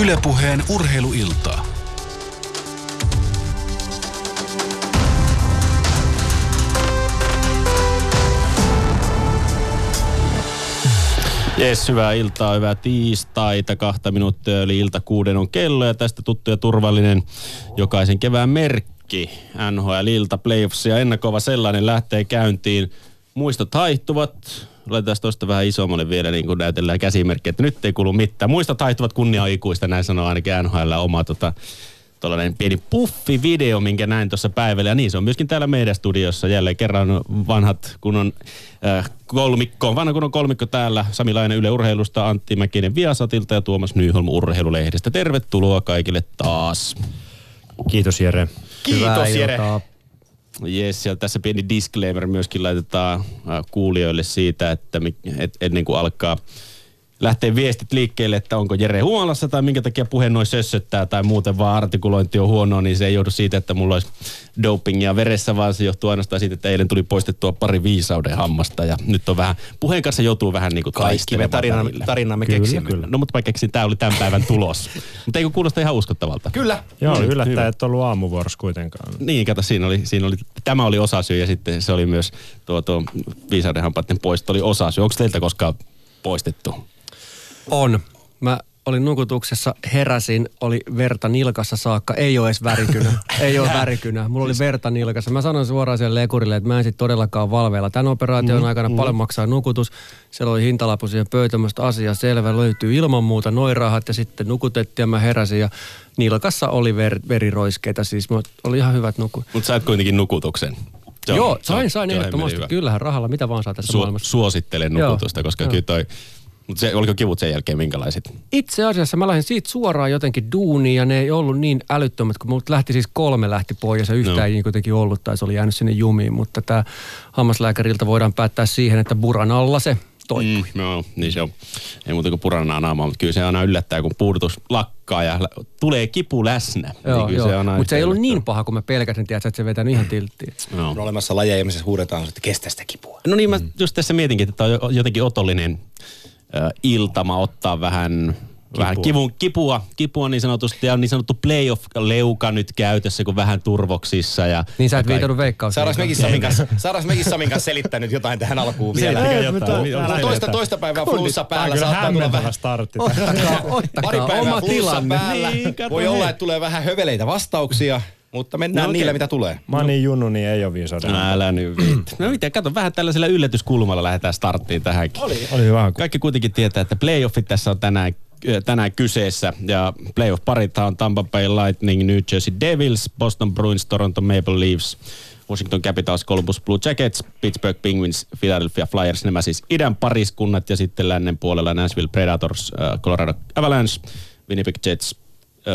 Ylepuheen urheiluiltaa. Jes, hyvää iltaa, hyvää tiistaita. Kahta minuuttia eli ilta kuuden on kello ja tästä tuttu ja turvallinen jokaisen kevään merkki. NHL-ilta, playoffs ja ennakova sellainen lähtee käyntiin. Muistot haihtuvat. Laitetaan tuosta vähän isommalle vielä, niin kuin näytellään käsimerkki, että nyt ei kuulu mitään. Muistot haihtuvat kunnia ikuista, näin sanoo ainakin NHL oma tota, tuollainen pieni puffi-video, minkä näin tuossa päivällä. Ja niin, se on myöskin täällä meidän studiossa jälleen kerran vanhat kunnon äh, kolmikko, vanha kunnon kolmikko täällä. Sami Laine Yle Urheilusta, Antti Mäkinen Viasatilta ja Tuomas Nyholm Urheilulehdestä. Tervetuloa kaikille taas. Kiitos Jere. Kiitos Jere. Jes, ja tässä pieni disclaimer myöskin laitetaan äh, kuulijoille siitä, että et, ennen kuin alkaa lähtee viestit liikkeelle, että onko Jere huolassa tai minkä takia puhe noin sössöttää tai muuten vaan artikulointi on huono, niin se ei johdu siitä, että mulla olisi dopingia veressä, vaan se johtuu ainoastaan siitä, että eilen tuli poistettua pari viisauden hammasta ja nyt on vähän, puheen kanssa joutuu vähän niin kuin Kaikki me tarina, tarinaamme kyllä, keksimme. Kyllä. No mutta mä keksin, tämä oli tämän päivän tulos. mutta eikö kuulosta ihan uskottavalta? Kyllä. Joo, no, yllättäen, että ollut aamuvuorossa kuitenkaan. Niin, kato, siinä oli, siinä oli, tämä oli osasyy ja sitten se oli myös tuo, tuo viisauden hampaiden poisto oli osasyy. Onko teiltä koskaan poistettu? On. Mä olin nukutuksessa, heräsin, oli verta nilkassa saakka, ei ole edes värikynä. ei ole värikynä. Mulla oli verta nilkassa. Mä sanoin suoraan siellä lekurille, että mä en sit todellakaan valveilla. Tämän operaation mm, aikana mm. paljon maksaa nukutus. Siellä oli hintalappu siihen pöytämästä asia selvä. Löytyy ilman muuta noin rahat ja sitten nukutettiin ja mä heräsin ja nilkassa oli ver, veriroiskeita. Siis oli ihan hyvät nuku. Mutta sä et kuitenkin nukutuksen. Se on, Joo, sain, sain ehdottomasti. Kyllähän rahalla mitä vaan saa tässä Su- maailmassa. Suosittelen nukutusta, Joo. koska Joo. kyllä toi mutta se, oliko kivut sen jälkeen minkälaiset? Itse asiassa mä lähdin siitä suoraan jotenkin duuniin ja ne ei ollut niin älyttömät, kun mut lähti siis kolme lähti pois ja se yhtä no. ei niin kuitenkin ollut tai se oli jäänyt sinne jumiin. Mutta tämä hammaslääkäriltä voidaan päättää siihen, että buran alla se toipui. Mm, no, niin se on. Ei muuta kuin purana naamaa, mutta kyllä se aina yllättää, kun puudutus lakkaa ja tulee kipu läsnä. Joo, niin joo. Mutta se ei ollut niin paha, kun mä pelkäsin, tiedätkö, että se vetää ihan tilttiin. No. On olemassa lajeja, missä huudetaan, että kestä sitä kipua. No niin, mä mm. just tässä mietinkin, että tämä on jotenkin otollinen iltama ottaa vähän Kipua. Vähän kivun, kipua, kipua niin sanotusti ja niin sanottu playoff-leuka nyt käytössä, kun vähän turvoksissa. Ja niin sä et viitannut veikkaus. Saadaanko mekin Samin kanssa, mekin Samin kanssa selittänyt jotain tähän alkuun vielä? Jotain. Toista, toista päivää flussa päällä saattaa tulla vähän... Startti. Ottakaa, ottakaa Pari päivää flussa päällä. Niin, Voi olla, että tulee vähän höveleitä vastauksia. Mutta mennään no, niillä, mitä tulee. Mä niin junnu, niin ei ole viisauden. No, älä nyt viitti. No mitä, kato, vähän tällaisella yllätyskulmalla lähdetään starttiin tähänkin. Oli, oli vähän. Kaikki kuitenkin tietää, että playoffit tässä on tänään tänään kyseessä. Ja playoff-parit on Tampa Bay Lightning, New Jersey Devils, Boston Bruins, Toronto Maple Leafs, Washington Capitals, Columbus Blue Jackets, Pittsburgh Penguins, Philadelphia Flyers, nämä siis idän pariskunnat ja sitten lännen puolella Nashville Predators, Colorado Avalanche, Winnipeg Jets,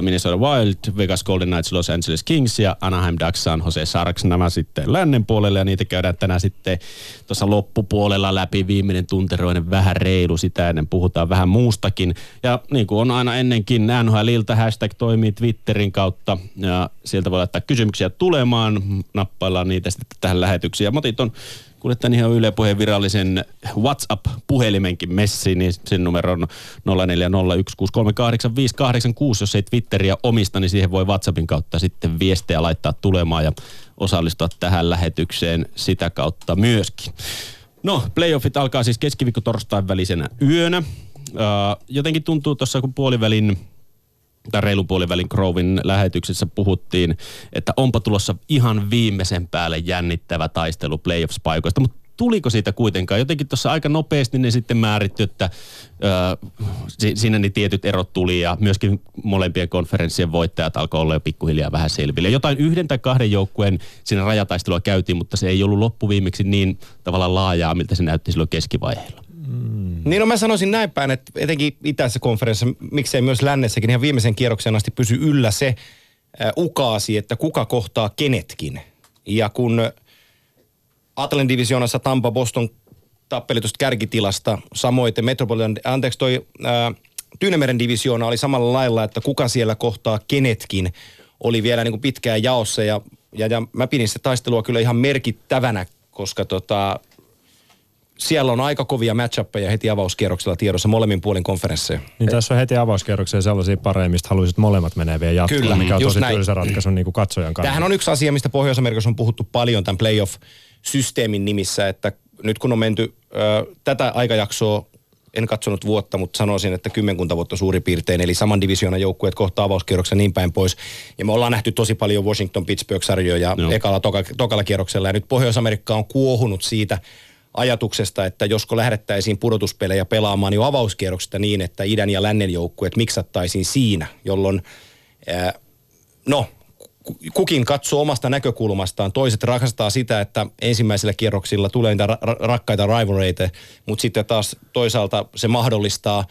Minnesota Wild, Vegas Golden Knights, Los Angeles Kings ja Anaheim Ducks, San Jose Sharks. Nämä sitten lännen puolelle ja niitä käydään tänään sitten tuossa loppupuolella läpi. Viimeinen tunteroinen vähän reilu sitä ennen puhutaan vähän muustakin. Ja niin kuin on aina ennenkin NHL-ilta hashtag toimii Twitterin kautta ja sieltä voi laittaa kysymyksiä tulemaan, nappaillaan niitä sitten tähän lähetyksiin. Ja motit on kuljetan ihan Yle Puheen virallisen WhatsApp-puhelimenkin messiin, niin sen numero on 0401638586. Jos ei Twitteriä omista, niin siihen voi WhatsAppin kautta sitten viestejä laittaa tulemaan ja osallistua tähän lähetykseen sitä kautta myöskin. No, playoffit alkaa siis keskiviikko torstain välisenä yönä. jotenkin tuntuu tuossa, kun puolivälin tai reilu puolivälin Grovin lähetyksessä puhuttiin, että onpa tulossa ihan viimeisen päälle jännittävä taistelu playoffs-paikoista, mutta tuliko siitä kuitenkaan? Jotenkin tuossa aika nopeasti ne sitten määritty, että ö, siinä ne tietyt erot tuli ja myöskin molempien konferenssien voittajat alkoi olla jo pikkuhiljaa vähän selville. Jotain yhden tai kahden joukkueen siinä rajataistelua käytiin, mutta se ei ollut loppuviimeksi niin tavallaan laajaa, miltä se näytti silloin keskivaiheella. Mm. Niin no mä sanoisin näin päin, että etenkin itäisessä konferenssissa, miksei myös lännessäkin, ihan viimeisen kierroksen asti pysy yllä se äh, ukaasi, että kuka kohtaa kenetkin. Ja kun Atlantin divisioonassa Tampa Boston tappeli tuosta kärkitilasta, samoin Metropolitan, anteeksi toi äh, Tyynemeren divisioona oli samalla lailla, että kuka siellä kohtaa kenetkin, oli vielä niin kuin pitkään jaossa ja, ja, ja mä pidin sitä taistelua kyllä ihan merkittävänä, koska tota, siellä on aika kovia matchappeja heti avauskierroksella tiedossa molemmin puolin konferensseja. Niin tässä on heti avauskierroksia sellaisia pareja, mistä haluaisit molemmat menee vielä jatkoon, Kyllä, mikä on tosi näin. tylsä ratkaisu niin kuin katsojan kannalta. Tämähän on yksi asia, mistä Pohjois-Amerikassa on puhuttu paljon tämän playoff-systeemin nimissä, että nyt kun on menty ö, tätä aikajaksoa, en katsonut vuotta, mutta sanoisin, että kymmenkunta vuotta suurin piirtein, eli saman divisioonan joukkueet kohtaa avauskierroksen niin päin pois. Ja me ollaan nähty tosi paljon Washington-Pittsburgh-sarjoja Joo. ekalla, toka, tokalla kierroksella, ja nyt Pohjois-Amerikka on kuohunut siitä ajatuksesta, että josko lähdettäisiin pudotuspelejä pelaamaan jo avauskierroksesta niin, että idän ja lännen joukkueet miksattaisiin siinä, jolloin ää, no, ku- kukin katsoo omasta näkökulmastaan. Toiset rakastaa sitä, että ensimmäisillä kierroksilla tulee niitä ra- rakkaita rivalreita, mutta sitten taas toisaalta se mahdollistaa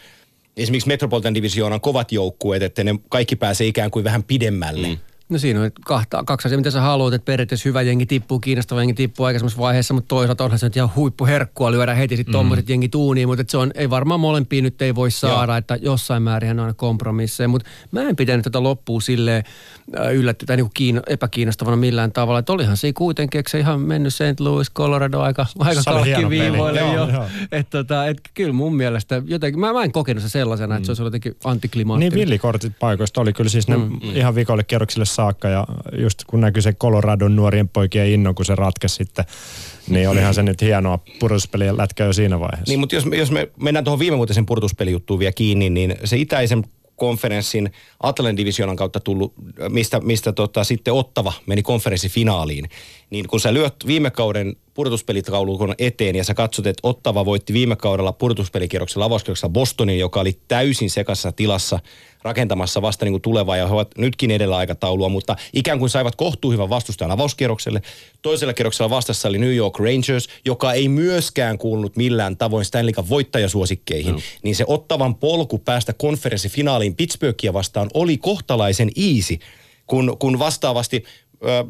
esimerkiksi Metropolitan Divisioonan kovat joukkueet, että ne kaikki pääsee ikään kuin vähän pidemmälle. Mm. No siinä on kahta, kaksi asiaa, mitä sä haluat, että periaatteessa hyvä jengi tippuu, kiinnostava jengi tippuu aikaisemmassa vaiheessa, mutta toisaalta onhan se nyt ihan huippuherkkua lyödä heti sitten tommoset jengi tuuniin, mutta se on, ei varmaan molempia nyt ei voi saada, että jossain määrin on aina kompromisseja, mutta mä en pitänyt tätä loppua silleen äh, yllätty tai niinku kiinno, epäkiinnostavana millään tavalla, että olihan se kuitenkin, eikö se ihan mennyt St. Louis, Colorado aika, aika kalkkiviivoille jo. Joo, joo. Et tota, et kyllä mun mielestä jotenkin, mä, mä en kokenut se sellaisena, että se olisi ollut jotenkin antiklimaattinen. Niin villikortit paikoista oli kyllä siis ne mm, ihan vikoille kierroksille saakka ja just kun näkyi se Coloradon nuorien poikien inno, kun se ratkesi sitten, niin olihan se nyt hienoa pudotuspelien lätkä jo siinä vaiheessa. Niin, mutta jos me, jos me mennään tuohon viime vuotisen purtuspelijuttuun vielä kiinni, niin se itäisen konferenssin Atlantin divisioonan kautta tullut, mistä, mistä tota, sitten Ottava meni konferenssifinaaliin, niin kun sä lyöt viime kauden pudotuspelitaulukon eteen ja sä katsot, että Ottava voitti viime kaudella pudotuspelikierroksella avauskierroksella Bostonin, joka oli täysin sekassa tilassa rakentamassa vasta niin kuin tulevaa ja he ovat nytkin edellä aikataulua, mutta ikään kuin saivat kohtuuhyvän vastustajan avauskierrokselle. Toisella kierroksella vastassa oli New York Rangers, joka ei myöskään kuulunut millään tavoin Stanley Cup voittajasuosikkeihin. Niin se ottavan polku päästä konferenssifinaaliin Pittsburghia vastaan oli kohtalaisen easy, kun, kun vastaavasti... Ö,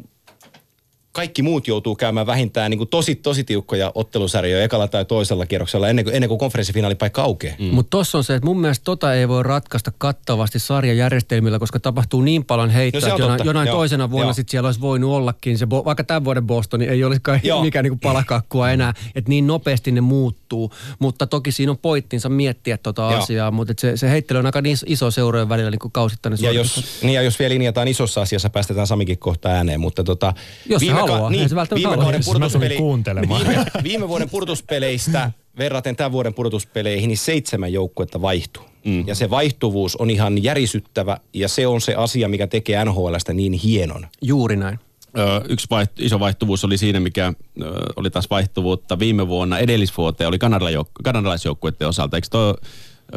kaikki muut joutuu käymään vähintään niin kuin tosi, tosi tiukkoja ottelusarjoja ekalla tai toisella kierroksella ennen kuin, ennen kuin konferenssifinaalipaikka aukeaa. Mm. Mutta tossa on se, että mun mielestä tota ei voi ratkaista kattavasti sarjajärjestelmillä, koska tapahtuu niin paljon heittoa, No että jonain, jonain Joo. toisena vuonna Joo. sit siellä olisi voinut ollakin se, vaikka tämän vuoden Bostoni ei olisikaan Joo. mikään niinku palakakkua enää, että niin nopeasti ne muuttuu. Mutta toki siinä on poittinsa miettiä tota Joo. asiaa, mutta et se, se heittely on aika niin iso seurojen välillä niin kuin kausittainen Ja jos, niin ja jos vielä linjataan isossa asiassa, päästetään Samikin kohta ääneen, mutta tota... Jos se haluaa, ei se välttämättä viime halua. vuoden pudotuspeli, kuuntelemaan. viime, viime vuoden pudotuspeleistä verraten tämän vuoden pudotuspeleihin, niin seitsemän joukkuetta vaihtuu. Mm. Ja se vaihtuvuus on ihan järisyttävä ja se on se asia, mikä tekee NHLstä niin hienon. Juuri näin. Ö, yksi vaiht- iso vaihtuvuus oli siinä, mikä ö, oli taas vaihtuvuutta viime vuonna edellisvuoteen, oli kanadalaisjouk- kanadalaisjoukkueiden osalta. Eikö tuo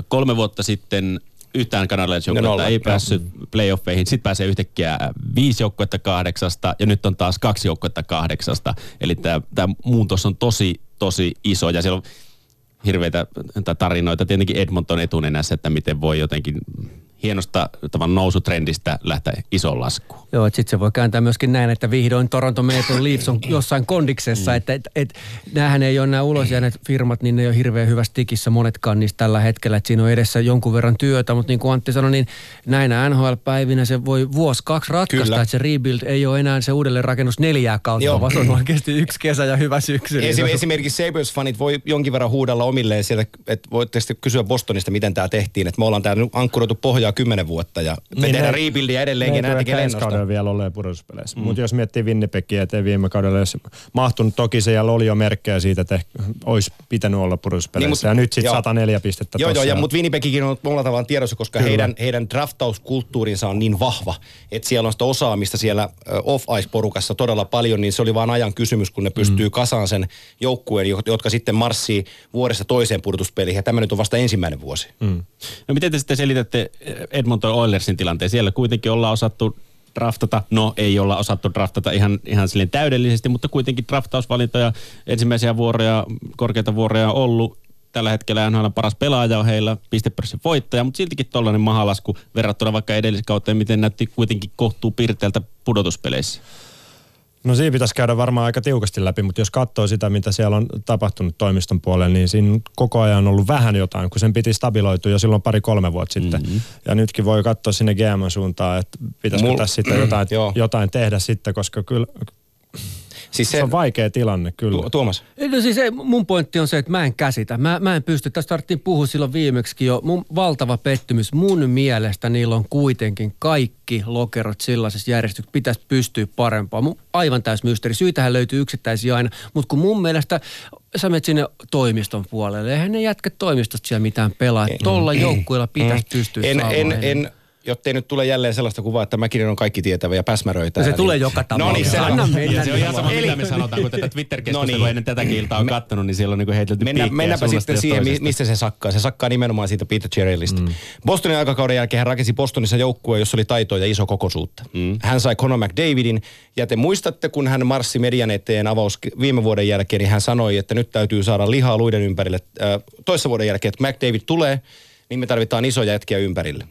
kolme vuotta sitten yhtään No kanadalaisjoukkuetta nolla, ei päässyt playoffeihin. Sitten pääsee yhtäkkiä viisi joukkuetta kahdeksasta ja nyt on taas kaksi joukkuetta kahdeksasta. Eli tämä muutos on tosi, tosi iso ja siellä on hirveitä tarinoita tietenkin Edmonton etunenässä, että miten voi jotenkin hienosta tavan nousutrendistä lähteä isoon laskuun. Joo, että sitten se voi kääntää myöskin näin, että vihdoin Toronto Maple Leafs on jossain kondiksessa, että et, et, näähän ei ole nämä ulos jääneet firmat, niin ne ei ole hirveän hyvässä tikissä monetkaan niistä tällä hetkellä, että siinä on edessä jonkun verran työtä, mutta niin kuin Antti sanoi, niin näinä NHL-päivinä se voi vuosi kaksi ratkaista, Kyllä. että se rebuild ei ole enää se uudelleenrakennus neljää kautta, Joo. vaan se on oikeasti yksi kesä ja hyvä syksy. niin Esim, on- esimerkiksi Sabres-fanit voi jonkin verran huudella omilleen sieltä, että voitte sitten kysyä Bostonista, miten tämä tehtiin. Että me ollaan täällä ankkuroitu pohjaa kymmenen vuotta ja me Niin tehdään rebuildia edelleenkin Ne ja tekee ensi kaudella vielä olleen pudotuspeleissä. Mm. Mutta jos miettii Winnipegia, ettei viime kaudella olisi mahtunut, toki siellä oli jo merkkejä siitä, että olisi pitänyt olla pudotuspeleissä. Niin, mut- ja nyt sitten joo. 104 pistettä Joo, joo, ja, mutta Winnipegikin on monella tavalla tiedossa, koska heidän, heidän draftauskulttuurinsa on niin vahva, että siellä on sitä osaamista siellä off-ice-porukassa todella paljon, niin se oli vain ajan kysymys, kun ne pystyy mm. kasaan sen joukkueen, jo- jotka sitten marssii vuodesta toiseen pudotuspeliin, ja tämä nyt on vasta ensimmäinen vuosi. Mm. No miten te sitten selitätte Edmonton Oilersin tilanteen? Siellä kuitenkin ollaan osattu draftata, no ei olla osattu draftata ihan, ihan silleen täydellisesti, mutta kuitenkin draftausvalintoja, ensimmäisiä vuoroja, korkeita vuoroja on ollut. Tällä hetkellä NHL paras pelaaja on heillä, pistepörssin voittaja, mutta siltikin tollainen mahalasku verrattuna vaikka edelliskauteen, miten näytti kuitenkin kohtuu pirteältä pudotuspeleissä. No siinä pitäisi käydä varmaan aika tiukasti läpi, mutta jos katsoo sitä, mitä siellä on tapahtunut toimiston puolella, niin siinä koko ajan on ollut vähän jotain, kun sen piti stabiloitua jo silloin pari-kolme vuotta sitten. Mm-hmm. Ja nytkin voi katsoa sinne GM suuntaan, että pitäisikö Mul- tässä sitten jotain, jotain tehdä sitten, koska kyllä Siis Se, se on vaikea tilanne, kyllä. Tu- Tuomas. No siis ei, mun pointti on se, että mä en käsitä. Mä, mä en pysty. Tästä tarvittiin puhua silloin viimeksi jo. Mun valtava pettymys. Mun mielestä niillä on kuitenkin kaikki lokerot sellaisessa järjestyksessä. Pitäisi pystyä parempaan. Mun aivan täys mysteeri. Syytähän löytyy yksittäisiä aina. Mutta kun mun mielestä sä menet sinne toimiston puolelle. Eihän ne jätkä toimistosta siellä mitään pelaa. Tuolla joukkueella pitäisi pystyä En, saamaan en, enemmän. en, jottei nyt tule jälleen sellaista kuvaa, että Mäkinen on kaikki tietävä ja päsmäröitä. No se tulee joka No niin, tapauksessa. selvä. Anna mennä. Se on ihan sama, mitä me sanotaan, kun tätä Twitter-keskustelua No niin. ennen tätäkin iltaa on Me- kattonut, niin siellä on niinku heitelty Mennä, mennäpä sitten siihen, toisesta. mistä se sakkaa. Se sakkaa nimenomaan siitä Peter Cherrillistä. Mm. Bostonin aikakauden jälkeen hän rakensi Bostonissa joukkueen, jossa oli taitoa ja iso kokoisuutta. Mm. Hän sai Conor McDavidin, ja te muistatte, kun hän marssi median eteen avaus viime vuoden jälkeen, niin hän sanoi, että nyt täytyy saada lihaa luiden ympärille. Äh, toissa vuoden jälkeen, että McDavid tulee, niin me tarvitaan isoja jätkiä ympärille.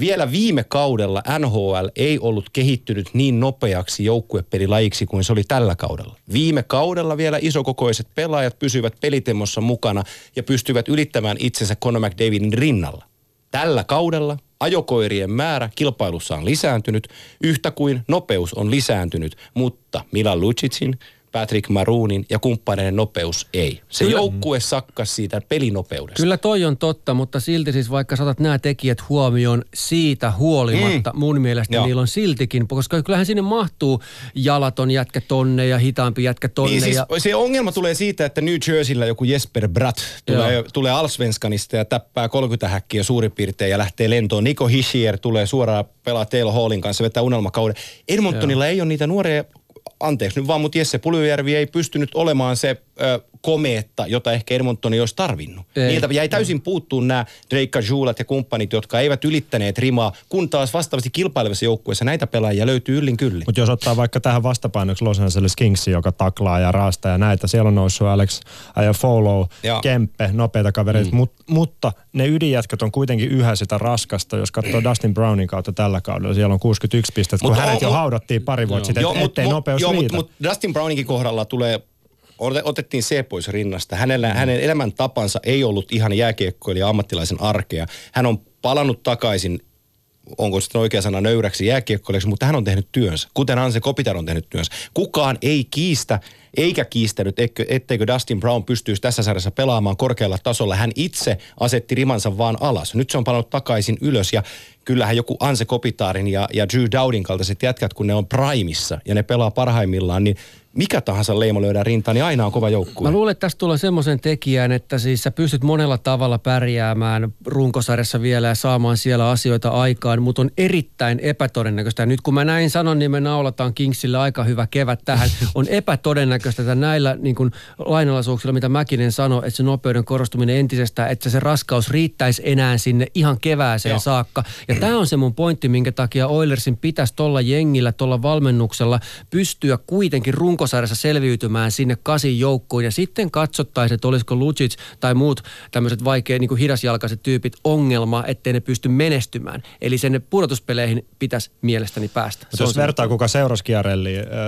Vielä viime kaudella NHL ei ollut kehittynyt niin nopeaksi joukkuepelilajiksi kuin se oli tällä kaudella. Viime kaudella vielä isokokoiset pelaajat pysyivät pelitemmossa mukana ja pystyivät ylittämään itsensä Conor McDavidin rinnalla. Tällä kaudella ajokoirien määrä kilpailussa on lisääntynyt, yhtä kuin nopeus on lisääntynyt, mutta Milan Lucicin, Patrick Maruunin ja kumppaneiden nopeus ei. Se Kyllä. joukkue sakkas siitä pelinopeudesta. Kyllä toi on totta, mutta silti siis vaikka saatat nämä tekijät huomioon siitä huolimatta, mm. mun mielestä Joo. niillä on siltikin, koska kyllähän sinne mahtuu jalaton jätkä tonne ja hitaampi jätkä tonne. Niin siis ja, se ongelma tulee siitä, että New Jerseyllä joku Jesper Bratt tulee, Joo. tulee Alsvenskanista ja täppää 30 häkkiä suurin piirtein ja lähtee lentoon. Niko Hischier tulee suoraan pelaa Taylor Hallin kanssa, vetää unelmakauden. Edmontonilla ei ole niitä nuoria, anteeksi nyt vaan, mutta Jesse Puljujärvi ei pystynyt olemaan se ö, komeetta, jota ehkä Edmontoni olisi tarvinnut. Ei. Niiltä jäi täysin puuttuun nämä Drake Juulat ja kumppanit, jotka eivät ylittäneet rimaa, kun taas vastaavasti kilpailevassa joukkueessa näitä pelaajia löytyy yllin kyllin. Mutta jos ottaa vaikka tähän vastapainoksi Los Angeles Kingsi, joka taklaa ja raastaa ja näitä, siellä on noussut Alex ja Follow, Joo. Kempe, nopeita kavereita, mm. mut, mutta ne ydinjätkät on kuitenkin yhä sitä raskasta, jos katsoo Dustin Brownin kautta tällä kaudella, siellä on 61 pistettä, kun Mut hänet jo haudattiin pari vuotta sitten, et, ettei mut- nopeus joo, riitä. Mutta mut Dustin Browninkin kohdalla tulee, otettiin se pois rinnasta. Hänellä, mm. Hänen elämäntapansa ei ollut ihan jääkiekkoilija ammattilaisen arkea. Hän on palannut takaisin onko sitten oikea sana nöyräksi jääkiekkoilijaksi, mutta hän on tehnyt työnsä, kuten Anse Kopitar on tehnyt työnsä. Kukaan ei kiistä, eikä kiistänyt, etteikö, Dustin Brown pystyisi tässä sarjassa pelaamaan korkealla tasolla. Hän itse asetti rimansa vaan alas. Nyt se on palannut takaisin ylös ja kyllähän joku Anse Kopitarin ja, ja Drew Dowdin kaltaiset jätkät, kun ne on primissa ja ne pelaa parhaimmillaan, niin mikä tahansa leima lyödään rintaan, niin aina on kova joukkue. Mä luulen, että tästä tulee semmoisen tekijän, että siis sä pystyt monella tavalla pärjäämään runkosarjassa vielä ja saamaan siellä asioita aikaan, mutta on erittäin epätodennäköistä. Ja nyt kun mä näin sanon, niin me naulataan Kingsille aika hyvä kevät tähän. On epätodennäköistä, että näillä niin kuin lainalaisuuksilla, mitä Mäkinen sanoi, että se nopeuden korostuminen entisestään, että se raskaus riittäisi enää sinne ihan kevääseen Joo. saakka. Ja tämä on se mun pointti, minkä takia Oilersin pitäisi tuolla jengillä, tuolla valmennuksella pystyä kuitenkin runkosarjassa selviytymään sinne kasin joukkoon. Ja sitten katsottaisiin, että olisiko Lucic tai muut tämmöiset vaikea niin kuin hidasjalkaiset tyypit ongelma, ettei ne pysty menestymään. Eli sen pudotuspeleihin pitäisi mielestäni päästä. Mutta jos vertaa, kuka seurasi äh,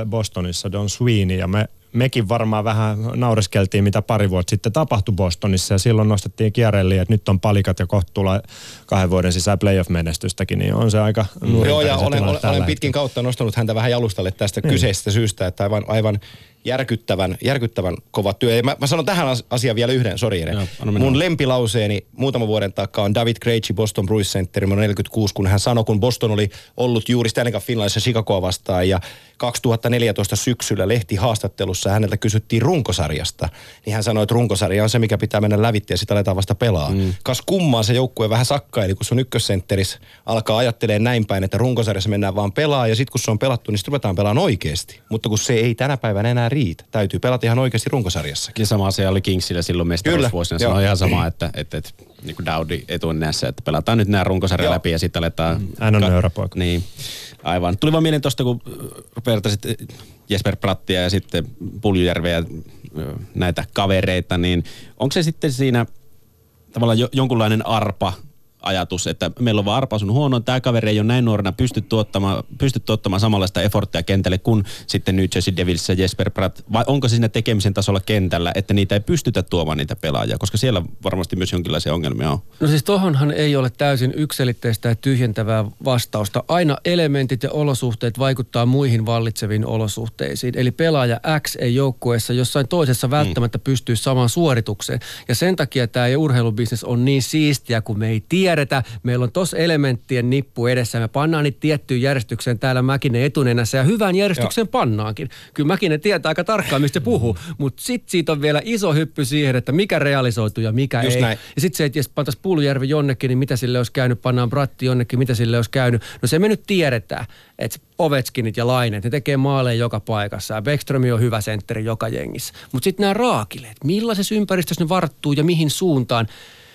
Bostonissa, Don Sweeney, ja me, mekin varmaan vähän naureskeltiin, mitä pari vuotta sitten tapahtui Bostonissa, ja silloin nostettiin Chiarelli, että nyt on palikat ja kohta tulee kahden vuoden sisään playoff-menestystäkin, niin on se aika Joo, ja olen, olen, olen pitkin kautta nostanut häntä vähän jalustalle tästä Niin. kyseisestä syystä, että aivan, aivan järkyttävän, järkyttävän kova työ. Ja mä, mä sanon tähän as- asiaan vielä yhden, sori Jere. Mun lempilauseeni muutaman vuoden takaa on David Krejci Boston Bruins Center, numero 46, kun hän sanoi, kun Boston oli ollut juuri Stanley Cup Finlandissa Chicagoa vastaan ja 2014 syksyllä lehtihaastattelussa häneltä kysyttiin runkosarjasta, niin hän sanoi, että runkosarja on se, mikä pitää mennä lävitse ja sitä aletaan vasta pelaa. Mm. Kas kummaa se joukkue vähän sakkaili, kun sun ykkössentteris alkaa ajattelee näin päin, että runkosarjassa mennään vaan pelaa ja sitten kun se on pelattu, niin sitten ruvetaan pelaamaan oikeasti. Mutta kun se ei tänä päivänä enää riitä, täytyy pelata ihan oikeasti runkosarjassakin. Ja sama asia oli Kingsillä silloin mestaruusvuosina. Se on ihan sama, että, että, että niin kuin Dowdy etunenässä, että pelataan nyt nämä runkosarja läpi ja sitten aletaan... Hän on nöyrä poika. Niin, aivan. Tuli vaan mieleen tuosta, kun vertaisit Jesper Prattia ja sitten Puljujärveä ja ö, näitä kavereita, niin onko se sitten siinä tavallaan jo, jonkunlainen arpa, ajatus, että meillä on vaan Arpa sun huono, tämä kaveri ei ole näin nuorena pysty tuottamaan, pysty tuottamaan samanlaista efforttia kentälle kuin sitten New Jersey Devils ja Jesper Pratt, vai onko se siinä tekemisen tasolla kentällä, että niitä ei pystytä tuomaan niitä pelaajia, koska siellä varmasti myös jonkinlaisia ongelmia on. No siis tohonhan ei ole täysin ykselitteistä ja tyhjentävää vastausta. Aina elementit ja olosuhteet vaikuttaa muihin vallitseviin olosuhteisiin. Eli pelaaja X ei joukkueessa jossain toisessa välttämättä mm. pystyy samaan suoritukseen. Ja sen takia tämä urheilubisnes on niin siistiä, kun me ei tiedetä. Meillä on tos elementtien nippu edessä. Me pannaan niitä tiettyyn järjestykseen täällä Mäkinen etunenässä ja hyvään järjestykseen Joo. pannaankin. Kyllä Mäkinen tietää aika tarkkaan, mistä puhuu. Mutta sitten siitä on vielä iso hyppy siihen, että mikä realisoituu ja mikä Just ei. Näin. Ja sitten se, että jos pantaisiin Puulujärvi jonnekin, niin mitä sille olisi käynyt, pannaan Bratti jonnekin, mitä sille olisi käynyt. No se me nyt tiedetään, että Ovetskinit ja Lainet, ne tekee maaleja joka paikassa ja Beckström on hyvä sentteri joka jengissä. Mutta sitten nämä raakileet, millaisessa ympäristössä ne varttuu ja mihin suuntaan,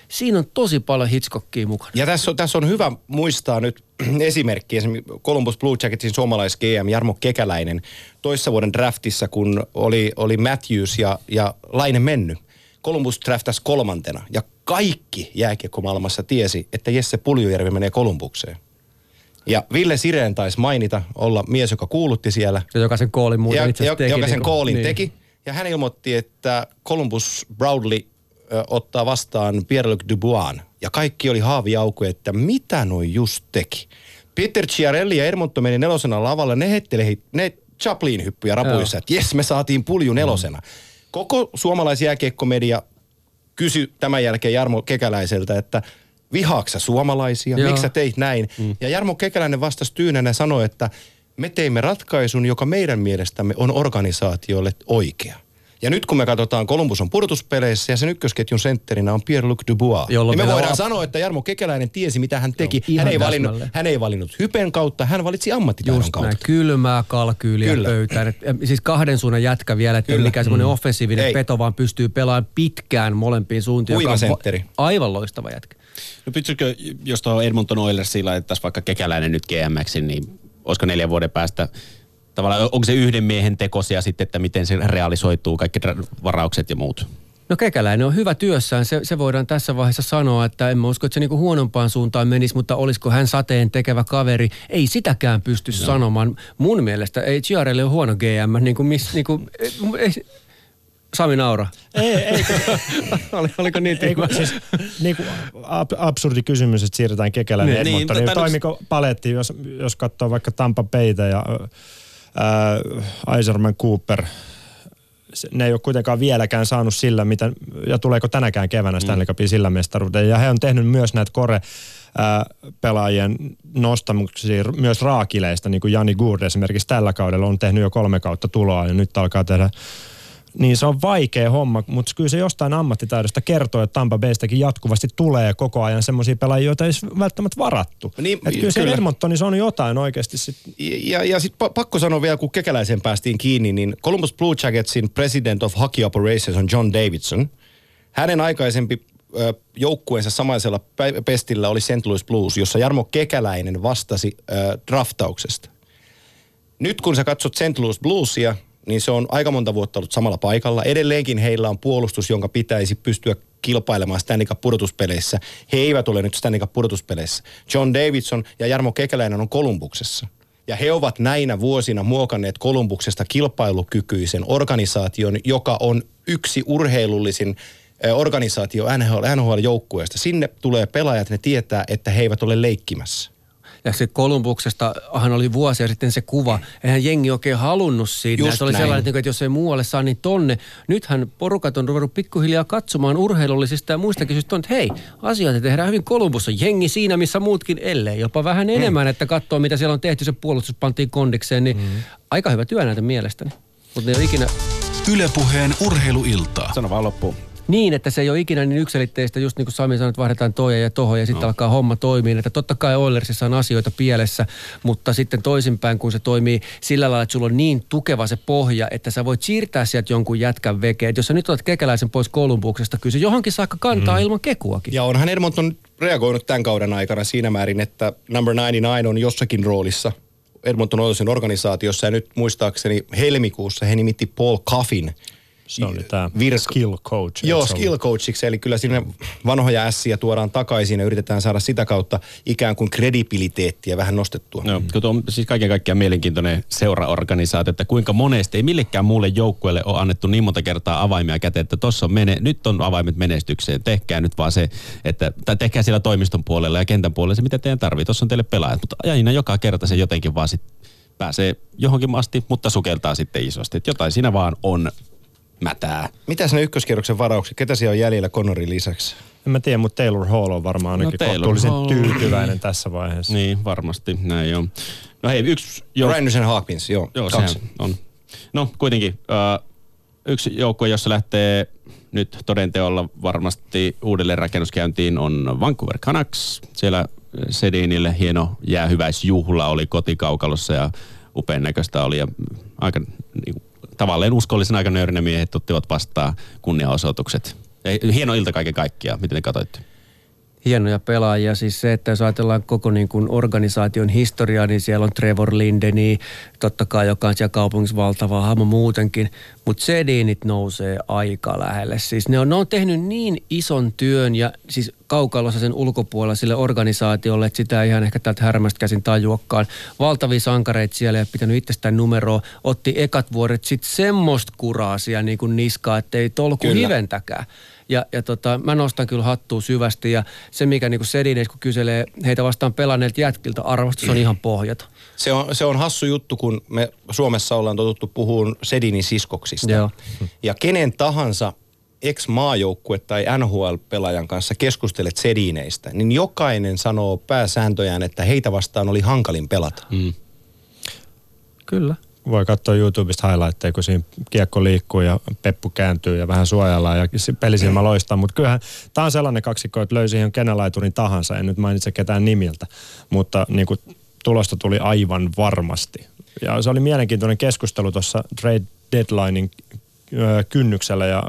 siinä on tosi paljon Hitchcockia mukana. Ja tässä on, tässä on hyvä muistaa nyt esimerkki, esimerkiksi Columbus Blue Jacketsin suomalais GM Jarmo Kekäläinen toissa vuoden draftissa, kun oli, oli Matthews ja, ja Laine mennyt. Columbus draftas kolmantena ja kaikki jääkiekkomaailmassa tiesi, että Jesse Puljujärvi menee Kolumbukseen. Ja Ville Sireen taisi mainita olla mies, joka kuulutti siellä. Ja joka sen koolin muuten ja, itse jo, teki. Joka sen niin koolin niin. teki. Ja hän ilmoitti, että Columbus Broadley ö, ottaa vastaan Pierre-Luc Dubois. Ja kaikki oli haaviauku, että mitä noin just teki. Peter Chiarelli ja Ermontto meni nelosena lavalla, ne heitteli ne Chaplin hyppyjä rapuissa, että jes me saatiin pulju nelosena. Mm. Koko suomalaisjääkiekkomedia kysy tämän jälkeen Jarmo Kekäläiseltä, että vihaaksa suomalaisia, Joo. miksi sä teit näin? Mm. Ja Jarmo Kekäläinen vastasi tyynänä sanoi, että me teimme ratkaisun, joka meidän mielestämme on organisaatiolle oikea. Ja nyt kun me katsotaan, Columbus on pudotuspeleissä ja sen ykkösketjun sentterinä on Pierre-Luc Dubois. Jolloin niin me voidaan ap- sanoa, että Jarmo Kekäläinen tiesi, mitä hän teki. Joo, hän, ei valinnut, hän ei valinnut hypen kautta, hän valitsi ammattitaidon Just kautta. Näin, kylmää kalkyyliä Kyllä. pöytään. Et, siis kahden suunnan jätkä vielä, että mikä semmoinen mm. offensiivinen ei. peto, vaan pystyy pelaamaan pitkään molempiin suuntiin. Huima sentteri. Aivan loistava jätkä. No pystyisikö, jos tuo Edmonton Oilersilla laitettaisiin vaikka Kekäläinen nyt GMX, niin olisiko neljän vuoden päästä tavallaan, onko se yhden miehen tekosia sitten, että miten se realisoituu, kaikki varaukset ja muut? No Kekäläinen on hyvä työssään, se, se voidaan tässä vaiheessa sanoa, että en mä usko, että se niinku huonompaan suuntaan menisi, mutta olisiko hän sateen tekevä kaveri, ei sitäkään pysty no. sanomaan. Mun mielestä ei Chiarelle ole huono GM, niin kuin miss, niin kuin, ei, Sami Naura. Ei, ei. Oli, oliko niin? Ei, siis, niin kuin ab, absurdi kysymys, että siirretään Kekäläinen niin, Edmontoniin. Niin, Toimiko paletti, jos, jos katsoo vaikka Tampa Peitä ja äh, Iserman Cooper, ne ei ole kuitenkaan vieläkään saanut sillä, mitä, ja tuleeko tänäkään keväänä Stanley Cupin mm. sillä mestaruuteen. Ja he on tehnyt myös näitä kore pelaajien nostamuksia myös raakileista, niin kuin Jani Gourde esimerkiksi tällä kaudella on tehnyt jo kolme kautta tuloa ja nyt alkaa tehdä niin se on vaikea homma, mutta kyllä se jostain ammattitaidosta kertoo, että Tampa Baystäkin jatkuvasti tulee koko ajan semmoisia pelaajia, joita ei välttämättä varattu. Niin, että kyllä, kyllä. se Edmontonissa on jotain oikeasti. Sit. Ja, ja sitten pakko sanoa vielä, kun kekäläisen päästiin kiinni, niin Columbus Blue Jacketsin president of hockey operations on John Davidson. Hänen aikaisempi joukkueensa samaisella pestillä oli St. Louis Blues, jossa Jarmo Kekäläinen vastasi äh, draftauksesta. Nyt kun sä katsot St. Louis Bluesia, niin se on aika monta vuotta ollut samalla paikalla. Edelleenkin heillä on puolustus, jonka pitäisi pystyä kilpailemaan Stanley Cup-pudotuspeleissä. He eivät ole nyt Stanley Cup-pudotuspeleissä. John Davidson ja Jarmo Kekäläinen on Kolumbuksessa. Ja he ovat näinä vuosina muokanneet Kolumbuksesta kilpailukykyisen organisaation, joka on yksi urheilullisin organisaatio NHL, NHL-joukkueesta. Sinne tulee pelaajat, ne tietää, että he eivät ole leikkimässä. Ja se Kolumbuksestahan oli vuosia sitten se kuva. Eihän jengi oikein halunnut siitä. Just se oli näin. sellainen, että jos ei muualle saa, niin tonne. Nythän porukat on ruvennut pikkuhiljaa katsomaan urheilullisista ja muistakin syystä, että hei, asioita tehdään hyvin Kolumbussa. Jengi siinä, missä muutkin, ellei jopa vähän mm. enemmän, että katsoo, mitä siellä on tehty, se puolustus pantiin kondikseen, niin mm. aika hyvä työ näitä mielestäni. Mutta ne ei ikinä... Ylepuheen urheiluilta. Sano vaan loppuun. Niin, että se ei ole ikinä niin yksilitteistä, just niin kuin Sami sanoi, että vaihdetaan toja ja toho ja sitten no. alkaa homma toimia. Että totta kai Oilersissa on asioita pielessä, mutta sitten toisinpäin, kun se toimii sillä lailla, että sulla on niin tukeva se pohja, että sä voit siirtää sieltä jonkun jätkän veke. Että jos sä nyt olet kekäläisen pois Kolumbuksesta, kyllä se johonkin saakka kantaa mm. ilman kekuakin. Ja onhan Edmonton reagoinut tämän kauden aikana siinä määrin, että number 99 on jossakin roolissa Edmonton Oilersin organisaatiossa ja nyt muistaakseni helmikuussa he nimitti Paul Coffin Se oli tämä Virka- skill coach. Joo, skill coachiksi, eli kyllä sinne vanhoja ässiä tuodaan takaisin ja yritetään saada sitä kautta ikään kuin kredibiliteettiä vähän nostettua. No, kun tuo on siis kaiken kaikkiaan mielenkiintoinen seuraorganisaatio, että kuinka monesti ei millekään muulle joukkueelle ole annettu niin monta kertaa avaimia käteen, että tossa on mene, nyt on avaimet menestykseen. Tehkää nyt vaan se, että, tai tehkää siellä toimiston puolella ja kentän puolella se, mitä teidän tarvii. Tuossa on teille pelaajat, mutta aina joka kerta se jotenkin vaan sit pääsee johonkin asti, mutta sukeltaa sitten isosti. Että jotain siinä vaan on mätää. Mitäs ne ykköskierroksen varaukset? Ketä siellä on jäljellä Connorin lisäksi? En mä tiedä, mutta Taylor Hall on varmaan ainakin No, no, Taylor kohtuullisen Hall. tyytyväinen tässä vaiheessa. Niin, varmasti, näin on. No hei, yksi jo, Randerson Hawkins, joo. Joo, kaksi. sehän on. No kuitenkin, äh, yksi joukkue, jossa lähtee nyt todenteolla varmasti uudelleen rakennuskäyntiin on Vancouver Canucks. Siellä Sedinille hieno jäähyväisjuhla oli kotikaukalossa ja upean näköistä oli ja aika niin, kuin, tavallaan uskollisen aika nöyrinä miehet ottivat vastaan kunniaosoitukset. Hieno ilta kaiken kaikkiaan, miten ne katsoitte? Hienoja pelaajia. Siis se, että jos ajatellaan koko niin kuin organisaation historiaa, niin siellä on Trevor Lindeni, totta kai joka on siellä kaupungissa valtava hahmo muutenkin, mutta Sedinit nousee aika lähelle. Siis ne on, ne on tehnyt niin ison työn ja siis kaukalossa sen ulkopuolella sille organisaatiolle, että sitä ei ihan ehkä täältä härmästä käsin tajuakaan. Valtavia sankareita siellä ja pitänyt itsestään numeroa. Otti ekat vuodet sitten semmoista kuraa siellä niin kuin niskaa, että ei tolku Kyllä. hiventäkään. Ja, ja tota, mä nostan kyllä hattua syvästi ja se mikä niinku Sedines, kun kyselee heitä vastaan pelanneilta jätkiltä, arvostus on ihan pohjata. Se on, se on hassu juttu, kun me Suomessa ollaan totuttu puhumaan Sedinin siskoksista. Joo. Ja kenen tahansa ex-maajoukkue tai NHL-pelaajan kanssa keskustelet Sedineistä, niin jokainen sanoo pääsääntöjään, että heitä vastaan oli hankalin pelata. Mm. Kyllä. Voi katsoa YouTubesta highlightteja, kun siinä kiekko liikkuu ja peppu kääntyy ja vähän suojellaan ja pelisilmä loistaa. Mutta kyllähän tämä on sellainen kaksikko, että löysi ihan kenelaiturin tahansa. En nyt mainitse ketään nimiltä, mutta niin kuin tulosta tuli aivan varmasti. Ja se oli mielenkiintoinen keskustelu tuossa trade deadlinein kynnyksellä ja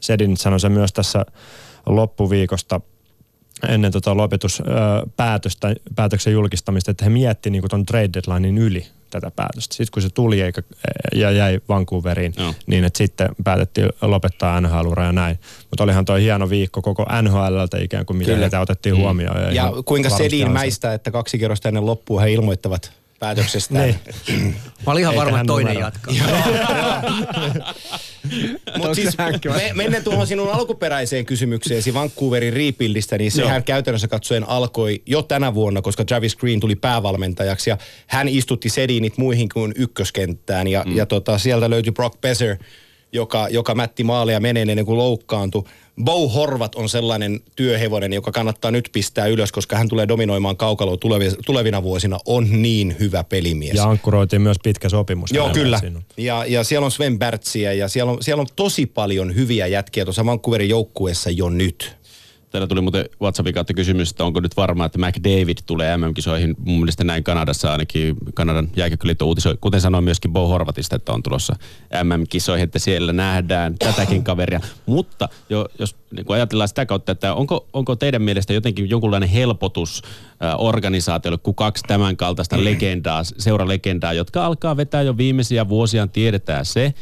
Sedin sanoi se myös tässä loppuviikosta ennen tota lopetuspäätöstä, päätöksen julkistamista, että he miettivät niin tuon trade deadlinein yli tätä päätöstä. Sitten kun se tuli eikä, ja jäi Vancouveriin, Joo. niin että sitten päätettiin lopettaa NHL-ura ja näin. Mutta olihan toi hieno viikko koko NHLltä ikään kuin, miten Kyllä. heitä otettiin huomioon. Ja ihan kuinka Sedin mäistä, että kaksi kerrosta ennen loppua he ilmoittavat päätöksestään. Niin. Mä olin ihan varma, että toinen numero. jatkaa. Mutta siis me, mennään tuohon sinun alkuperäiseen kysymykseesi Vancouverin rebuildistä, niin sehän Joo. käytännössä katsoen alkoi jo tänä vuonna, koska Travis Green tuli päävalmentajaksi ja hän istutti Sedinit muihin kuin ykköskenttään ja, mm. ja tota, sieltä löytyi Brock Besser, joka, joka mätti maaleja meneen ennen kuin loukkaantui. Bo Horvat on sellainen työhevonen, joka kannattaa nyt pistää ylös, koska hän tulee dominoimaan kaukaloa tulevina, tulevina vuosina. On niin hyvä pelimies. Ja ankkuroitiin myös pitkä sopimus. Joo, kyllä. siinä. Ja, ja siellä on Sven Bärtsiä ja siellä on, siellä on tosi paljon hyviä jätkiä tuossa Vancouverin joukkueessa jo nyt. Täällä tuli muuten WhatsAppin kautta kysymys, että onko nyt varmaa, että McDavid tulee MM-kisoihin. Mun mielestä näin Kanadassa ainakin Kanadan jääkiekkoliitto uutisoi, kuten sanoin myöskin Bo Horvatista, että on tulossa MM-kisoihin, että siellä nähdään tätäkin kaveria. Mutta jo, jos niin kun ajatellaan sitä kautta, että onko, onko teidän mielestä jotenkin jonkunlainen helpotus äh, organisaatiolle, kun kaksi tämän kaltaista legendaa, seuralegendaa, jotka alkaa vetää jo viimeisiä vuosiaan, tiedetään se,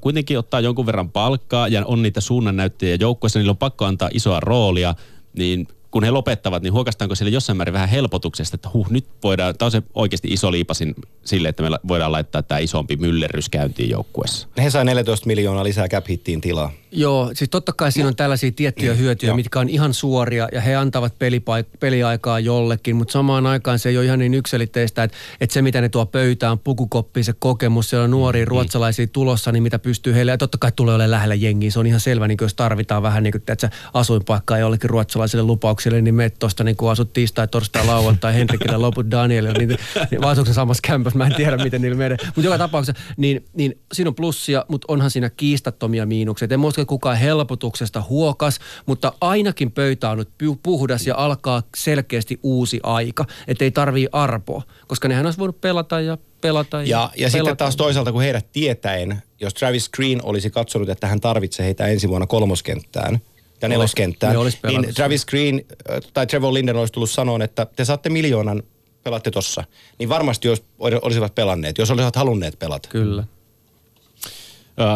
kuitenkin ottaa jonkun verran palkkaa ja on niitä suunnannäyttäjiä joukkueessa, niillä on pakko antaa isoa roolia, niin kun he lopettavat, niin huokastaanko sille jossain määrin vähän helpotuksesta, että huh, nyt voidaan, tämä on se oikeasti iso liipasin sille, että me voidaan laittaa tämä isompi myllerrys käyntiin joukkueessa. He sai 14 miljoonaa lisää cap tilaa. Joo, siis totta kai siinä on tällaisia tiettyjä hyötyjä, Joo. mitkä on ihan suoria ja he antavat pelipaik- peliaikaa jollekin, mutta samaan aikaan se ei ole ihan niin yksilitteistä, että, että se mitä ne tuo pöytään, pukukoppi, se kokemus, siellä on nuoria ruotsalaisia tulossa, niin mitä pystyy heille, ja totta kai tulee olemaan lähellä jengiä, se on ihan selvä, niin kuin jos tarvitaan vähän niin kuin, että asuinpaikkaa jollekin ruotsalaisille lupauksille, niin me tuosta niin kuin asut tiistai, torstai, lauantai, Henrikille, loput Danielille, niin, niin vai asuuko se samassa kämpässä, mä en tiedä miten niillä menee, mutta joka tapauksessa, niin, niin siinä on plussia, mutta onhan siinä kiistattomia miinuksia. En muista kukaan helpotuksesta huokas, mutta ainakin pöytä on nyt pu- puhdas ja alkaa selkeästi uusi aika, että ei tarvii arpoa, koska nehän olisi voinut pelata ja pelata ja, Ja, ja sitten pelata. taas toisaalta, kun heidät tietäen, jos Travis Green olisi katsonut, että hän tarvitsee heitä ensi vuonna kolmoskenttään ja neloskenttään, ne olisi pelannut niin Travis Green äh, tai Trevor Linden olisi tullut sanoa, että te saatte miljoonan, pelaatte tossa. Niin varmasti jos olisivat pelanneet, jos olisivat halunneet pelata. Kyllä.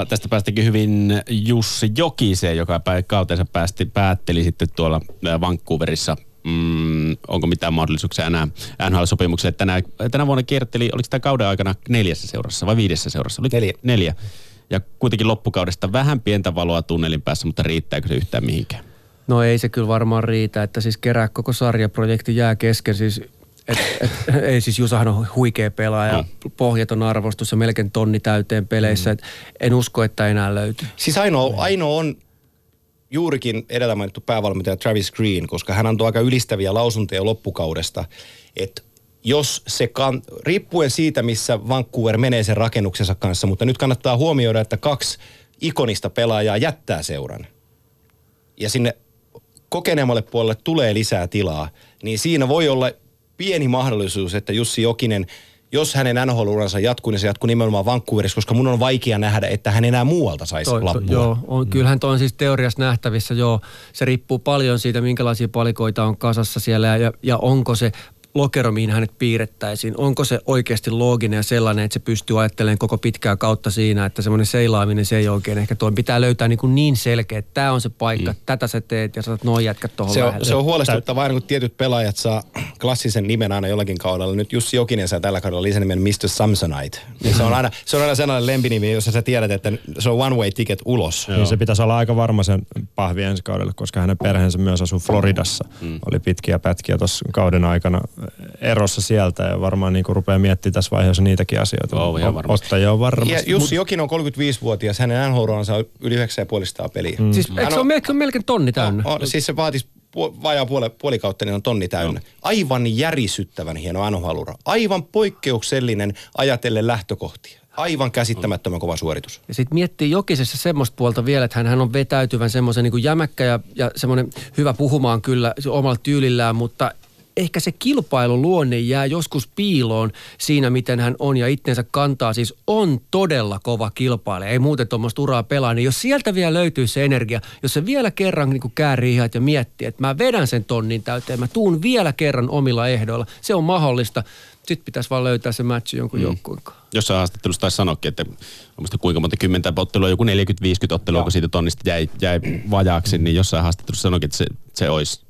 Tästä päästikin hyvin Jussi Jokiseen, joka kautensa päästi, päätteli sitten tuolla Vancouverissa. Mm, onko mitään mahdollisuuksia enää NHL-sopimukselle? Tänä, tänä vuonna kierteli, oliko tämä kauden aikana neljässä seurassa vai viidessä seurassa? Oliko Neljä. Neljä. Ja kuitenkin loppukaudesta vähän pientä valoa tunnelin päässä, mutta riittääkö se yhtään mihinkään? No ei se kyllä varmaan riitä, että siis kerää koko sarjaprojekti jää kesken. Siis, et, et, ei siis Jusahan on huikea pelaaja, Mm. pohjaton arvostus ja melkein tonni täyteen peleissä. Et en usko, että enää löytyy. Siis ainoa, ainoa on juurikin edellä mainittu päävalmentaja Travis Green, koska hän antoi aika ylistäviä lausuntoja loppukaudesta, että jos se kan, riippuen siitä, missä Vancouver menee sen rakennuksensa kanssa, mutta nyt kannattaa huomioida, että kaksi ikonista pelaajaa jättää seuran. Ja sinne kokeneemmalle puolelle tulee lisää tilaa, niin siinä voi olla pieni mahdollisuus, että Jussi Jokinen, jos hänen NHL-uransa jatkuu, niin se jatkuu nimenomaan Vancouverissa, koska mun on vaikea nähdä, että hän enää muualta saisi Toi, lappua. to, joo, on, mm. kyllähän toi on siis teoriassa nähtävissä, joo. Se riippuu paljon siitä, minkälaisia palikoita on kasassa siellä ja, ja onko se lokero, mihin hänet piirrettäisiin. Onko se oikeasti looginen ja sellainen, että se pystyy ajattelemaan koko pitkää kautta siinä, että semmoinen seilaaminen, se ei oikein ehkä tuon. Pitää löytää niin, kuin niin selkeä, että tämä on se paikka, mm. tätä sä teet ja saat noin jätkät tuohon Se on, lähelle. se on huolestuttavaa aina, kun tietyt pelaajat saa klassisen nimen aina jollakin kaudella. Nyt Jussi Jokinen saa tällä kaudella lisänimen Mr. Samsonite. Ja se on aina, se on aina sellainen lempinimi, jossa sä tiedät, että se on one way ticket ulos. Niin se pitäisi olla aika varma sen pahvi ensi kaudelle, koska hänen perheensä myös asuu Floridassa. Mm. Oli pitkiä pätkiä tuossa kauden aikana erossa sieltä ja varmaan niin rupeaa miettimään tässä vaiheessa niitäkin asioita. Joo, ihan varmasti. Ottajia on varmasti. Ja Jussi Jokinen on 35-vuotias, hänen nhl on yli 9,5 peliä. Mm. Siis eikö se ole melkein, melkein tonni täynnä? On, on, siis se vaatisi pu- vajaa puoli, puoli kautta, niin on tonni täynnä. Aivan järisyttävän hieno nhl Aivan poikkeuksellinen ajatellen lähtökohtia. Aivan käsittämättömän kova suoritus. Ja sitten miettii Jokisessa semmoista puolta vielä, että hän, hän on vetäytyvän semmoisen niin jämäkkä ja, ja semmoinen hyvä puhumaan kyllä omalla tyylillään, mutta ehkä se kilpailuluonne jää joskus piiloon siinä, miten hän on ja itsensä kantaa. Siis on todella kova kilpailija, ei muuten tuommoista uraa pelaa. Niin jos sieltä vielä löytyy se energia, jos se vielä kerran niin käärii ihan ja miettii, että mä vedän sen tonnin täyteen, mä tuun vielä kerran omilla ehdoilla, se on mahdollista. Sitten pitäisi vaan löytää se matchi jonkun mm. joukkueen kanssa. Jossain haastattelussa taisi sanoakin, että muista kuinka monta kymmentä ottelua, joku 40-50 ottelua, kun siitä tonnista jäi, jäi vajaaksi, niin jossain haastattelussa sanoikin, että se, se olisi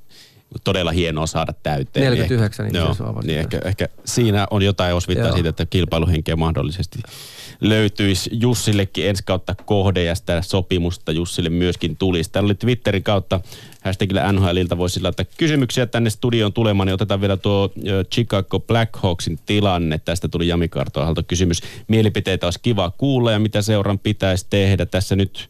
todella hienoa saada täyteen. 49 niin, ehkä, joo, niin ehkä, ehkä, siinä on jotain osvittaa siitä, että kilpailuhenkeä mahdollisesti löytyisi Jussillekin ensi kautta kohde ja sitä sopimusta Jussille myöskin tulisi. Täällä oli Twitterin kautta hashtagillä NHLilta voisi laittaa kysymyksiä tänne studioon tulemaan, niin otetaan vielä tuo Chicago Blackhawksin tilanne. Tästä tuli Jami Kartoahalta kysymys. Mielipiteitä olisi kiva kuulla ja mitä seuran pitäisi tehdä. Tässä nyt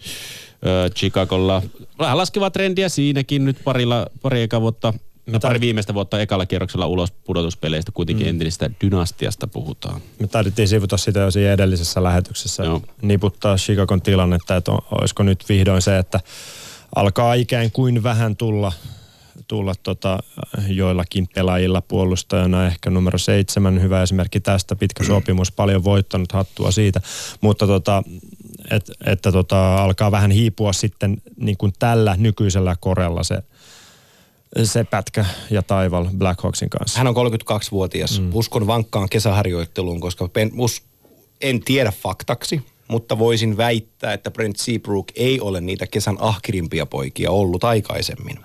ö, Chicagolla vähän laskevaa trendiä siinäkin nyt parilla, pari eka vuotta No, pari viimeistä vuotta ekalla kierroksella ulos pudotuspeleistä, kuitenkin mm. entisestä dynastiasta puhutaan. Me taidettiin sivuta sitä jo siinä edellisessä lähetyksessä, Joo. Niputtaa Chicagon tilannetta, että olisiko nyt vihdoin se, että alkaa ikään kuin vähän tulla, tulla tota, joillakin pelaajilla puolustajana. Ehkä numero seitsemän, hyvä esimerkki tästä, pitkä sopimus, paljon voittanut hattua siitä. Mutta tota, et, että tota, alkaa vähän hiipua sitten niin kuin tällä nykyisellä korella se, se pätkä ja taival Blackhawksin kanssa. Hän on 32-vuotias. Mm. Uskon vankkaan kesäharjoitteluun, koska pen, us, en tiedä faktaksi, mutta voisin väittää, että Brent Seabrook ei ole niitä kesän ahkirimpia poikia ollut aikaisemmin.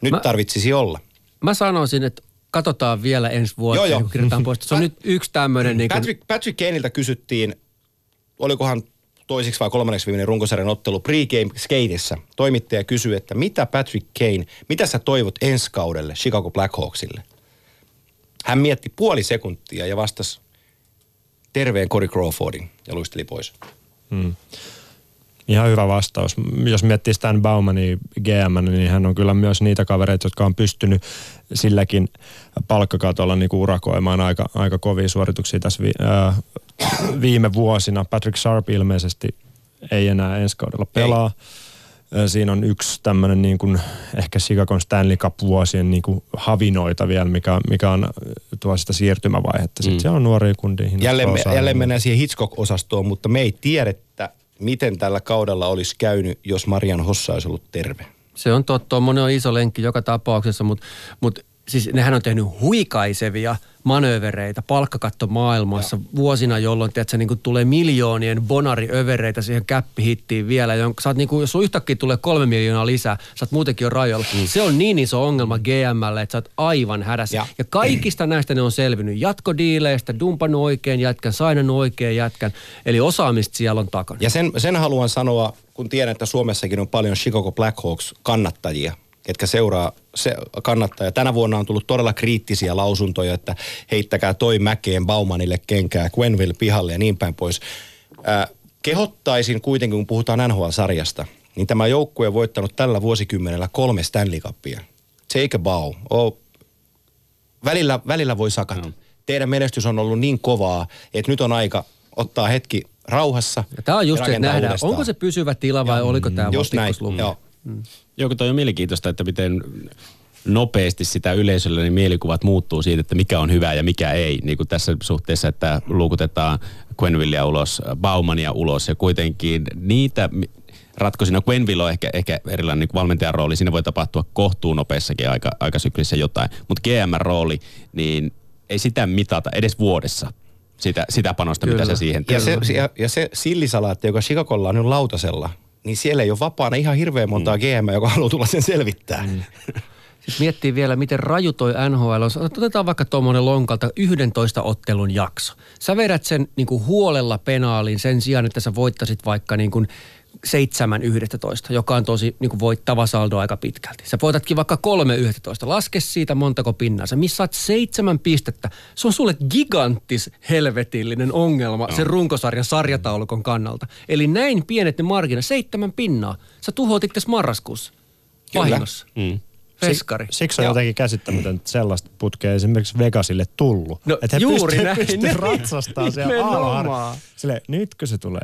Nyt Mä- Mä... tarvitsisi olla. Mä sanoisin, että katsotaan vielä ensi vuotta, Joo, joo. kun kirjoitetaan pois. Se on Pat- nyt yksi tämmöinen... Niin kuin, Patrick, Patrick Kaneilta kysyttiin, olikohan toiseksi vai kolmanneksi viimeinen runkosarjan ottelu pregame skateissa. Toimittaja kysyi, että mitä Patrick Kane, mitä sä toivot ensi kaudelle Chicago Blackhawksille? Hän mietti puoli sekuntia ja vastasi terveen Corey Crawfordin ja luisteli pois. Ihan hyvä vastaus. Jos miettii Stan Baumania GM, niin hän on kyllä myös niitä kavereita, jotka on pystynyt silläkin palkkakatolla niin kuin urakoimaan aika, aika kovia suorituksia tässä vi, ää, viime vuosina. Patrick Sharp ilmeisesti ei enää ensi kaudella pelaa. Ää, Siinä on yksi tämmöinen niin kuin ehkä Chicagon Stanley Cup-vuosien niin kuin havinoita vielä, mikä, mikä on, tuo sitä siirtymävaihetta. Sitten mm. se on nuoria kundiin. Jälleen, me, jälleen mennään siihen Hitchcock-osastoon, mutta me ei tiedetä, miten tällä kaudella olisi käynyt, jos Marian Hossa olisi ollut terve. Se on totta, on iso lenkki joka tapauksessa, mutta mut siis nehän on tehnyt huikaisevia manövereitä palkkakatto maailmassa vuosina, jolloin tiedätkö, niin tulee miljoonien bonariövereitä siihen käppihittiin vielä. Jonka, sä oot, niin kuin, jos sun yhtäkkiä tulee kolme miljoonaa lisää, sä oot muutenkin jo rajoilla. Mm. Se on niin iso ongelma GMlle, että sä oot aivan hädässä. Ja, ja kaikista näistä ne on selvinnyt. Jatkodiileistä, dumpannut oikein jätkän, sainannut oikein jätkän. Eli osaamista siellä on takana. Ja sen, sen haluan sanoa, kun tiedän, että Suomessakin on paljon Chicago Blackhawks kannattajia, ketkä seuraa se kannattaa. Ja tänä vuonna on tullut todella kriittisiä lausuntoja, että heittäkää toi mäkeen Baumanille kenkää, Gwenville pihalle ja niin päin pois. Äh, kehottaisin kuitenkin, kun puhutaan NHL-sarjasta, niin tämä joukkue on voittanut tällä vuosikymmenellä kolme Stanley Cupia. Take a bow. Oh, välillä, välillä voi sakata. No. Teidän menestys on ollut niin kovaa, että nyt on aika ottaa hetki rauhassa. Ja tämä on just se, että nähdään, uudestaan. onko se pysyvä tila vai ja, oliko tämä Just näin, joo. Mm. Joo, toi on mielenkiintoista, että miten nopeasti sitä yleisöllä niin mielikuvat muuttuu siitä, että mikä on hyvä ja mikä ei. Niin kuin tässä suhteessa, että luukutetaan Quenvillia ulos, Baumania ulos ja kuitenkin niitä ratkoisina. Quenville on ehkä, ehkä erilainen niin valmentajan rooli. Siinä voi tapahtua kohtuun nopeassakin aika, aikasyklissä jotain. Mutta GM-rooli, niin ei sitä mitata edes vuodessa sitä, sitä panosta, Kyllä. mitä se siihen tekee. Ja se, ja, ja se sillisalaatti, joka Chicagolla on nyt lautasella – niin siellä ei ole vapaana ihan hirveän montaa mm. GM, joka haluaa tulla sen selvittää. Mm. Siis miettii vielä, miten raju toi NHL on. Otetaan vaikka tuommoinen lonkalta 11 ottelun jakso. Sä vedät sen niin kuin huolella penaaliin sen sijaan, että sä voittasit vaikka niin kuin 7-11, joka on tosi niin kuin voittava saldo aika pitkälti. Sä voitatkin vaikka 3-11. Laske siitä montako pinnaa. Sä missaat seitsemän pistettä. Se on sulle giganttis helvetillinen ongelma no. sen runkosarjan sarjataulukon kannalta. Eli näin pienet ne margina, seitsemän pinnaa. Sä tuhoat itse marraskuussa. Vahingossa. Mm. Veskari. Siksi on jotenkin käsittämätöntä, että sellaista putkea esimerkiksi Vegasille tullut. No että he juuri pystyy, näin. Pystyy ratsastaa siellä Sille, nytkö se tulee?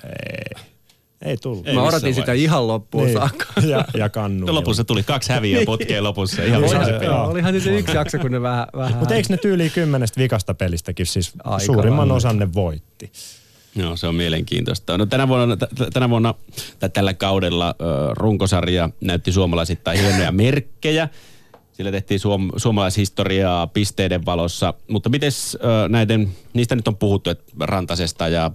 Ei. Tullut. Ei Mä odotin sitä ihan loppuun niin. saakka. Ja, ja kannu. Lopussa tuli kaksi häviä putkeen lopussa. Ihan oli, joo, olihan se yksi jakso, kun ne vähän... vähän Mutta eikö ne tyyli kymmenestä vikasta pelistäkin siis Aika suurimman osan ne voitti? Joo, se on mielenkiintoista. No, tänä vuonna, t- tänä vuonna tai tällä kaudella runkosarja näytti suomalaisittain hienoja merkkejä. Sillä tehtiin suom- suomalaishistoriaa pisteiden valossa. Mutta miten näiden, niistä nyt on puhuttu, että Rantasesta ja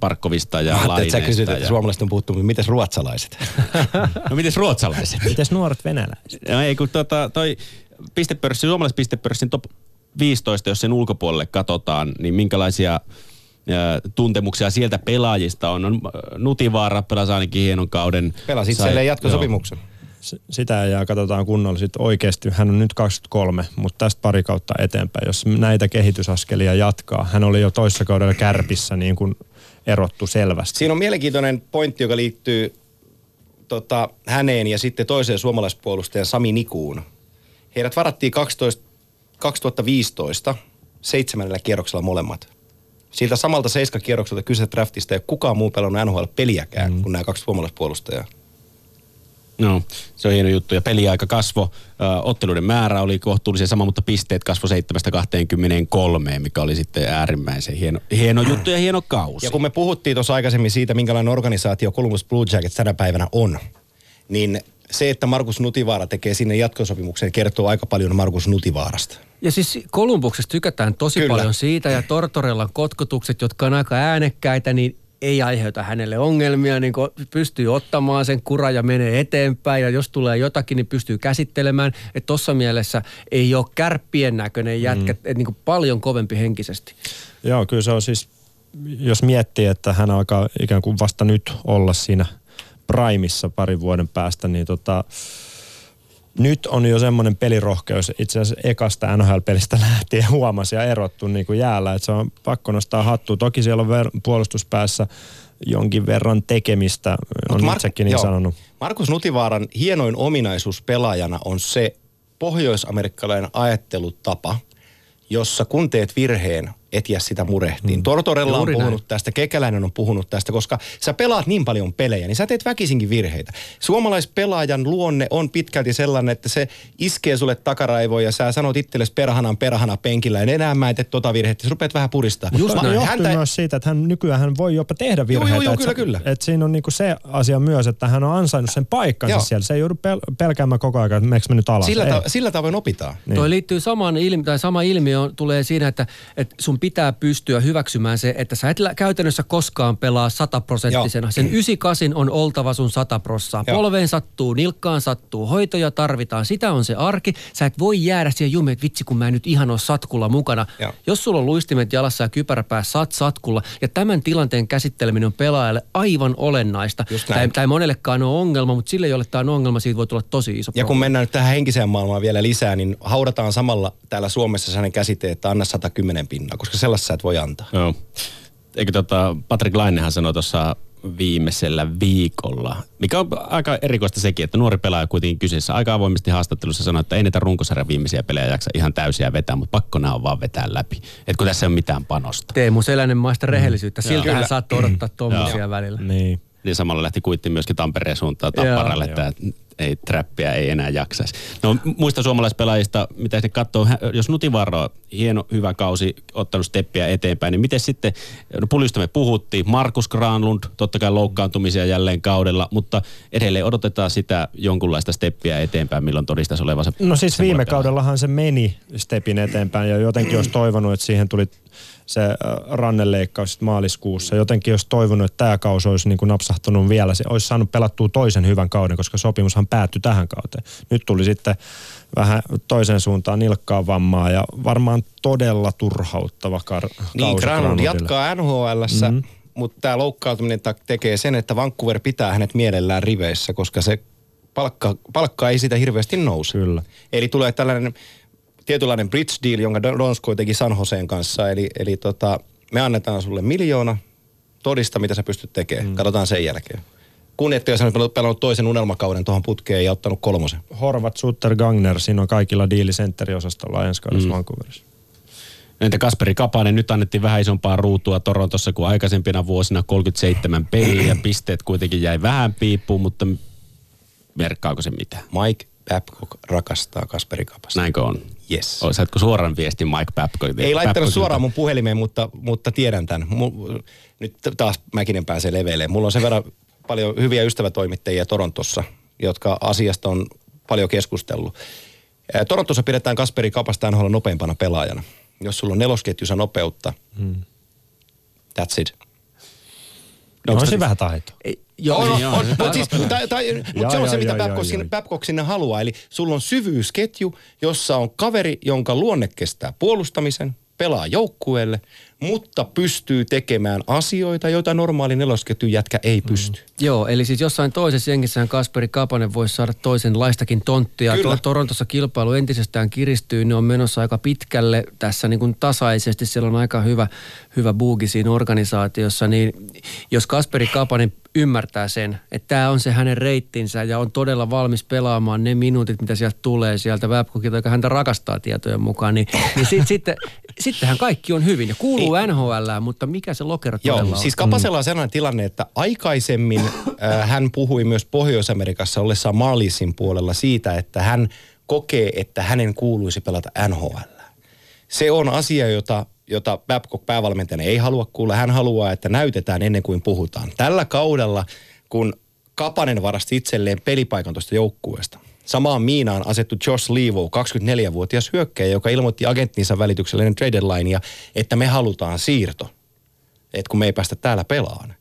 Parkkovista ja Mä Laineesta. Sä kysyt, että ja... suomalaiset on puhuttu, mutta mites ruotsalaiset? no mites ruotsalaiset? mites nuoret venäläiset? No ei, kun tota, toi pistepörssi, suomalaispistepörssin top 15, jos sen ulkopuolelle katsotaan, niin minkälaisia tuntemuksia sieltä pelaajista on. on Nutivaara pelasi ainakin hienon kauden. Pelasi itselleen jatkosopimuksen. Joo sitä ja katsotaan kunnolla sitten oikeasti. Hän on nyt 23, mutta tästä pari kautta eteenpäin. Jos näitä kehitysaskelia jatkaa, hän oli jo toissa kaudella kärpissä niin kuin erottu selvästi. Siinä on mielenkiintoinen pointti, joka liittyy tota, häneen ja sitten toiseen suomalaispuolustajan Sami Nikuun. Heidät varattiin 12, 2015 seitsemännellä kierroksella molemmat. Siltä samalta seiskakierrokselta kyse draftista ei kukaan muu pelannut NHL-peliäkään mm. kuin nämä kaksi suomalaispuolustajaa. No, se on hieno juttu. Ja peliaika kasvo, otteluiden määrä oli kohtuullisen sama, mutta pisteet kasvo 7-23, mikä oli sitten äärimmäisen hieno, hieno juttu ja hieno kausi. Ja kun me puhuttiin tuossa aikaisemmin siitä, minkälainen organisaatio Columbus Blue Jackets tänä päivänä on, niin se, että Markus Nutivaara tekee sinne jatkosopimuksen, kertoo aika paljon Markus Nutivaarasta. Ja siis Kolumbuksessa tykätään tosi Kyllä. paljon siitä ja Tortorellan kotkotukset, jotka on aika äänekkäitä, niin ei aiheuta hänelle ongelmia, niin pystyy ottamaan sen kura ja menee eteenpäin ja jos tulee jotakin, niin pystyy käsittelemään. Että tuossa mielessä ei ole kärppien näköinen jätkä, mm. että niin paljon kovempi henkisesti. Joo, kyllä se on siis, jos miettii, että hän alkaa ikään kuin vasta nyt olla siinä primissa parin vuoden päästä, niin tota, nyt on jo semmoinen pelirohkeus, itse asiassa ekasta NHL-pelistä lähtien huomasi ja erottu niin kuin jäällä, että se on pakko nostaa hattu. Toki siellä on ver- puolustuspäässä jonkin verran tekemistä, on Mark, itsekin niin joo. sanonut. Markus Nutivaaran hienoin ominaisuus pelaajana on se pohjoisamerikkalainen ajattelutapa, jossa kun teet virheen, et jää sitä murehtiin. Mm. Tortorella on Juuri puhunut näin. tästä, Kekäläinen on puhunut tästä, koska sä pelaat niin paljon pelejä, niin sä teet väkisinkin virheitä. Suomalaispelaajan luonne on pitkälti sellainen, että se iskee sulle takaraivoon ja sä sanot itsellesi perhanan perhana penkillä, ja enää mä en tee tota virhettä, sä rupeat vähän puristaa. Just Mä- näin. Häntä- myös siitä, että hän nykyään hän voi jopa tehdä virheitä. joo, joo, että kyllä, se- kyllä. Että siinä on niinku se asia myös, että hän on ansainnut sen paikkansa Joo. siellä. Se ei joudu pel- pelkäämään koko ajan, että meneekö me nyt alas. Sillä, ta- sillä tavoin opitaan. Niin. Toi liittyy samaan ilmi- tai sama ilmiö on- tulee siinä, että, että sun pitää pystyä hyväksymään se, että sä et käytännössä koskaan pelaa sataprosenttisena. Sen 98 on oltava sun sataprossaa. Polveen sattuu, nilkkaan sattuu, hoitoja tarvitaan. Sitä on se arki. Sä et voi jäädä siihen jumiin, että vitsi kun mä en nyt ihan ole satkulla mukana. Joo. Jos sulla on luistimet jalassa ja kypärä päässä, sä oot satkulla. Ja tämän tilanteen käsitteleminen on pelaajalle aivan olennaista. Tämä ei, monellekaan ole ongelma, mutta sille, jolle tämä on ongelma, siitä voi tulla tosi iso Ja kun probleemi. mennään nyt tähän henkiseen maailmaan vielä lisää, niin haudataan samalla täällä Suomessa sellainen käsite, että anna 110 pinnaa, koska sellaista sä et voi antaa. Joo. Eikö tota, Patrick Lainehan sanoi tuossa viimeisellä viikolla, mikä on aika erikoista sekin, että nuori pelaaja kuitenkin kyseessä aika avoimesti haastattelussa sanoi, että ei niitä runkosarjan viimeisiä pelejä jaksa ihan täysiä vetää, mutta pakko nämä on vaan vetää läpi. Että kun tässä ei ole mitään panosta. Teemu Selänen maista rehellisyyttä. Siltähän Kyllä. saattoi odottaa tuommoisia välillä. Niin. Niin samalla lähti kuitti myöskin Tampereen suuntaan. Tapparalle, että ei trappia ei enää jaksaisi. No muista suomalaispelaajista, mitä sitten katsoo, jos Nutivaro, hieno hyvä kausi, ottanut steppiä eteenpäin, niin miten sitten, no Puljista me puhuttiin, Markus Granlund, totta kai loukkaantumisia jälleen kaudella, mutta edelleen odotetaan sitä jonkunlaista steppiä eteenpäin, milloin todistaisi olevansa No siis viime pelaaja. kaudellahan se meni stepin eteenpäin ja jotenkin olisi toivonut, että siihen tuli se ranneleikkaus maaliskuussa. Jotenkin olisi toivonut, että tämä kausi olisi niin kuin napsahtunut vielä. Se olisi saanut pelattua toisen hyvän kauden, koska sopimushan päättyi tähän kauteen. Nyt tuli sitten vähän toisen suuntaan nilkkaan vammaa ja varmaan todella turhauttava kar- Niin, kausi Granlund jatkaa NHLssä, mm-hmm. mutta tämä loukkaantuminen tekee sen, että Vancouver pitää hänet mielellään riveissä, koska se palkka, palkka ei sitä hirveästi nouse. Kyllä. Eli tulee tällainen tietynlainen bridge deal, jonka Don- Donskoi teki San Joseen kanssa. Eli, eli tota, me annetaan sulle miljoona, todista mitä sä pystyt tekemään. Mm. Katsotaan sen jälkeen. Kun ette ole sanonut, pelannut toisen unelmakauden tuohon putkeen ja ottanut kolmosen. Horvat, Sutter, Gagner, siinä on kaikilla diilisenteriosastolla ensi kaudessa mm. Vancouverissa. Entä Kasperi Kapanen, nyt annettiin vähän isompaa ruutua Torontossa kuin aikaisempina vuosina, 37 peliä, pisteet kuitenkin jäi vähän piippuun, mutta merkkaako se mitään? Mike Babcock rakastaa Kasperi Kapasta. Näinkö on? Yes. Saitko suoran viestin Mike Babcock? Ei laittanut Babcockilta? suoraan mun puhelimeen, mutta, mutta tiedän tämän. Mu- nyt taas Mäkinen pääsee leveille. Mulla on sen verran paljon hyviä ystävätoimittajia Torontossa, jotka asiasta on paljon keskustellut. Torontossa pidetään Kasperi Kapasta NHL nopeimpana pelaajana. Jos sulla on nelosketjussa nopeutta, hmm. that's it. No, on se vähän taitoa. Ei, Joo, joo, on, mutta siis, tai, tai, mut se on se, mitä Babcock sinne, joo. Babcock sinne haluaa. Eli sulla on syvyysketju, jossa on kaveri, jonka luonne kestää puolustamisen, pelaa joukkueelle, mutta pystyy tekemään asioita, joita normaali nelosketjun jätkä ei pysty. Joo, eli siis jossain toisessa jengissähän Kasperi Kapanen voisi saada toisenlaistakin tonttia. Kyllä. Tuo Torontossa kilpailu entisestään kiristyy, ne on menossa aika pitkälle tässä niin kuin tasaisesti. Siellä on aika hyvä, hyvä buugi siinä organisaatiossa, niin jos Kasperi Kapanen ymmärtää sen, että tämä on se hänen reittinsä ja on todella valmis pelaamaan ne minuutit, mitä sieltä tulee sieltä Babcockilta, joka häntä rakastaa tietojen mukaan, niin, niin sit, sitten, sittenhän kaikki on hyvin ja kuuluu NHL, mutta mikä se lokero todella Joo, on? siis Kapasella on sellainen tilanne, että aikaisemmin äh, hän puhui myös Pohjois-Amerikassa ollessaan Marlisin puolella siitä, että hän kokee, että hänen kuuluisi pelata NHL. Se on asia, jota, jota Babcock päävalmentajana ei halua kuulla. Hän haluaa, että näytetään ennen kuin puhutaan. Tällä kaudella, kun Kapanen varasti itselleen pelipaikan tuosta joukkueesta, Samaan miinaan asettu Josh Levo, 24-vuotias hyökkäjä, joka ilmoitti agenttinsa välityksellä ennen trade deadlinea, että me halutaan siirto että kun me ei päästä täällä pelaan,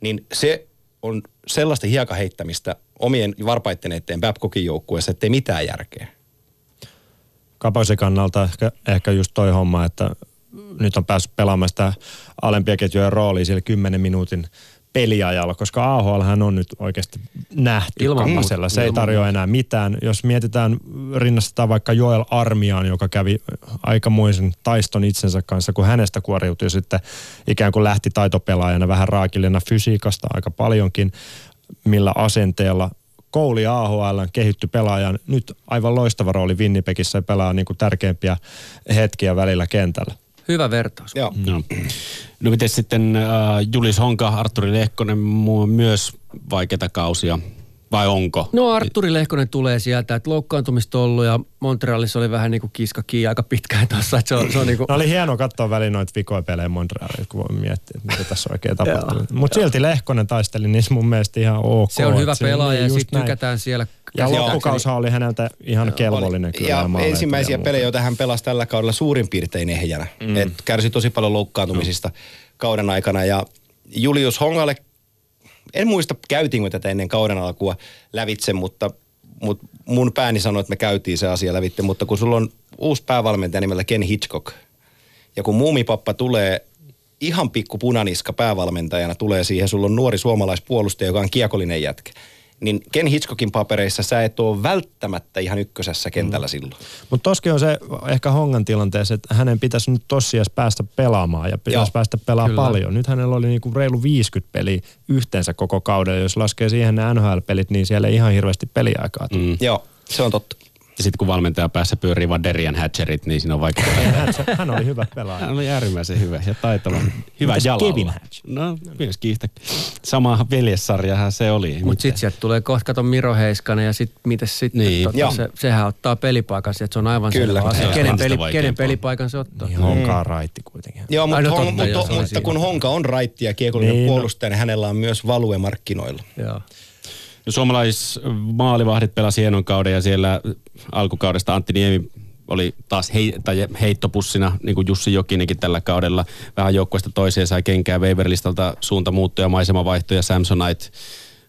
niin se on sellaista hiekaheittämistä omien varpaitten eteen Babcockin joukkueessa, ettei mitään järkeä. Kapaisen kannalta ehkä, ehkä just toi homma, että nyt on päässyt pelaamaan sitä alempia ketjujen roolia siellä 10 minuutin peliajalla, koska AHL hän on nyt oikeasti nähty Ilman Se ei ilman tarjoa enää mitään. Jos mietitään, rinnastetaan vaikka Joel Armiaan, joka kävi aikamoisen taiston itsensä kanssa, kun hänestä kuoriutui sitten ikään kuin lähti taitopelaajana vähän raakillena fysiikasta aika paljonkin, millä asenteella kouli AHL kehitty pelaajan. Nyt aivan loistava rooli Winnipegissä ja pelaa niin kuin tärkeimpiä hetkiä välillä kentällä. Hyvä vertaus. Joo. No. no miten sitten äh, Julis Honka, Arturi Lehkonen mu- myös vaikeita kausia, vai onko? No Arturi Lehkonen tulee sieltä, että loukkaantumista on ollut ja Montrealissa oli vähän niin kuin kiska kiinni aika pitkään tuossa. Että se on, se on niin kuin, No oli hieno katsoa väliin noita vikoja pelejä Montrealilla, kun voi miettiä, että mitä tässä oikein tapahtuu. Mutta silti Lehkonen taisteli niissä mun mielestä ihan ok. se on hyvä pelaaja ja sitten tykätään siellä. Ja loppukaushan oli häneltä ihan kelvollinen kyllä. Ja ensimmäisiä ja muuta. pelejä, joita hän pelasi tällä kaudella suurin piirtein ehjänä. Mm. Et kärsi tosi paljon loukkaantumisista kauden aikana. Ja Julius Hongalle, en muista käytiinkö tätä ennen kauden alkua lävitse, mutta, mutta mun pääni sanoi, että me käytiin se asia lävitse. Mutta kun sulla on uusi päävalmentaja nimellä Ken Hitchcock, ja kun muumipappa tulee ihan pikku punaniska päävalmentajana tulee siihen, sulla on nuori suomalaispuolustaja, joka on kiekollinen jätkä. Niin Ken Hitchcockin papereissa sä et ole välttämättä ihan ykkösessä kentällä mm. silloin. Mutta toskin on se ehkä Hongan tilanteessa, että hänen pitäisi nyt tosiaan päästä pelaamaan ja pitäisi Joo. päästä pelaamaan Kyllä. paljon. Nyt hänellä oli niinku reilu 50 peliä yhteensä koko kaudella. Jos laskee siihen ne NHL-pelit, niin siellä ei ihan hirveästi peliaikaa. Mm. Joo, se on totta. Ja sitten kun valmentaja päässä pyörii vaan Derian Hatcherit, niin siinä on vaikea. Hän, se- oli hyvä pelaaja. Hän oli äärimmäisen hyvä ja taitava. Hyvä Mitäs jalalla. Kevin Hatch? No, myös kiihtä. Sama veljessarjahan se oli. Mutta sitten sieltä tulee kohta kato Miro Heiskanen ja sitten mites sitten? Niin. Tota, se, sehän ottaa pelipaikan sieltä, se on aivan Kyllä. selvä Se asia. on Kenen, peli, kenen pelipaikan se ottaa? Niin Honkaa raitti kuitenkin. Joo, mutta, Ai, no hon, totta, mutta, se oli mutta siinä. kun Honka on raitti ja kiekollinen Niin, niin, no. puolustaja, niin hänellä on myös value markkinoilla. Joo. No, suomalaismaalivahdit pelasi hienon kauden ja siellä alkukaudesta Antti Niemi oli taas hei, tai heittopussina, niin kuin Jussi Jokinenkin tällä kaudella. Vähän joukkueesta toiseen sai kenkää Waverlistalta suunta muuttuja, maisemavaihtoja, Samsonite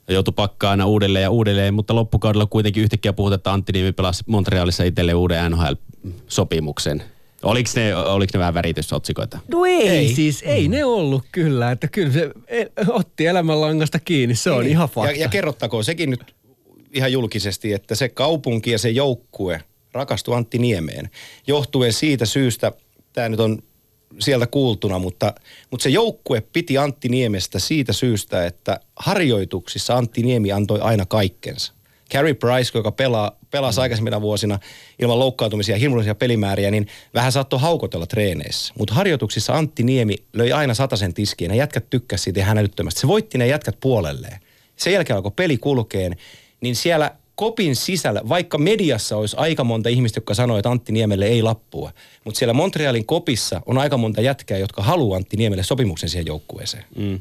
joutui pakkaan aina uudelleen ja uudelleen, mutta loppukaudella kuitenkin yhtäkkiä puhutaan, että Antti Niemi pelasi Montrealissa itselle uuden NHL-sopimuksen. Oliko ne, oliko ne vähän väritysotsikoita? No ei, Ei. siis ei ne ollut kyllä, että kyllä se e, otti elämänlangasta kiinni, se on ihan fakta. Ja, ja kerrottakoon sekin nyt ihan julkisesti, että se kaupunki ja se joukkue rakastui Antti Niemeen. Johtuen siitä syystä, tämä nyt on sieltä kuultuna, mutta, mutta se joukkue piti Antti Niemestä siitä syystä, että harjoituksissa Antti Niemi antoi aina kaikkensa. Carey Price, joka pelaa, pelasi aikaisemmina vuosina ilman loukkaantumisia ja hirmuisia pelimääriä, niin vähän saattoi haukotella treeneissä. Mutta harjoituksissa Antti Niemi löi aina satasen tiskiin ja jätkät tykkäsivät siitä ihan älyttömästi. Se voitti ne jätkät puolelleen. Sen jälkeen alkoi peli kulkeen, niin siellä kopin sisällä, vaikka mediassa olisi aika monta ihmistä, jotka sanoo, että Antti Niemelle ei lappua, mutta siellä Montrealin kopissa on aika monta jätkää, jotka haluaa Antti Niemelle sopimuksen siihen joukkueeseen. Mm.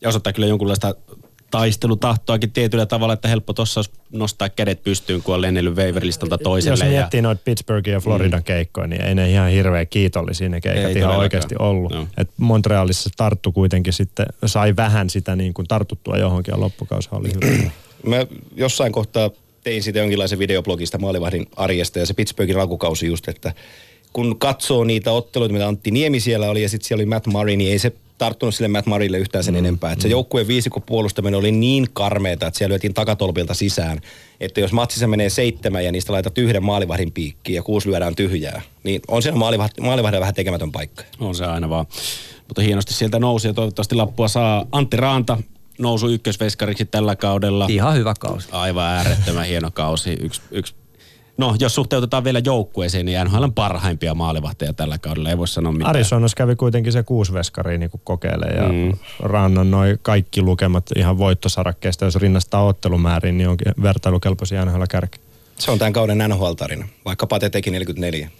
Ja osoittaa kyllä jonkunlaista taistelutahtoakin tietyllä tavalla, että helppo tuossa nostaa kädet pystyyn, kun on lennellyt Waverlistalta Jos toiselle. ja, miettii noita Pittsburghin ja Floridan mm. keikkoja, niin ei ne ihan hirveän kiitollisia ne keikat Ei ihan oikeasti ollut. Joo. Et Montrealissa tarttu kuitenkin sitten, sai vähän sitä niin kuin tartuttua johonkin ja loppukausi oli hyvä. Mä jossain kohtaa tein siitä jonkinlaisen videoblogista maalivahdin arjesta ja se Pittsburghin alkukausi just, että kun katsoo niitä otteluita, mitä Antti Niemi siellä oli ja sitten siellä oli Matt Murray, niin ei se tarttunut sille Matt Murraylle yhtään sen mm, enempää. Et se joukkueen viisikon puolustaminen oli niin karmeeta, että siellä lyötiin takatolpilta sisään, että jos matsissa menee seitsemän ja niistä laitat yhden maalivahdin piikkiin ja kuusi lyödään tyhjää, niin on siellä maalivahti, maalivahdilla vähän tekemätön paikka. On se aina vaan. Mutta hienosti sieltä nousi ja toivottavasti lappua saa Antti Raanta nousu ykkösveskariksi tällä kaudella. Ihan hyvä kausi. Aivan äärettömän hieno kausi. Yksi, yksi No, jos suhteutetaan vielä joukkueeseen, niin NHL on parhaimpia maalivahteja tällä kaudella, ei voi sanoa mitään. Arizonassa kävi kuitenkin se kuusi veskaria niin kokeilee ja mm. Rannan noin kaikki lukemat ihan voittosarakkeesta, jos rinnastaa ottelumäärin, niin onkin vertailukelpoisia NHL kärki. Se on tämän kauden NHL-tarina, vaikka Pate teki 44.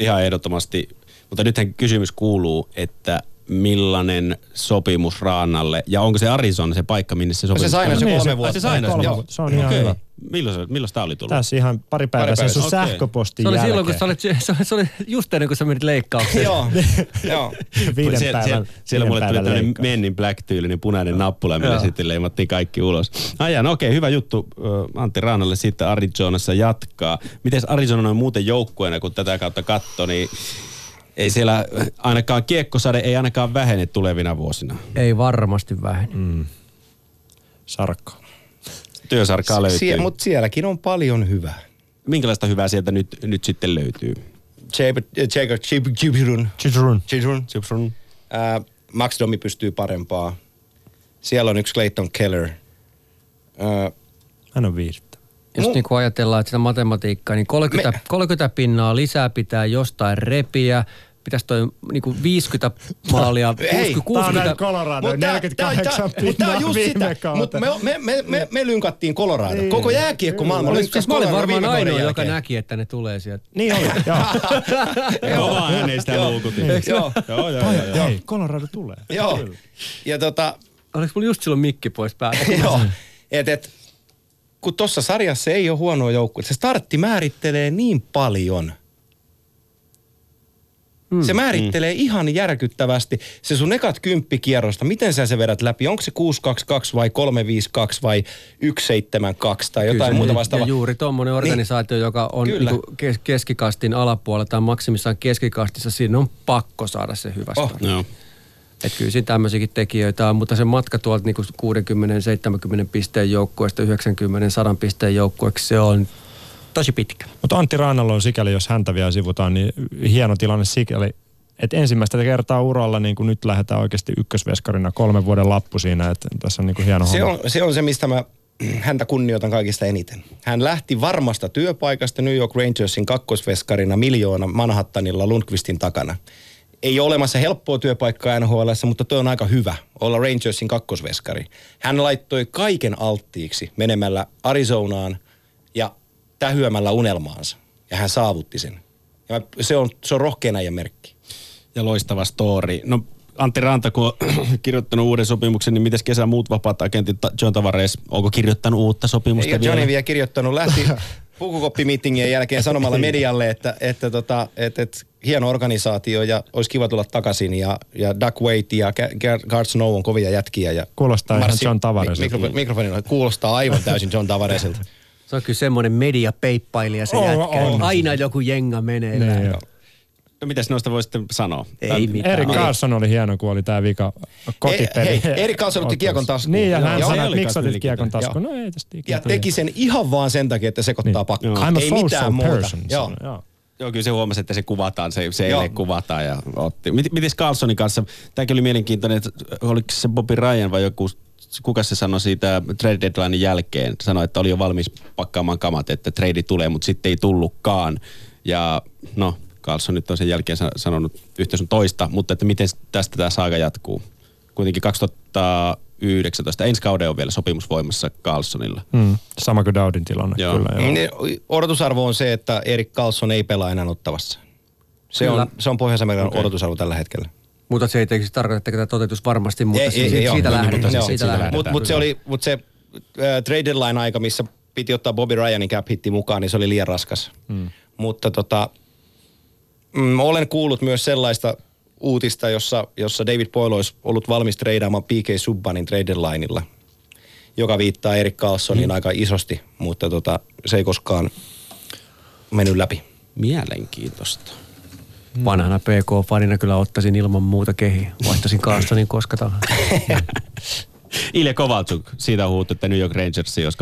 Ihan ehdottomasti. Mutta nythän kysymys kuuluu, että millainen sopimus Raanalle, ja onko se Arizona se paikka, minne se sopimus? se aina se Niin, kolme Ai vuotta. se sai aina Kolme vuotta. Se on ihan hyvä. Milloin, se, milloin tämä oli tullut? Tässä ihan pari päivää Pari sen sun. Okei. sähköpostin Se oli jälkeen. silloin, kun sä olit, se, oli- se oli just ennen kuin sä menit leikkaukseen. Joo, joo. Viiden siellä, päivän, siellä, mulle tuli tämmöinen leikkaus. Men in Black-tyylinen punainen nappula, millä sitten leimattiin kaikki ulos. Ajan, no okei, hyvä juttu Antti Raanalle sitten Arizonassa jatkaa. Miten Arizona on muuten joukkueena, kun tätä kautta katsoo, niin ei siellä ainakaan kiekkosade ei ainakaan vähene tulevina vuosina. Ei varmasti vähene. Mm. Sarkko. Työsarkaa löytyy. Sie- Mutta sielläkin on paljon hyvää. Minkälaista hyvää sieltä nyt, nyt sitten löytyy? Jacob Chibirun. Chibirun. Max Domi pystyy parempaa. Siellä on yksi Clayton Keller. Hän on viihdyttä. Jos niin kuin ajatellaan että sitä matematiikkaa, niin 30, Me- 30 pinnaa lisää pitää jostain repiä, pitäisi toi niinku 50 maalia, Hei, 60, Tää on 60 näin Colorado, Mut tää- 48 tää- tää- mut tää on just sitä. Mut kautena. me, me, me, me, me lynkattiin Colorado. Koko jääkiekko maailma Olis, lynkkäsi siis mä olin Colorado varmaan ainoa, joka näki, että ne tulee sieltä. Niin oli, joo. Kova ääneen sitä luukutin. Joo, Joo, joo, Colorado tulee. joo. Ja tota, Oliko mulla just silloin mikki pois päältä? joo. Et, et, kun tuossa sarjassa ei ole huonoa joukkue, se startti määrittelee niin paljon. Hmm. Se määrittelee ihan järkyttävästi se sun ekat kymppikierrosta. Miten sä se vedät läpi? Onko se 622 vai 352 vai 172 tai jotain Kyllä, muuta vastaavaa? Ja juuri tuommoinen organisaatio, niin. joka on Kyllä. niinku kes- keskikastin alapuolella tai maksimissaan keskikastissa, siinä on pakko saada se hyvä Oh. Joo. Et kyllä siinä tämmöisiäkin tekijöitä on, mutta se matka tuolta niinku 60-70 pisteen joukkueesta 90-100 pisteen joukkueeksi, se on tosi pitkä. Mutta Antti Raanalla on sikäli, jos häntä vielä sivutaan, niin hieno tilanne sikäli, että ensimmäistä kertaa uralla niin kuin nyt lähdetään oikeasti ykkösveskarina kolmen vuoden lappu siinä, että tässä on niin kuin hieno Se homma. on, se on se, mistä mä häntä kunnioitan kaikista eniten. Hän lähti varmasta työpaikasta New York Rangersin kakkosveskarina miljoona Manhattanilla Lundqvistin takana. Ei ole olemassa helppoa työpaikkaa NHL, mutta tuo on aika hyvä olla Rangersin kakkosveskari. Hän laittoi kaiken alttiiksi menemällä Arizonaan tähyämällä unelmaansa. Ja hän saavutti sen. Ja se on, se on rohkean äijän merkki. Ja loistava story. No Antti Ranta, kun on kirjoittanut uuden sopimuksen, niin miten kesän muut vapaat agentit, John Tavares, onko kirjoittanut uutta sopimusta Ei vielä? Johnny vielä kirjoittanut, lähti pukukoppimitingien jälkeen sanomalla medialle, että, että, tota, että, että hieno organisaatio ja olisi kiva tulla takaisin ja, ja Doug Waite ja Garth Snow on kovia jätkiä. Ja Kuulostaa ihan Marssi- John Tavaresilta. Mikro, mikrofonilla kuulostaa aivan täysin John Tavaresilta. Se on kyllä semmoinen mediapeippailija se On, jätkä. on. Aina joku jenga menee. Niin, joo. No, mitäs noista voisitte sanoa? Ei mitään. Erik Carlson oli hieno, kun oli tämä vika kotipeli. Hei, Erik Carlson otti kiekon taskuun. Niin, ja hän sanoi, se että oli miksi otit kiekon taskuun. No ei tästä ikinä Ja tule. teki sen ihan vaan sen takia, että sekoittaa pakkaa. I'm a Ei social mitään muuta. person. Joo. joo. Joo, kyllä se huomasi, että se kuvataan, se, se Joo. eilen kuvataan ja otti. Mit, mites Carlsonin kanssa, tämäkin oli mielenkiintoinen, että oliko se Bobby Ryan vai joku, kuka se sanoi siitä trade deadlinein jälkeen, sanoi, että oli jo valmis pakkaamaan kamat, että trade tulee, mutta sitten ei tullutkaan. Ja no, Carlson nyt on sen jälkeen sa- sanonut yhtä sun toista, mutta että miten tästä tämä saaga jatkuu. Kuitenkin 2019, ensi kauden on vielä sopimus voimassa Carlsonilla. Mm, sama kuin Dowdin tilanne, Joo. kyllä. Joo. Niin, Odotusarvo on se, että Erik Carlson ei pelaa enää ottavassa. Se Kyllä. on, se on Pohjois-Amerikan okay. odotusarvo tällä hetkellä. Mutta se ei tietysti tarkoita, että tämä toteutus varmasti, mutta Ei, ei, ei, siitä, ei, joo, siitä joo, lähdetään. mutta Siitä, lähdetään. Mutta mut se, oli, mut se äh, trade deadline aika, missä piti ottaa Bobby Ryanin cap hitti mukaan, niin se oli liian raskas. Mm. Mutta tota, mm, olen kuullut myös sellaista uutista, jossa, jossa David Boyle olisi ollut valmis treidaamaan PK Subbanin trade deadlineilla, joka viittaa Erik Carlsoniin mm. aika isosti, mutta tota, se ei koskaan mennyt läpi. Mielenkiintoista. Vanhana PK-fanina kyllä ottaisin ilman muuta kehi. Vaihtaisin Carlsonin koska tahansa. Ilja Kovalchuk, siitä on huuttu, että New York Rangers jos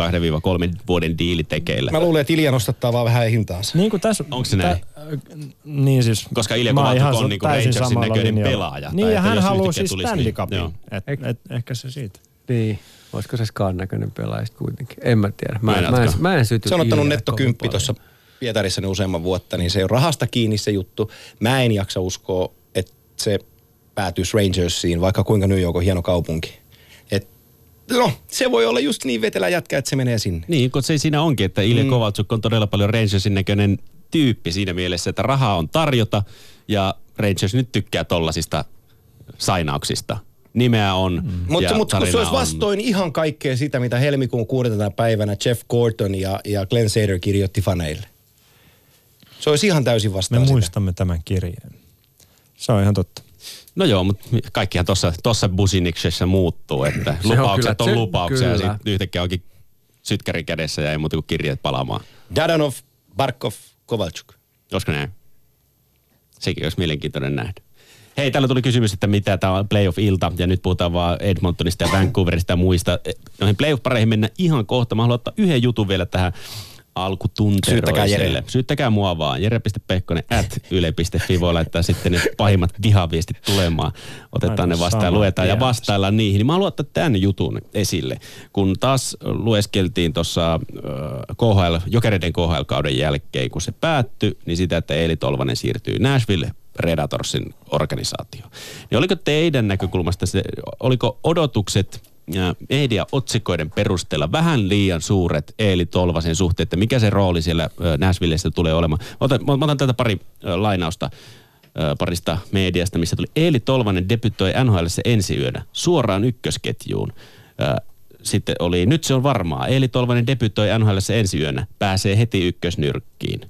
2-3 vuoden diili tekeillä. Mä luulen, että Ilja nostattaa vaan vähän hintaansa. Niin kuin tässä... Onko se näin? niin siis... Koska Ilja mä Kovalchuk ihan on niinku täysin Rangersin näköinen linjalla. pelaaja, tai Niin, ja että hän haluaa siis tulisi, Stanley niin- Cupin. joo. Et, et, ehkä se siitä. niin. Olisiko se Skaan näköinen pelaaja kuitenkin? En mä tiedä. Mä, en, mä, en, mä en syty Se on ottanut Iljaa netto kovin kymppi paljon. tuossa Pietarissa ne useamman vuotta, niin se ole rahasta kiinni se juttu. Mä en jaksa uskoa, että se päätyisi Rangersiin, vaikka kuinka New York on hieno kaupunki. Et, no, se voi olla just niin vetelä jätkä, että se menee sinne. Niin, kun se siinä onkin, että Ilja mm. Kovalchuk on todella paljon Rangersin näköinen tyyppi siinä mielessä, että rahaa on tarjota ja Rangers nyt tykkää tollasista sainauksista. Nimeä on mm. Mutta mut, kun se olisi on. vastoin ihan kaikkea sitä, mitä helmikuun 6. päivänä Jeff Gordon ja, ja Glenn Sader kirjoitti faneille. Se olisi ihan täysin Me vastaan sitä. muistamme tämän kirjeen. Se on ihan totta. No joo, mutta kaikkihan tuossa tossa Businiksessa muuttuu, että Se on lupaukset kyllä- on lupauksia ja kyllä. sitten yhtäkkiä onkin sytkäri kädessä ja ei muuta kuin kirjeet palaamaan. Dadanov, Barkov, Kovalchuk. Olisiko näin? Sekin olisi mielenkiintoinen nähdä. Hei, täällä tuli kysymys, että mitä tämä on playoff-ilta, ja nyt puhutaan vaan Edmontonista ja Vancouverista ja muista. Eh, Noihin playoff-pareihin mennään ihan kohta. Mä haluan ottaa yhden jutun vielä tähän alkutunteroiselle. Syyttäkää Jere. Syyttäkää mua vaan. Jere.pekkonen at yle.fi voi laittaa sitten ne pahimmat vihaviestit tulemaan. Otetaan Aivan ne vastaan, luetaan ja tiedä. vastaillaan niihin. Niin mä haluan ottaa tämän jutun esille. Kun taas lueskeltiin tuossa KHL, Jokereiden KHL-kauden jälkeen, kun se päättyi, niin sitä, että Eeli Tolvanen siirtyy Nashville Predatorsin organisaatio. Niin oliko teidän näkökulmasta se, oliko odotukset ja media-otsikoiden perusteella vähän liian suuret Eeli Tolvasen suhteen, että mikä se rooli siellä ö, Nashvillessä tulee olemaan. Mä otan, mä otan tätä pari lainausta parista mediasta, missä tuli Eeli Tolvanen debytoi NHL ensi yönä suoraan ykkösketjuun. Sitten oli, nyt se on varmaa, Eeli Tolvanen debytoi NHL ensi yönä, pääsee heti ykkösnyrkkiin.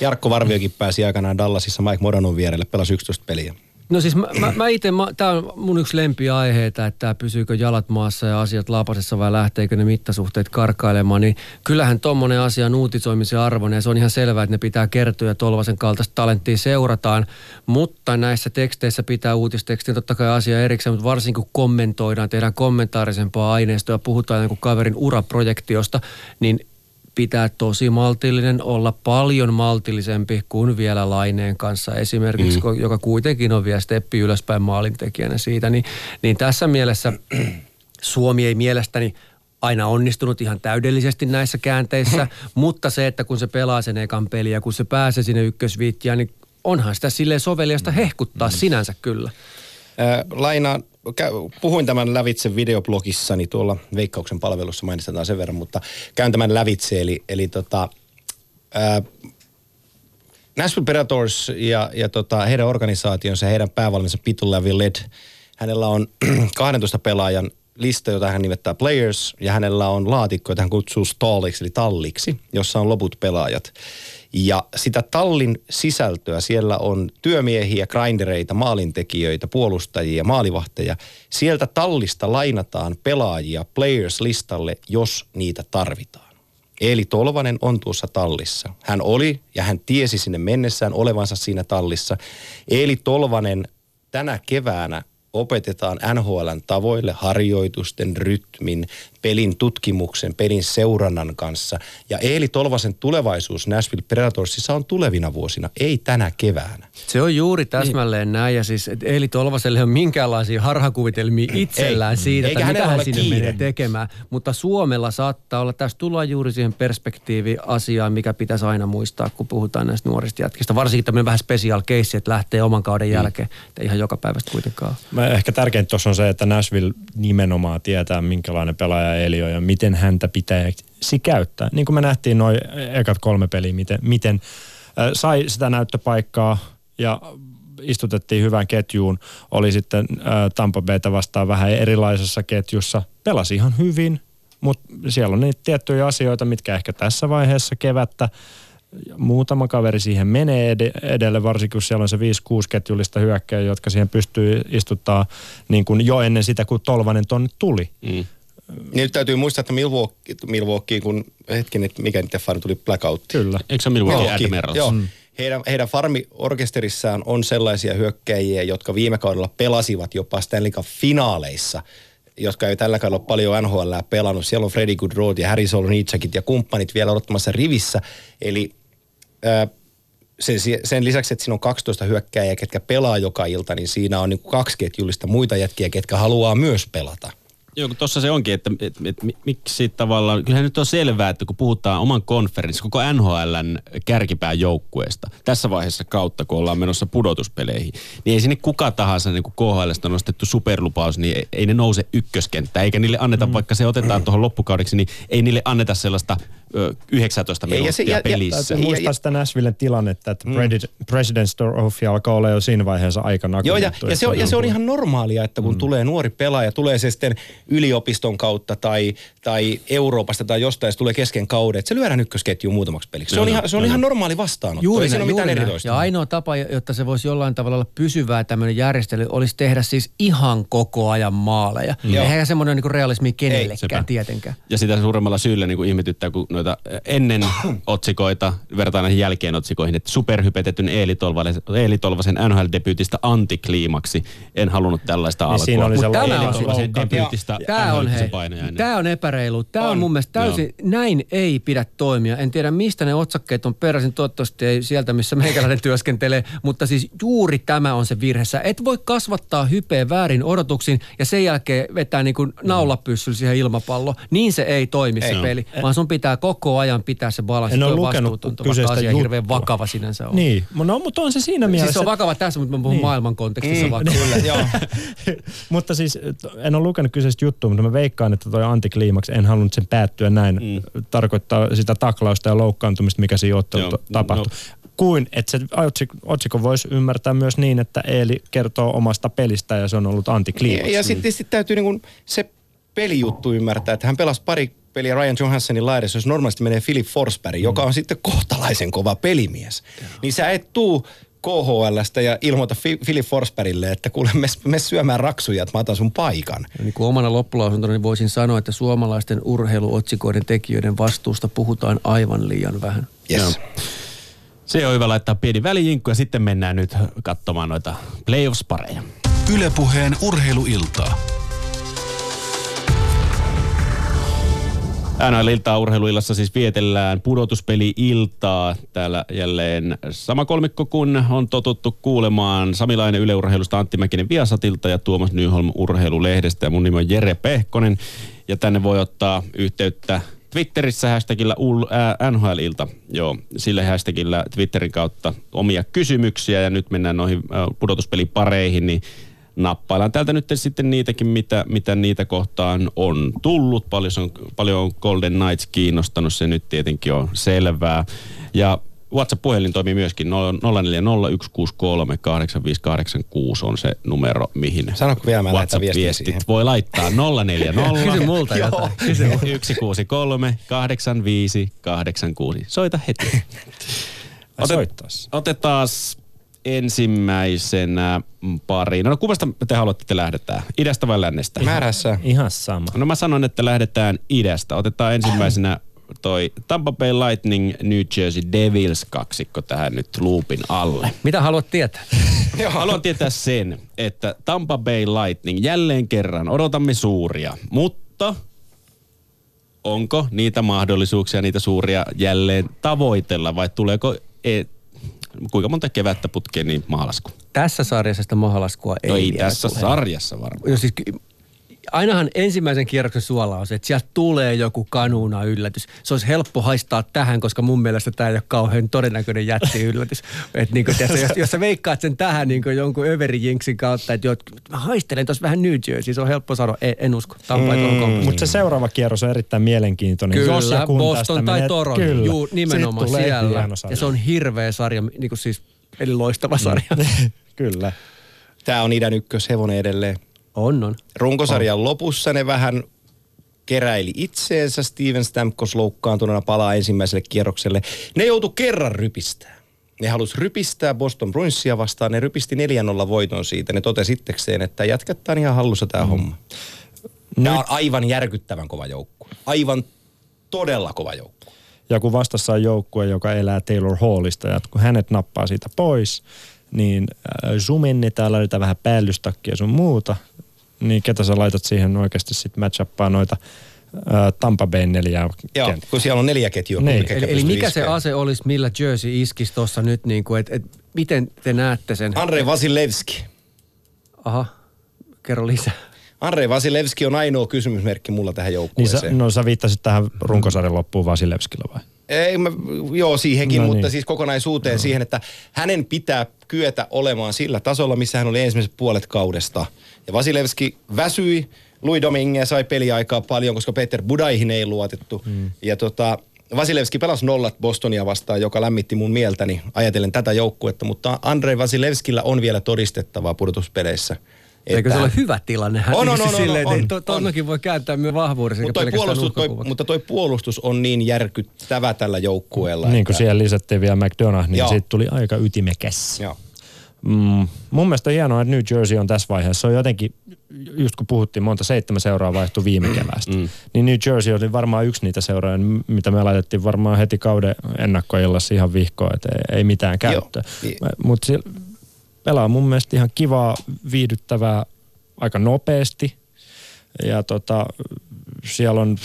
Jarkko Varviokin pääsi aikanaan Dallasissa Mike Modanon vierelle, pelasi 11 peliä. No siis mä, mä, mä itse, tämä on mun yksi lempiaiheita, että pysyykö jalat maassa ja asiat laapasessa vai lähteekö ne mittasuhteet karkailemaan, niin kyllähän tommonen asia on uutisoimisen arvoinen ja se on ihan selvää, että ne pitää kertoa ja Tolvasen kaltaista talenttia seurataan, mutta näissä teksteissä pitää uutistekstin totta kai asia erikseen, mutta varsinkin kun kommentoidaan, tehdään kommentaarisempaa aineistoa ja puhutaan kaverin uraprojektiosta, niin pitää tosi maltillinen, olla paljon maltillisempi kuin vielä Laineen kanssa esimerkiksi, mm. joka kuitenkin on vielä steppi ylöspäin maalintekijänä siitä. Niin, niin tässä mielessä Suomi ei mielestäni aina onnistunut ihan täydellisesti näissä käänteissä, mutta se, että kun se pelaa sen ekan peliä ja kun se pääsee sinne ykkösviittiään, niin onhan sitä silleen soveliasta hehkuttaa sinänsä kyllä. Ää, Laina, kä- puhuin tämän lävitse videoblogissani tuolla Veikkauksen palvelussa, mainistetaan sen verran, mutta käyn tämän lävitse, eli, eli tota, ää, Nashville Predators ja, ja tota, heidän organisaationsa heidän päävalmensa Pitu Led, hänellä on 12 pelaajan lista, jota hän nimettää players, ja hänellä on laatikko, jota hän kutsuu stalliksi, eli talliksi, jossa on loput pelaajat. Ja sitä tallin sisältöä, siellä on työmiehiä, grindereita, maalintekijöitä, puolustajia, maalivahteja. Sieltä tallista lainataan pelaajia players-listalle, jos niitä tarvitaan. Eli Tolvanen on tuossa tallissa. Hän oli ja hän tiesi sinne mennessään olevansa siinä tallissa. Eli Tolvanen tänä keväänä opetetaan NHLn tavoille harjoitusten, rytmin, pelin tutkimuksen, pelin seurannan kanssa. Ja Eeli Tolvasen tulevaisuus Nashville Predatorsissa on tulevina vuosina, ei tänä keväänä. Se on juuri täsmälleen niin. näin ja siis Eeli Tolvaselle on minkäänlaisia harhakuvitelmia itsellään Ei. siitä, että mitä hän sinne kiire. menee tekemään. Mutta Suomella saattaa olla, tässä tullaan juuri siihen perspektiivi-asiaan, mikä pitäisi aina muistaa, kun puhutaan näistä nuorista jätkistä. Varsinkin tämmöinen vähän special case, että lähtee oman kauden jälkeen, että ihan joka päivästä kuitenkaan. Mä ehkä tärkeintä tuossa on se, että Nashville nimenomaan tietää, minkälainen pelaaja Eli on ja miten häntä pitäisi käyttää. Niin kuin me nähtiin noin ekat kolme peliä, miten, miten äh, sai sitä näyttöpaikkaa ja istutettiin hyvään ketjuun. Oli sitten äh, Tampa Bayta vastaan vähän erilaisessa ketjussa. Pelasi ihan hyvin, mutta siellä on niitä tiettyjä asioita, mitkä ehkä tässä vaiheessa kevättä muutama kaveri siihen menee ed- edelle, varsinkin kun siellä on se 5-6 ketjullista hyökkäjä, jotka siihen pystyy istuttaa niin kuin jo ennen sitä, kun Tolvanen tonne tuli. Mm. Niin nyt täytyy muistaa, että Milwaukee, Milwaukee kun hetken, että mikä niiden farmi tuli blackout. Kyllä. Eikö se Milwaukee Milwaukee, Admirals? Joo. Heidän, heidän farmiorkesterissaan on sellaisia hyökkäjiä, jotka viime kaudella pelasivat jopa Stanley Cup finaaleissa, jotka ei tällä kaudella paljon NHL pelannut. Siellä on Freddy Goodrow ja Harry Solonitsakit ja kumppanit vielä odottamassa rivissä. Eli sen, sen lisäksi, että siinä on 12 hyökkääjää, ketkä pelaa joka ilta, niin siinä on niin kaksi ketjullista muita jätkiä, ketkä haluaa myös pelata. Joo, kun tuossa se onkin, että et, et, mi- miksi tavallaan, kyllähän nyt on selvää, että kun puhutaan oman konferenssin, koko NHLn kärkipään joukkueesta, tässä vaiheessa kautta, kun ollaan menossa pudotuspeleihin, niin ei sinne kuka tahansa niin kuin KHLstä nostettu superlupaus, niin ei, ei ne nouse ykköskenttään, eikä niille anneta, mm. vaikka se otetaan tuohon loppukaudeksi, niin ei niille anneta sellaista 19 Ei, ja minuuttia se- ja- ja- pelissä. Täytyy muistaa sitä Nashvillen tilannetta, että mm. President's Trophy alkaa olla jo siinä vaiheessa aika Joo, ja, ja, se on, ja se on ihan normaalia, että kun mm. tulee nuori pelaaja, tulee se sitten yliopiston kautta tai, tai Euroopasta tai jostain, se tulee kesken kauden, että se lyödään ykkösketjuun muutamaksi peliksi. Se on, ihan, se on ihan normaali vastaanotto. Juuri Ei siinä ole mitään erikoista. Ja ainoa tapa, jotta se voisi jollain tavalla olla pysyvää tämmöinen järjestely, olisi tehdä siis ihan koko ajan maaleja. Joo. Eihän semmoinen niin realismi sepä. kenellekään tietenkään. Ja sitä suuremmalla syyllä niin kuin ihmetyttää, kun noita ennen otsikoita vertaan näihin jälkeen otsikoihin, että superhypetetyn Eeli Tolvasen, Eeli Tolvasen NHL-debyytistä antikliimaksi. En halunnut tällaista Niin alkua. siinä oli se Mut tämä on Tolvasen debyytistä Tämä on, hei, tämä on epäreilu. Tämä on, On. mun mielestä täysin, näin ei pidä toimia. En tiedä mistä ne otsakkeet on peräisin, toivottavasti ei sieltä, missä meikäläinen työskentelee, mutta siis juuri tämä on se virhe. Sä et voi kasvattaa hypeä väärin odotuksin ja sen jälkeen vetää niin kuin naulapyssyllä siihen ilmapallo. Niin se ei toimi se Ei. peli, vaan sun pitää koko ajan pitää se balanssi. En ole Tuo lukenut kyseistä asia juttua. hirveän vakava sinänsä on. Niin, no, mutta on se siinä mielessä. Siis se on vakava tässä, mutta mä puhun niin. maailman kontekstissa mm, vakava. Kyllä, joo. mutta siis en ole lukenut kyseistä juttua, mutta mä veikkaan, että toi antikliimaksi, en halunnut sen päättyä näin, mm. tarkoittaa sitä taklausta ja loukkaantumista, mikä siinä ottelussa Joo, tapahtui. No. Kuin, että se otsik- otsikko voisi ymmärtää myös niin, että Eeli kertoo omasta pelistä ja se on ollut Ja, antikliimaksi. ja sitten sit täytyy niin se pelijuttu ymmärtää, että hän pelasi pari peliä Ryan Johanssonin laidassa, jos normaalisti menee Philip Forsberg, joka on sitten kohtalaisen kova pelimies. Niin sä et tuu KHLstä ja ilmoita Fi- Philip Forsbergille, että kuule, me, me syömään raksuja, että mä otan sun paikan. Niin kuin omana loppulausuntona niin voisin sanoa, että suomalaisten urheiluotsikoiden tekijöiden vastuusta puhutaan aivan liian vähän. Yes. Se on hyvä laittaa pieni välijinkku ja sitten mennään nyt katsomaan noita playoffs-pareja. Ylepuheen urheiluiltaa. NHL-iltaa urheiluillassa siis vietellään pudotuspeli-iltaa. Täällä jälleen sama kolmikko kun on totuttu kuulemaan. Samilainen Yleurheilusta Antti Mäkinen Viasatilta ja Tuomas Nyholm Urheilulehdestä. Ja mun nimi on Jere Pehkonen ja tänne voi ottaa yhteyttä Twitterissä hashtagillä NHL-ilta. Joo, sillä hashtagillä Twitterin kautta omia kysymyksiä ja nyt mennään noihin pudotuspelipareihin, niin nappaillaan täältä nyt sitten niitäkin, mitä, mitä niitä kohtaan on tullut. Paljon on, paljon on Golden Knights kiinnostanut, se nyt tietenkin on selvää. Ja WhatsApp-puhelin toimii myöskin 0401638586 on se numero, mihin Sanoko vielä, mä WhatsApp-viestit siihen. voi laittaa 040 Kysy multa jotain. Kysy multa. 163 85 86. Soita heti. Soittaisi. Otetaan ensimmäisenä pari. No kummasta te haluatte, että lähdetään? Idästä vai lännestä? Määrässä. Ihan sama. No mä sanon, että lähdetään idästä. Otetaan ensimmäisenä toi Tampa Bay Lightning New Jersey Devils kaksikko tähän nyt loopin alle. Mitä haluat tietää? Haluan tietää sen, että Tampa Bay Lightning jälleen kerran odotamme suuria, mutta onko niitä mahdollisuuksia, niitä suuria jälleen tavoitella vai tuleeko, e, kuinka monta kevättä putkeen niin mahalasku? Tässä sarjassa sitä mahalaskua ei, No ei tässä tule. sarjassa varmaan. No siis, ainahan ensimmäisen kierroksen suola on se, että sieltä tulee joku kanuuna yllätys. Se olisi helppo haistaa tähän, koska mun mielestä tämä ei ole kauhean todennäköinen jätti yllätys. Et niin kuin, tiedätkö, jos, jos sä veikkaat sen tähän niin kuin jonkun överi jinksin kautta, että joo, mä haistelen tuossa vähän New Jersey, se on helppo sanoa, en, en usko. Mm. Mutta se seuraava kierros on erittäin mielenkiintoinen. Kyllä, Jos ja kun Boston tästä tai menee- Toronto. Kyllä. Juu, nimenomaan siellä. Ja se on hirveä sarja, niin kuin siis, eli loistava sarja. Kyllä. Tämä on idän ykköshevonen edelleen. On, on. Runkosarjan lopussa ne vähän keräili itseensä. Steven Stamkos loukkaantuneena palaa ensimmäiselle kierrokselle. Ne joutu kerran rypistää. Ne halusi rypistää Boston Bruinsia vastaan. Ne rypisti 4-0 voiton siitä. Ne totesi itsekseen, että jätkät on ihan hallussa tämä mm. homma. Tämä on aivan järkyttävän kova joukkue. Aivan todella kova joukkue. Ja kun vastassa on joukkue, joka elää Taylor Hallista, ja kun hänet nappaa siitä pois, niin äh, sumennetaan, laitetaan vähän päällystakkia ja sun muuta, niin ketä sä laitat siihen oikeasti sitten matchappaa noita äh, Tampa Bay neljää Joo, kun siellä on neljä ketjua. Niin. ketkä Eli, eli mikä se iskeä. ase olisi, millä Jersey iskisi tuossa nyt, niin kuin, että et, miten te näette sen? Andrei Vasilevski. Aha, kerro lisää. Andrei Vasilevski on ainoa kysymysmerkki mulla tähän Niin joukkueeseen. sä, no sä viittasit tähän runkosarjan loppuun Vasilevskilla vai? Ei, mä, joo, siihenkin, No no mutta niin. siis kokonaisuuteen no. siihen, että hänen pitää kyetä olemaan sillä tasolla, missä hän oli ensimmäiset puolet kaudesta. Ja Vasilevski väsyi, Louis Domingue sai peliaikaa paljon, koska Peter Budaihin ei luotettu. Mm. Ja tota, Vasilevski pelasi nollat Bostonia vastaan, joka lämmitti mun mieltäni ajatellen tätä joukkuetta, mutta Andrei Vasilevskillä on vielä todistettavaa pudotuspeleissä. Eikö se ole hyvä tilanne? Hän On, on, on, on, silleen, on, että on. Tonnokin voi käyttää myös vahvuudessa, Mutta toi, puolustus, toi, mutta toi puolustus on niin järkyttävä tällä joukkueella. Niin kuin että- siellä lisättiin vielä McDonough, niin Joo. siitä tuli aika ytimekäs. Joo. Mm, mun mielestä on hienoa, että New Jersey on tässä vaiheessa. Se on jotenkin, just kun puhuttiin, monta seitsemän seuraa vaihtui viime keväästä. Mm. Niin New Jersey oli varmaan yksi niitä seuroja, mitä me laitettiin varmaan heti kauden ennakkoillassa ihan vihkoon, että ei, ei mitään käyttöä. Joo. Mutta pelaa mun mielestä ihan kivaa, viihdyttävää aika nopeasti. Ja tota, siellä on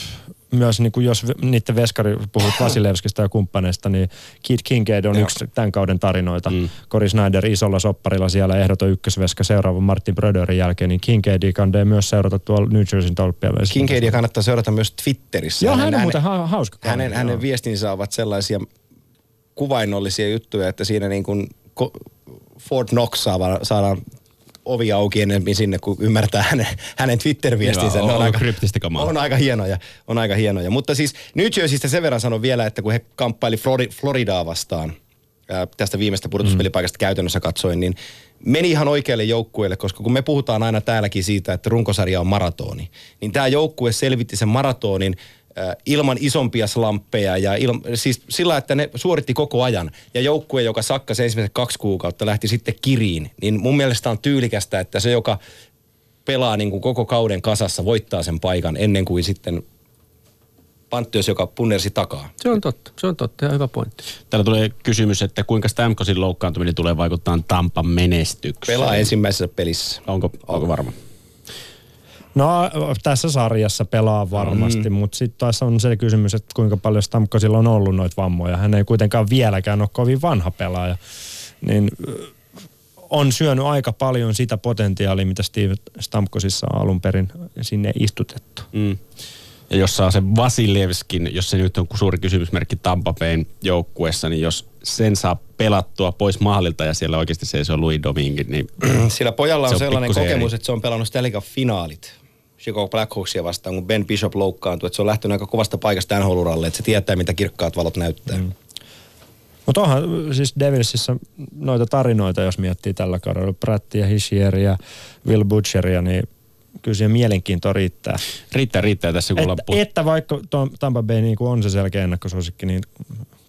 myös niin kuin jos niiden veskari puhut Vasilevskista ja kumppaneista, niin Kid Kincaid on Joo. yksi tämän kauden tarinoita. Mm. Cory Snyder isolla sopparilla siellä ehdoton ykkösveska seuraavan Martin Bröderin jälkeen, niin Kincaidia kandee myös seurata tuolla New Jerseyn tolppia. Kincaidia kannattaa seurata myös Twitterissä. Joo, hän on Hänen- muuten ha- hauska. hänen, joo. hänen viestinsä ovat sellaisia kuvainnollisia juttuja, että siinä niin kuin Fort Knox saadaan ovi auki enemmän sinne, kun ymmärtää hänen, hänen Twitter-viestinsä. Joo, on kryptistä kamaa. On aika hienoja, on aika hienoja. Mutta siis New Jerseystä sen verran sanon vielä, että kun he kamppaili Flori- Floridaa vastaan, ää, tästä viimeistä pudotuspelipaikasta käytännössä katsoen, niin meni ihan oikealle joukkueelle, koska kun me puhutaan aina täälläkin siitä, että runkosarja on maratoni, niin tämä joukkue selvitti sen maratonin ilman isompia slamppeja ja il, siis sillä, että ne suoritti koko ajan. Ja joukkue, joka sakkasi ensimmäiset kaksi kuukautta, lähti sitten kiriin, niin mun mielestä on tyylikästä, että se, joka pelaa niin kuin koko kauden kasassa, voittaa sen paikan ennen kuin sitten Panttios, joka punnersi takaa. Se on totta, se on totta ja hyvä pointti. Täällä tulee kysymys, että kuinka Stamkosin loukkaantuminen tulee vaikuttaa Tampan menestykseen. Pelaa ensimmäisessä pelissä. Onko, onko varma? No tässä sarjassa pelaa varmasti, mm. mutta sitten taas on se kysymys, että kuinka paljon Stamkosilla on ollut noita vammoja. Hän ei kuitenkaan vieläkään ole kovin vanha pelaaja. Niin on syönyt aika paljon sitä potentiaalia, mitä Steve Stamkosissa on alun perin sinne istutettu. Mm. Ja jos saa sen Vasilevskin, jos se nyt on suuri kysymysmerkki Tampa Bayn joukkuessa, niin jos sen saa pelattua pois maalilta ja siellä oikeasti se on Louis Domingue, niin Sillä pojalla on, Se on sellainen kokemus, eri. että se on pelannut Stanley Cup-finaalit. Chicago Blackhawksia vastaan, kun Ben Bishop loukkaantui. Että se on lähtenyt aika kovasta paikasta NHL-uralle, että se tietää, mitä kirkkaat valot näyttää. Mm. Mutta onhan siis Devilsissä noita tarinoita, jos miettii tällä kaudella. Prattia, Hishieria, Will Butcheria, niin kyllä siihen mielenkiintoa riittää. riittää, riittää tässä kun Että, että vaikka tuo Tampa Bay niin on se selkeä ennakkosuosikki, niin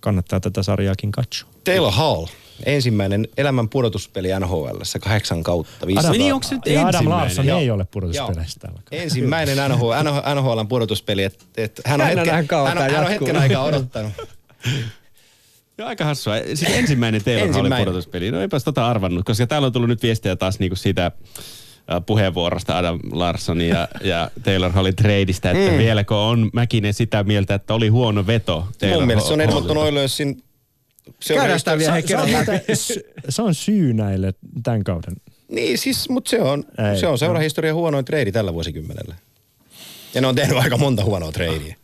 kannattaa tätä sarjaakin katsoa. Taylor Hall, ensimmäinen elämän pudotuspeli NHL, kahdeksan kautta. 500. Niin, onko se nyt ja Adam? Larsson ei ole pudotuspeleissä tällä kaudella. Ensimmäinen NHL, NHLn pudotuspeli. Et, et hän, on hetken, hän, on, hän on hetken aikaa odottanut. Joo, aika hassua. Siis ensimmäinen teillä oli Ensimmäinen. pudotuspeli. No eipäs tota arvannut, koska täällä on tullut nyt viestiä taas niinku siitä puheenvuorosta Adam Larsson ja, ja Taylor Hallin treidistä, että mm. vieläkö on Mäkinen sitä mieltä, että oli huono veto Taylor Mun mielestä se on. Edmonton Oilersin... Se on Käydään sitä vielä Se läpi. sy- se on syy näille tämän kauden. Niin siis, mutta se on, Ei, se on seurahistorian huonoin treidi tällä vuosikymmenellä. Ja ne on tehnyt aika monta huonoa treidiä.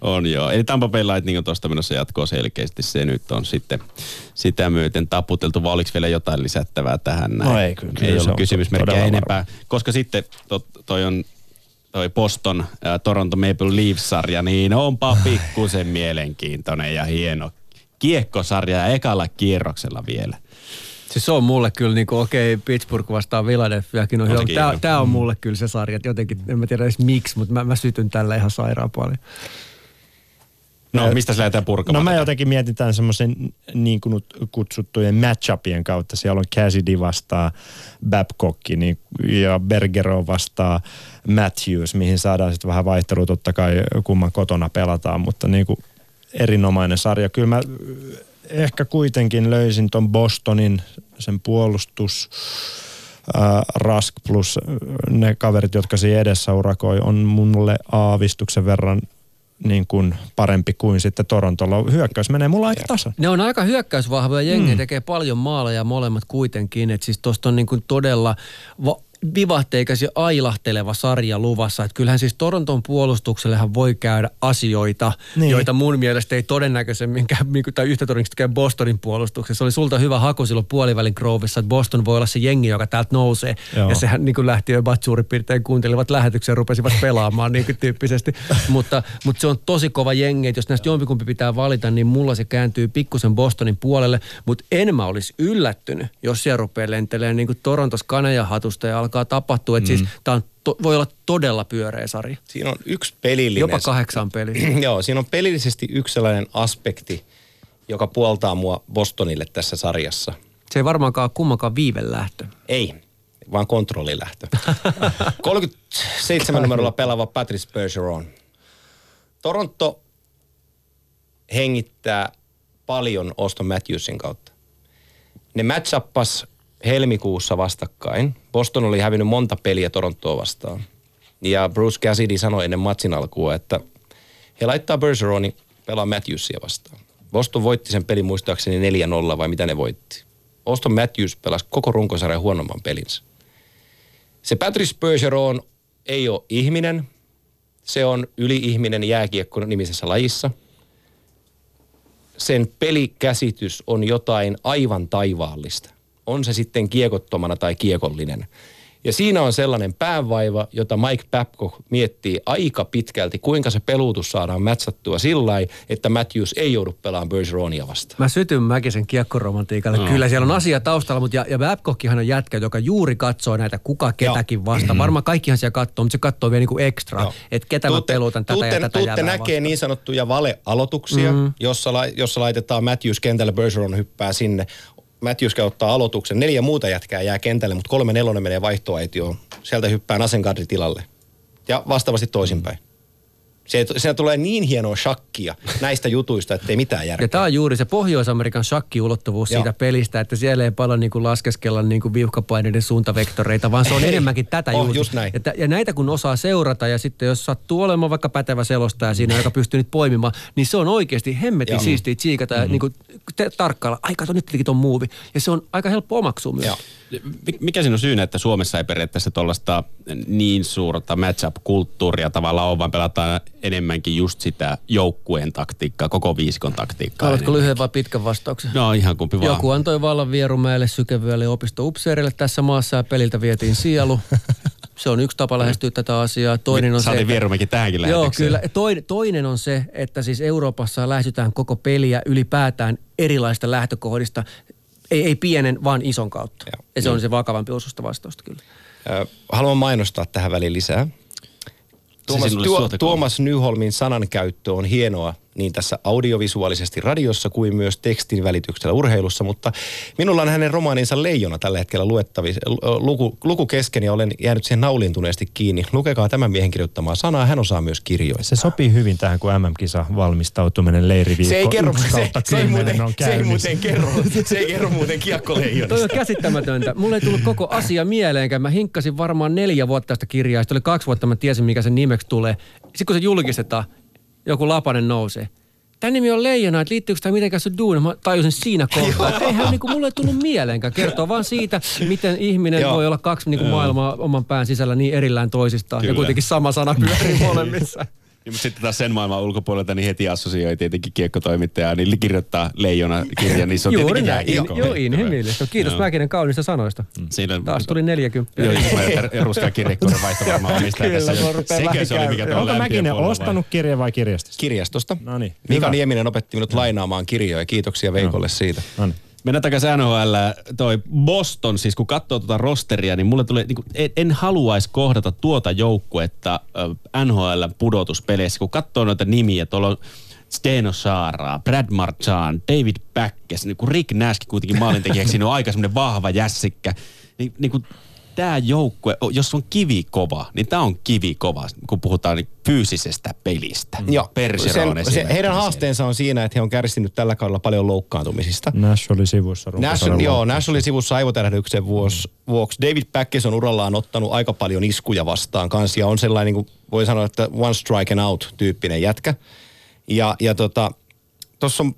On joo. Eli Tampa Bay Lightning on tuosta menossa jatkoa selkeästi. Se nyt on sitten sitä myöten taputeltu. Vai oliko vielä jotain lisättävää tähän näin? No ei, kyllä- kyllä Ei se ollut on kysymysmerkkiä enempää. Koska sitten to, toi on toi Boston ää, Toronto Maple Leafs-sarja, niin onpa pikkusen mielenkiintoinen ja hieno kiekkosarja ja ekalla kierroksella vielä. Siis se on mulle kyllä niin kuin, okei, Pittsburgh vastaan Philadelphiakin on hyvä. sekin Tämä, on mulle kyllä se sarja, että jotenkin, en mä tiedä edes miksi, mutta mä, mä sytyn tällä ihan sairaan paljon. No, mistä se lähdetään No purkamaan? mä tätä? jotenkin mietin tämän semmoisen niin kuin kutsuttujen matchupien kautta. Siellä on Cassidy vastaa Babcock niin, ja Bergero vastaa Matthews, mihin saadaan sitten vähän vaihtelua totta kai kumman kotona pelataan, mutta niin kuin erinomainen sarja. Kyllä mä ehkä kuitenkin löysin ton Bostonin, sen puolustus, ää, Rask plus ne kaverit, jotka siinä edessä urakoi, on mulle aavistuksen verran niin kuin parempi kuin sitten Torontolla. Hyökkäys menee mulla aika tasan. Ne on aika hyökkäysvahvoja jengejä, mm. tekee paljon maaleja molemmat kuitenkin. Että siis tosta on niin kuin todella va- vivahteikas ja ailahteleva sarja luvassa. Että kyllähän siis Toronton puolustuksellehan voi käydä asioita, niin. Niin. joita mun mielestä ei todennäköisemminkään, niin kuin- tai yhtä todennäköisesti käy Bostonin puolustuksessa. Se oli sulta hyvä haku silloin puolivälin Grovessa, että Boston voi olla se jengi, joka täältä nousee. Joo. Ja sehän niin kuin lähti jo suurin piirtein kuuntelivat lähetyksen ja rupesivat pelaamaan niin kuin tyyppisesti. mutta, mutta se on tosi kova jengi, että jos näistä jompikumpi pitää valita, niin mulla se kääntyy pikkusen Bostonin puolelle. Mutta en mä olisi yllättynyt, jos siellä rupeaa lentelemään niin kuin Torontos kanajahatusta ja alkaa tapahtua. Että mm. siis tää on to, voi olla todella pyöreä sarja. Siinä on yksi pelillinen... Jopa kahdeksan peliä. Joo, siinä on pelillisesti yksi sellainen aspekti, joka puoltaa mua Bostonille tässä sarjassa. Se ei varmaankaan kummankaan viivelähtö. Ei, vaan kontrollilähtö. 37 numerolla pelaava Patrice Bergeron. Toronto hengittää paljon Oston Matthewsin kautta. Ne matchappas helmikuussa vastakkain. Boston oli hävinnyt monta peliä Torontoa vastaan. Ja Bruce Cassidy sanoi ennen matsin alkua, että He laittaa Bergeronin pelaa Matthewsia vastaan. Boston voitti sen pelin muistaakseni 4-0 vai mitä ne voitti. Auston Matthews pelasi koko runkosarjan huonomman pelinsä. Se Patrice Bergeron ei ole ihminen. Se on yli-ihminen jääkiekko nimisessä lajissa. Sen pelikäsitys on jotain aivan taivaallista. On se sitten kiekottomana tai kiekollinen. Ja siinä on sellainen päävaiva, jota Mike Babcock miettii aika pitkälti, kuinka se peluutus saadaan mätsattua sillä että Matthews ei joudu pelaamaan Bergeronia vastaan. Mä sytyn Mäkisen kiekkoromantiikalle. No. Kyllä siellä on asia taustalla, mutta ja, ja Babcockkihan on jätkä, joka juuri katsoo näitä kuka ketäkin vastaan. Mm. Varmaan kaikkihan siellä katsoo, mutta se katsoo vielä niinku ekstra, että ketä tuutte, mä peluutan tätä tuutte, ja tätä Tuutte näkee vastaan. niin sanottuja valealoituksia, mm. jossa, la, jossa laitetaan Matthews kentälle, Bergeron hyppää sinne. Matthews ottaa aloituksen. Neljä muuta jätkää jää kentälle, mutta kolme nelonen menee vaihtoaitioon. Sieltä hyppää Nasengadri tilalle. Ja vastaavasti toisinpäin. Se, siinä tulee niin hienoa shakkia näistä jutuista, että ei mitään järkeä. Ja tämä on juuri se Pohjois-Amerikan shakkiulottuvuus siitä pelistä, että siellä ei paljon niin kuin laskeskella niin kuin viuhkapaineiden suuntavektoreita, vaan se on ei. enemmänkin tätä oh, juuri. Just näin. Ja, ja näitä kun osaa seurata ja sitten jos sattuu olemaan vaikka pätevä selostaja siinä, joka pystyy nyt poimimaan, niin se on oikeasti hemmetin siistiä tsiikata ja mm-hmm. niin kuin te, tarkkailla. Ai kato, nyt ton muuvi. Ja se on aika helppo omaksua myös. Joo. Mikä siinä on syynä, että Suomessa ei periaatteessa tuollaista niin suurta matchup-kulttuuria tavallaan ole, vaan pelataan enemmänkin just sitä joukkueen taktiikkaa, koko viisikon taktiikkaa. Haluatko lyhyen vai pitkän vastauksen? No ihan kumpi vaan. Joku antoi vallan Vierumäelle, Sykevyölle ja opisto tässä maassa ja peliltä vietiin sielu. Se on yksi tapa lähestyä tätä asiaa. Toinen on Saatiin se, Vierumäkin tähänkin Joo, kyllä. Toinen, toinen on se, että siis Euroopassa lähestytään koko peliä ylipäätään erilaista lähtökohdista. Ei, ei pienen, vaan ison kautta. Joo, ja se niin. on se vakavampi osusta vastausta kyllä. haluan mainostaa tähän väliin lisää. Tuomas, tuo, Tuomas Nyholmin sanankäyttö on hienoa niin tässä audiovisuaalisesti radiossa kuin myös tekstin välityksellä urheilussa, mutta minulla on hänen romaaninsa Leijona tällä hetkellä luettavissa, luku, luku kesken ja olen jäänyt siihen naulintuneesti kiinni. Lukekaa tämän miehen kirjoittamaa sanaa, hän osaa myös kirjoittaa. Se sopii hyvin tähän, kun MM-kisa valmistautuminen leiriviikko se ei kerro, se, se, ei muuten, se ei muuten kerro, se ei kerro muuten kiekkoleijonista. Toi on käsittämätöntä. Mulle ei tullut koko asia mieleenkään. Mä hinkkasin varmaan neljä vuotta tästä kirjaa. Sitten oli kaksi vuotta, mä tiesin, mikä sen nimeksi tulee. Sitten kun se julkistetaan, joku lapanen nousee. Tämä nimi on Leijona, että liittyykö tämä mitenkään sun duuni? Mä tajusin siinä kohtaa. Eihän niin kuin, mulle ei tullut mieleenkään. Kertoo vaan siitä, miten ihminen voi olla kaksi niin kuin maailmaa oman pään sisällä niin erillään toisistaan. Kyllä. Ja kuitenkin sama sana pyörii molemmissa. Mutta sitten taas sen maailman ulkopuolelta niin heti assosioi tietenkin kiekkotoimittajaa, niin kirjoittaa leijona kirja, niin se on Juuri näin. Joo, joo inhimillistä. Kiitos joo. Mäkinen kaunista sanoista. Mm. Siinä, taas tuli 40. Joo, mä Ruskan kirjekuoren vaihto varmaan omistaja tässä. Sekä se oli, mikä tuolla Onko Mäkinen ostanut kirja vai kirjastosta? Kirjastosta. No niin. Mika Nieminen opetti minut lainaamaan kirjoja. Kiitoksia Veikolle siitä. No niin. Mennään takaisin NHL. Toi Boston, siis kun katsoo tuota rosteria, niin mulle tulee, niin kuin, en, en haluaisi kohdata tuota joukkuetta NHL pudotuspeleissä. Kun katsoo noita nimiä, tuolla on Steno Saaraa, Brad Marchand, David Backes, niin kuin Rick Nash kuitenkin maalintekijäksi, on aika semmoinen vahva jässikkä. Niin, niin kuin tämä joukkue, jos on kivi kova, niin tämä on kivi kova, kun puhutaan niin fyysisestä pelistä. Mm. Joo, sen, se, heidän haasteensa on siinä, että he on kärsinyt tällä kaudella paljon loukkaantumisista. Nash oli sivussa. Nash, joo, Nash oli sivussa aivotärähdyksen vuoksi. Mm. vuoksi. David Packes on urallaan ottanut aika paljon iskuja vastaan kanssa ja on sellainen, niin kuin voi sanoa, että one strike and out tyyppinen jätkä. Ja, ja tota, tuossa on,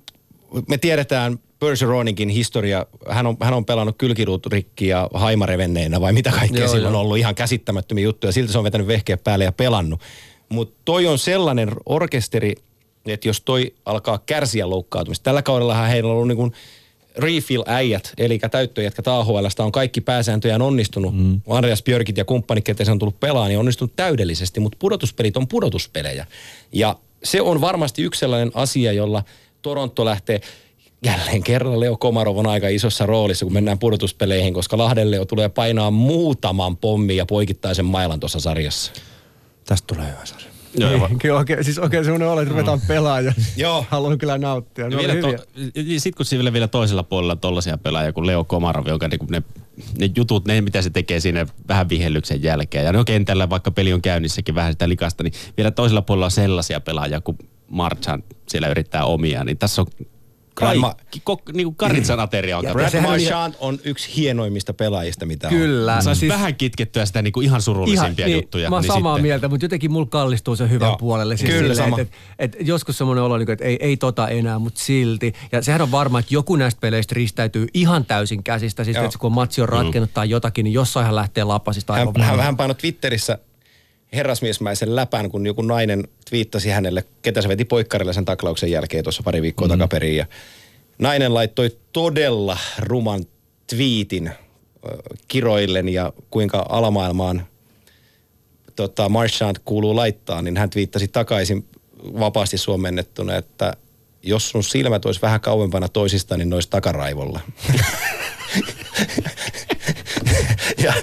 me tiedetään Bergeroninkin historia, hän on, hän on pelannut kylkiruut rikki ja haimarevenneenä vai mitä kaikkea joo, on ollut ihan käsittämättömiä juttuja. Silti se on vetänyt vehkeä päälle ja pelannut. Mutta toi on sellainen orkesteri, että jos toi alkaa kärsiä loukkaantumista. Tällä kaudellahan heillä on ollut niin kuin refill-äijät, eli täyttöjätkät AHLstä on kaikki pääsääntöjään onnistunut. Mm. Andreas Björkit ja kumppanit, ketä se on tullut pelaamaan, niin on onnistunut täydellisesti, mutta pudotuspelit on pudotuspelejä. Ja se on varmasti yksi sellainen asia, jolla Toronto lähtee jälleen kerran Leo Komarov on aika isossa roolissa, kun mennään pudotuspeleihin, koska Lahden Leo tulee painaa muutaman pommin ja poikittaisen mailan tuossa sarjassa. Tästä tulee hyvä sarja. Joo, niin, kyllä oikein, siis oikein semmoinen olo, että ruvetaan mm. pelaamaan Joo. haluan kyllä nauttia. No to, Sitten kun siellä vielä toisella puolella tollaisia pelaajia kuin Leo Komarov, joka niinku ne, ne jutut, ne mitä se tekee siinä vähän vihellyksen jälkeen. Ja ne on kentällä, vaikka peli on käynnissäkin vähän sitä likasta, niin vielä toisella puolella on sellaisia pelaajia kuin Marchand siellä yrittää omia. Niin tässä on Kaikki, ko, niin kuin Karitsan ateria on. Brad Marchand on yksi hienoimmista pelaajista, mitä on. Kyllä. Siis, vähän kitkettyä sitä niin kuin ihan surullisimpia niin, juttuja. Mä oon niin samaa sitten- mieltä, mutta jotenkin mulla kallistuu se hyvän Joo. puolelle. Siis Kyllä, silleen, sama. Et, et, et joskus semmoinen olo, niin että ei, ei tota enää, mutta silti. Ja sehän on varma, että joku näistä peleistä ristäytyy ihan täysin käsistä. Siis että kun matsi on ratkennut tai jotakin, niin jossainhan lähtee lapasista Hän, hän vaan. vähän painoi Twitterissä herrasmiesmäisen läpän, kun joku nainen twiittasi hänelle, ketä se veti poikkarille sen taklauksen jälkeen tuossa pari viikkoa mm. takaperin. Ja nainen laittoi todella ruman twiitin äh, kiroillen ja kuinka alamaailmaan tota, Marchand kuuluu laittaa, niin hän twiittasi takaisin vapaasti suomennettuna, että jos sun silmät olisi vähän kauempana toisistaan, niin ne olisi takaraivolla. ja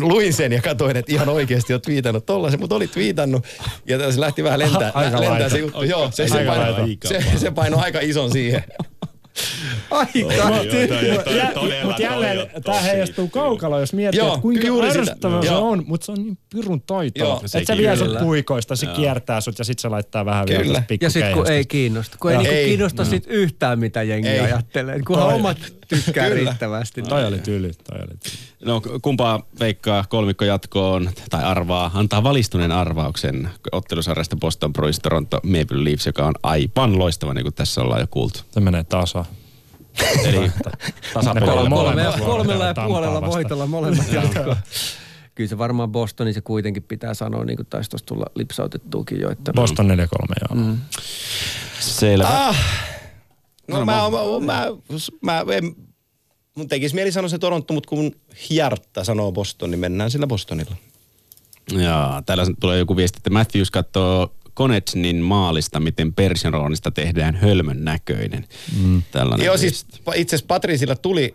luin sen ja katsoin, että ihan oikeasti olet viitannut tollasen, mutta olit viitannut. Ja se lähti vähän lentää, Aika lentää laita. se juttu. Joo, se, se, Aika paino, se, se paino aika ison siihen. Aika. Mutta jälleen tämä heijastuu kaukalla, jos miettii, että kuinka ärsyttävää se on, mutta se on niin pirun taitava. Joo, Että se vie sut puikoista, se kiertää sut ja sit se laittaa vähän vielä Kyllä. tästä Ja sitten kun ei kiinnosta, kun ei, niinku kiinnosta sit yhtään mitä jengi Ei. ajattelee. Kunhan omat tykkää Kyllä. riittävästi. Toi oli tyly, toi oli tyly. No kumpaa veikkaa kolmikko jatkoon tai arvaa, antaa valistuneen arvauksen ottelusarjasta Boston Bruins Toronto Maple Leafs, joka on aivan loistava, niin kuin tässä ollaan jo kuultu. Se menee tasa. Eli tasapuolella. Kolme- kolme, molemmat kolmella ja puolella voitolla molemmat jatkoa. Kyllä se varmaan Bostonissa kuitenkin pitää sanoa, niin kuin taisi tuossa tulla lipsautettuukin jo, että Boston 4-3, joo. Mm. Selvä. Ah, no mä, mä, mä, mä, mä en, mun tekisi mieli sanoa se Toronto, mutta kun Hjartta sanoo Boston, niin mennään sillä Bostonilla. Ja täällä tulee joku viesti, että Matthews katsoo Konechnin maalista, miten Perseronista tehdään hölmön näköinen. Mm. Tällainen Joo, viesti. siis itse asiassa Patriisilla tuli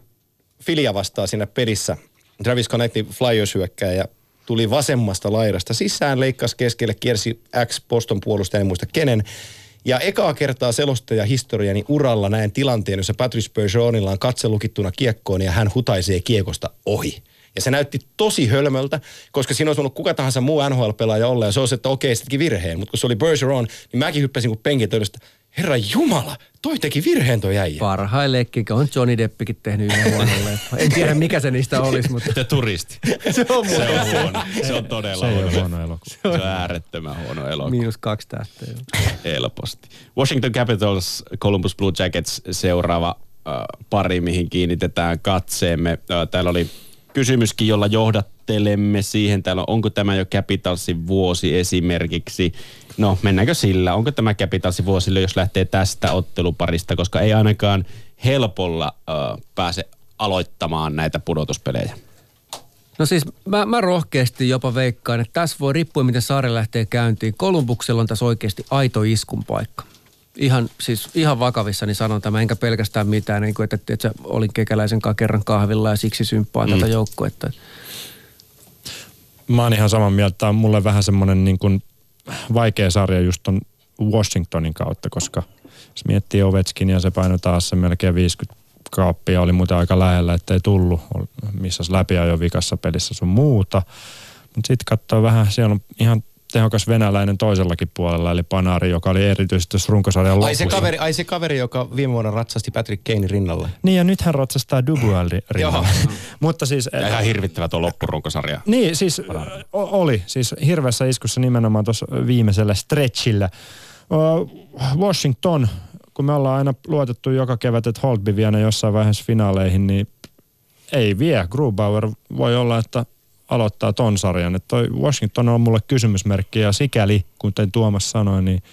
Filia vastaan siinä pelissä. Travis Connectin Flyers ja tuli vasemmasta laidasta sisään, leikkasi keskelle, kiersi X Boston puolustaja, en muista kenen. Ja ekaa kertaa selostaja historiani uralla näen tilanteen, jossa Patrice Bergeronilla on katse lukittuna kiekkoon ja hän hutaisee kiekosta ohi. Ja se näytti tosi hölmöltä, koska siinä olisi voinut kuka tahansa muu NHL-pelaaja olla ja se olisi, että okei, se teki virheen. Mutta kun se oli Bergeron, niin mäkin hyppäsin kuin penkit ylös, että herra jumala, toi teki virheen toi äijä. parhaillekin, on Johnny Deppikin tehnyt yhden huonon leffan. En tiedä mikä se niistä olisi, mutta The Turisti. se on Se on huono. Se on todella Se huono. ole huono elokuva. Se on äärettömän huono elokuva. miinus kaksi tähteä. Helposti. Washington Capitals, Columbus Blue Jackets seuraava äh, pari, mihin kiinnitetään katseemme. Äh, täällä oli kysymyskin, jolla johdattelemme siihen. Täällä on, onko tämä jo Capitalsin vuosi esimerkiksi? No, mennäänkö sillä? Onko tämä Capitalsin vuosi, jos lähtee tästä otteluparista, koska ei ainakaan helpolla äh, pääse aloittamaan näitä pudotuspelejä. No siis mä, mä rohkeasti jopa veikkaan, että tässä voi riippuen miten sarja lähtee käyntiin. Kolumbuksella on tässä oikeasti aito iskun paikka. Ihan, siis ihan vakavissani sanon tämä, enkä pelkästään mitään, niin kuin, että, että, että olin kekäläisen kanssa kerran kahvilla ja siksi symppaan mm. tätä joukkuetta. Mä oon ihan saman mieltä. Tää on mulle vähän semmoinen niin kuin vaikea sarja just ton Washingtonin kautta, koska jos miettii Ovechkinia, se painoi taas se melkein 50 kaappia, oli muuten aika lähellä, ettei tullut, missä läpi jo vikassa pelissä sun muuta. Mutta sitten katsoo vähän, siellä on ihan tehokas venäläinen toisellakin puolella, eli Panari, joka oli erityisesti tuossa runkosarjan Ai lopussa. se, kaveri, ai se kaveri, joka viime vuonna ratsasti Patrick Kanein rinnalle. Niin ja nyt hän ratsastaa Dubuel rinnalla. Mutta siis... Ja ihan hirvittävä tuo loppurunkosarja. Niin, siis o- oli. Siis hirveässä iskussa nimenomaan tuossa viimeisellä stretchillä. Washington, kun me ollaan aina luotettu joka kevät, että Holtby vie ne jossain vaiheessa finaaleihin, niin ei vie. Grubauer voi olla, että aloittaa ton sarjan. Että toi Washington on mulle kysymysmerkki ja sikäli, kuten Tuomas sanoi, niin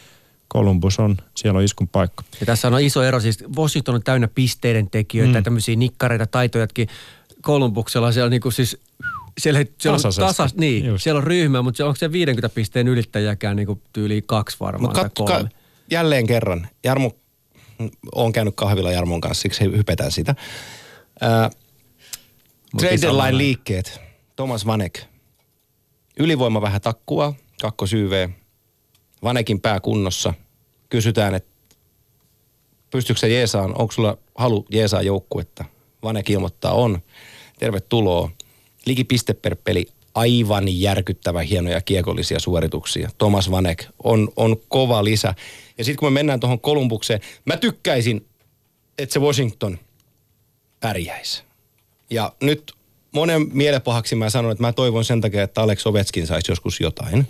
Columbus on, siellä on iskun paikka. Ja tässä on iso ero, siis Washington on täynnä pisteiden tekijöitä, mm. tämmöisiä nikkareita, taitojatkin. Kolumbuksella siellä on niinku siis, siellä, siellä on tasas, niin, Just. siellä on ryhmä, mutta se, onko se 50 pisteen ylittäjäkään niinku tyyliin kaksi varmaan tai kat, kolme. ka, jälleen kerran, Jarmo, on käynyt kahvilla Jarmon kanssa, siksi hypetään sitä. Ää, trade liikkeet, Thomas Vanek. Ylivoima vähän takkua, kakkosyyv. Vanekin pää kunnossa. Kysytään, että pystyykö se jeesaan, onko sulla halu jeesaa joukkuetta? Vanek ilmoittaa, on. Tervetuloa. Liki piste per peli, aivan järkyttävän hienoja kiekollisia suorituksia. Thomas Vanek on, on kova lisä. Ja sitten kun me mennään tuohon Kolumbukseen, mä tykkäisin, että se Washington pärjäisi. Ja nyt monen mielepahaksi mä sanon, että mä toivon sen takia, että Alex Ovetskin saisi joskus jotain.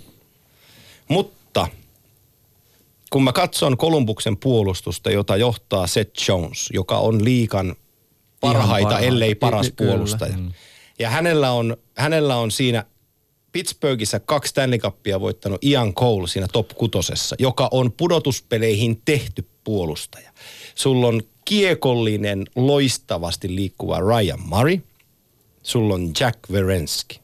Mutta kun mä katson Kolumbuksen puolustusta, jota johtaa Seth Jones, joka on liikan parhaita, parhaita. ellei paras Ni- kyllä. puolustaja. Ja hänellä on, hänellä on siinä Pittsburghissa kaksi Stanley Cupia voittanut Ian Cole siinä top kutosessa, joka on pudotuspeleihin tehty puolustaja. Sulla on kiekollinen, loistavasti liikkuva Ryan Murray. Sulla on Jack Werenski.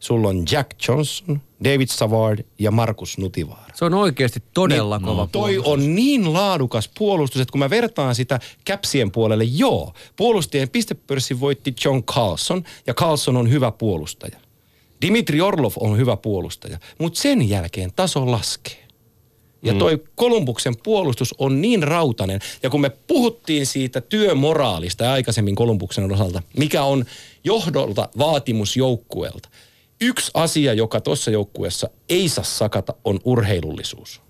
Sulla on Jack Johnson, David Savard ja Markus Nutivaara. Se on oikeasti todella kova Niin, Toi puolustus. on niin laadukas puolustus, että kun mä vertaan sitä Capsien puolelle, joo, puolustajien pistepörssin voitti John Carlson, ja Carlson on hyvä puolustaja. Dimitri Orlov on hyvä puolustaja, mutta sen jälkeen taso laskee. Ja toi Kolumbuksen puolustus on niin rautainen. Ja kun me puhuttiin siitä työmoraalista aikaisemmin Kolumbuksen osalta, mikä on johdolta vaatimus joukkueelta. Yksi asia, joka tuossa joukkueessa ei saa sakata, on urheilullisuus.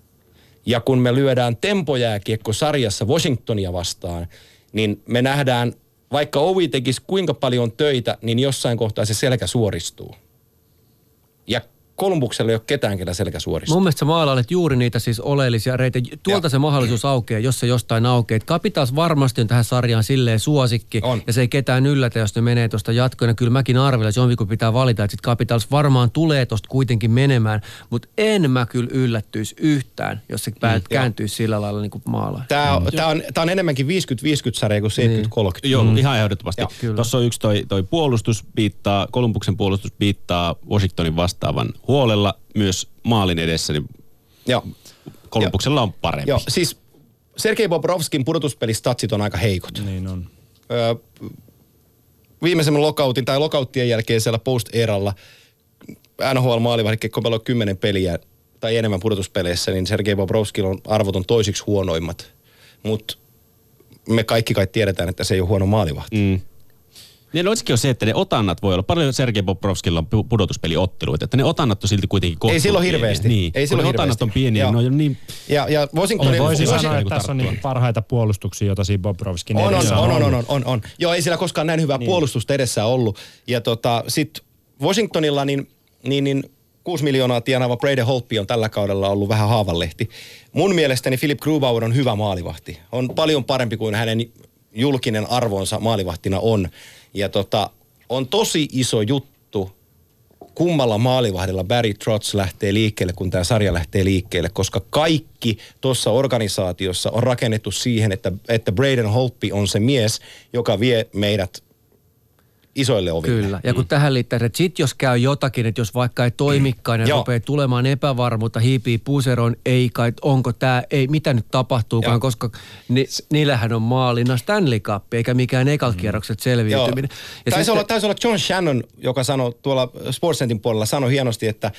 Ja kun me lyödään tempojääkiekko sarjassa Washingtonia vastaan, niin me nähdään, vaikka Ovi tekisi kuinka paljon töitä, niin jossain kohtaa se selkä suoristuu. Ja Kolumbuksella ei ole ketään, kellä selkä suoristuu. Mun mielestä sä maalailet juuri niitä siis oleellisia reittejä. Tuolta Joo. se mahdollisuus aukeaa, jos se jostain aukeaa. Capitals varmasti on tähän sarjaan silleen suosikki. On. Ja se ei ketään yllätä, jos ne menee tuosta jatkoon. Ja kyllä mäkin arvelen, että jompi kun pitää valita, että sit Capitals varmaan tulee tuosta kuitenkin menemään. Mutta en mä kyllä yllättyisi yhtään, jos se päät kääntyisi sillä lailla niin kuin maalaa. Tämä, mm. tämä, on, tämä on enemmänkin 50-50 sarja kuin 70-30. Joo, mm. ihan ehdottomasti. Tuossa on yksi toi, toi puolustus piittaa, Kolumbuksen puolustus piittaa Washingtonin vastaavan huolella myös maalin edessä, niin Joo. Kolumbuksella on parempi. Joo, siis Sergei Bobrovskin pudotuspelistatsit on aika heikot. Niin on. Öö, viimeisen lokautin tai lokauttien jälkeen siellä post-eralla NHL-maalivahdikki pelaa kymmenen peliä tai enemmän pudotuspeleissä, niin Sergei Bobrovskilla on arvoton toisiksi huonoimmat. Mutta me kaikki kai tiedetään, että se ei ole huono maalivahti. Mm. Niin olisikin jo se, että ne otannat voi olla, paljon Sergei Bobrovskilla on pu- pudotuspeliotteluita, että ne otannat on silti kuitenkin kohtuun silloin pieniä. hirveästi. Niin, Ei kun silloin ne otannat hirveästi. on pieniä, Joo. ne on jo niin... Ja, ja Washingtonin... Niin voisi sanoa, että tässä on niin parhaita puolustuksia, joita siinä Bobrovskin On, on, edessä on, on, ollut. on, on, on. Joo, ei sillä koskaan näin hyvää niin. puolustusta edessä ollut. Ja tota, sit Washingtonilla niin, niin, niin 6 miljoonaa tienaava Brady Holtby on tällä kaudella ollut vähän haavanlehti. Mun mielestäni Philip Grubauer on hyvä maalivahti. On paljon parempi kuin hänen julkinen arvonsa maalivahtina on. Ja tota, on tosi iso juttu, kummalla maalivahdilla Barry Trotz lähtee liikkeelle, kun tämä sarja lähtee liikkeelle, koska kaikki tuossa organisaatiossa on rakennettu siihen, että, että Braden Holtby on se mies, joka vie meidät isoille oville. Kyllä. Ja kun mm. tähän liittää, että sit jos käy jotakin, että jos vaikka ei toimikaan ja Joo. rupeaa tulemaan epävarmuutta, hiipii puseroon, ei kai, onko tämä, ei, mitä nyt tapahtuukaan, Joo. koska ni, niillähän on maalina Stanley Cup, eikä mikään ekalkierrokset selviytyminen. Ja taisi, sitten- olla, taisi olla John Shannon, joka sanoi tuolla Sportsnetin puolella, sanoi hienosti, että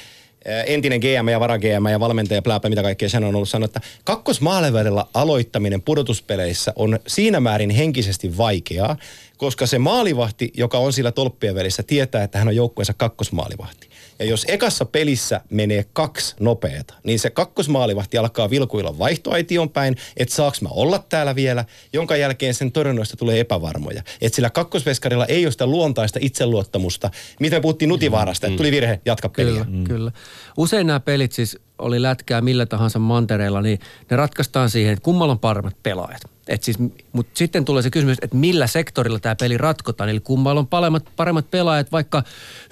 entinen GM ja vara GM ja valmentaja, plääpä, mitä kaikkea Shannon on ollut sanonut, että kakkosmaalivahdilla aloittaminen pudotuspeleissä on siinä määrin henkisesti vaikeaa, koska se maalivahti, joka on sillä tolppien välissä, tietää, että hän on joukkueensa kakkosmaalivahti. Ja jos ekassa pelissä menee kaksi nopeata, niin se kakkosmaalivahti alkaa vilkuilla vaihtoaition päin, että saaks mä olla täällä vielä, jonka jälkeen sen torjunnoista tulee epävarmoja. Että sillä kakkosveskarilla ei ole sitä luontaista itseluottamusta. Mitä me puhuttiin Nutivaarasta, että tuli virhe, jatka peliä. Kyllä, mm. kyllä. Usein nämä pelit siis oli lätkää millä tahansa mantereella, niin ne ratkaistaan siihen, että kummalla on paremmat pelaajat. Et siis, mutta sitten tulee se kysymys, että millä sektorilla tämä peli ratkotaan. Eli kummalla on paremmat, paremmat pelaajat vaikka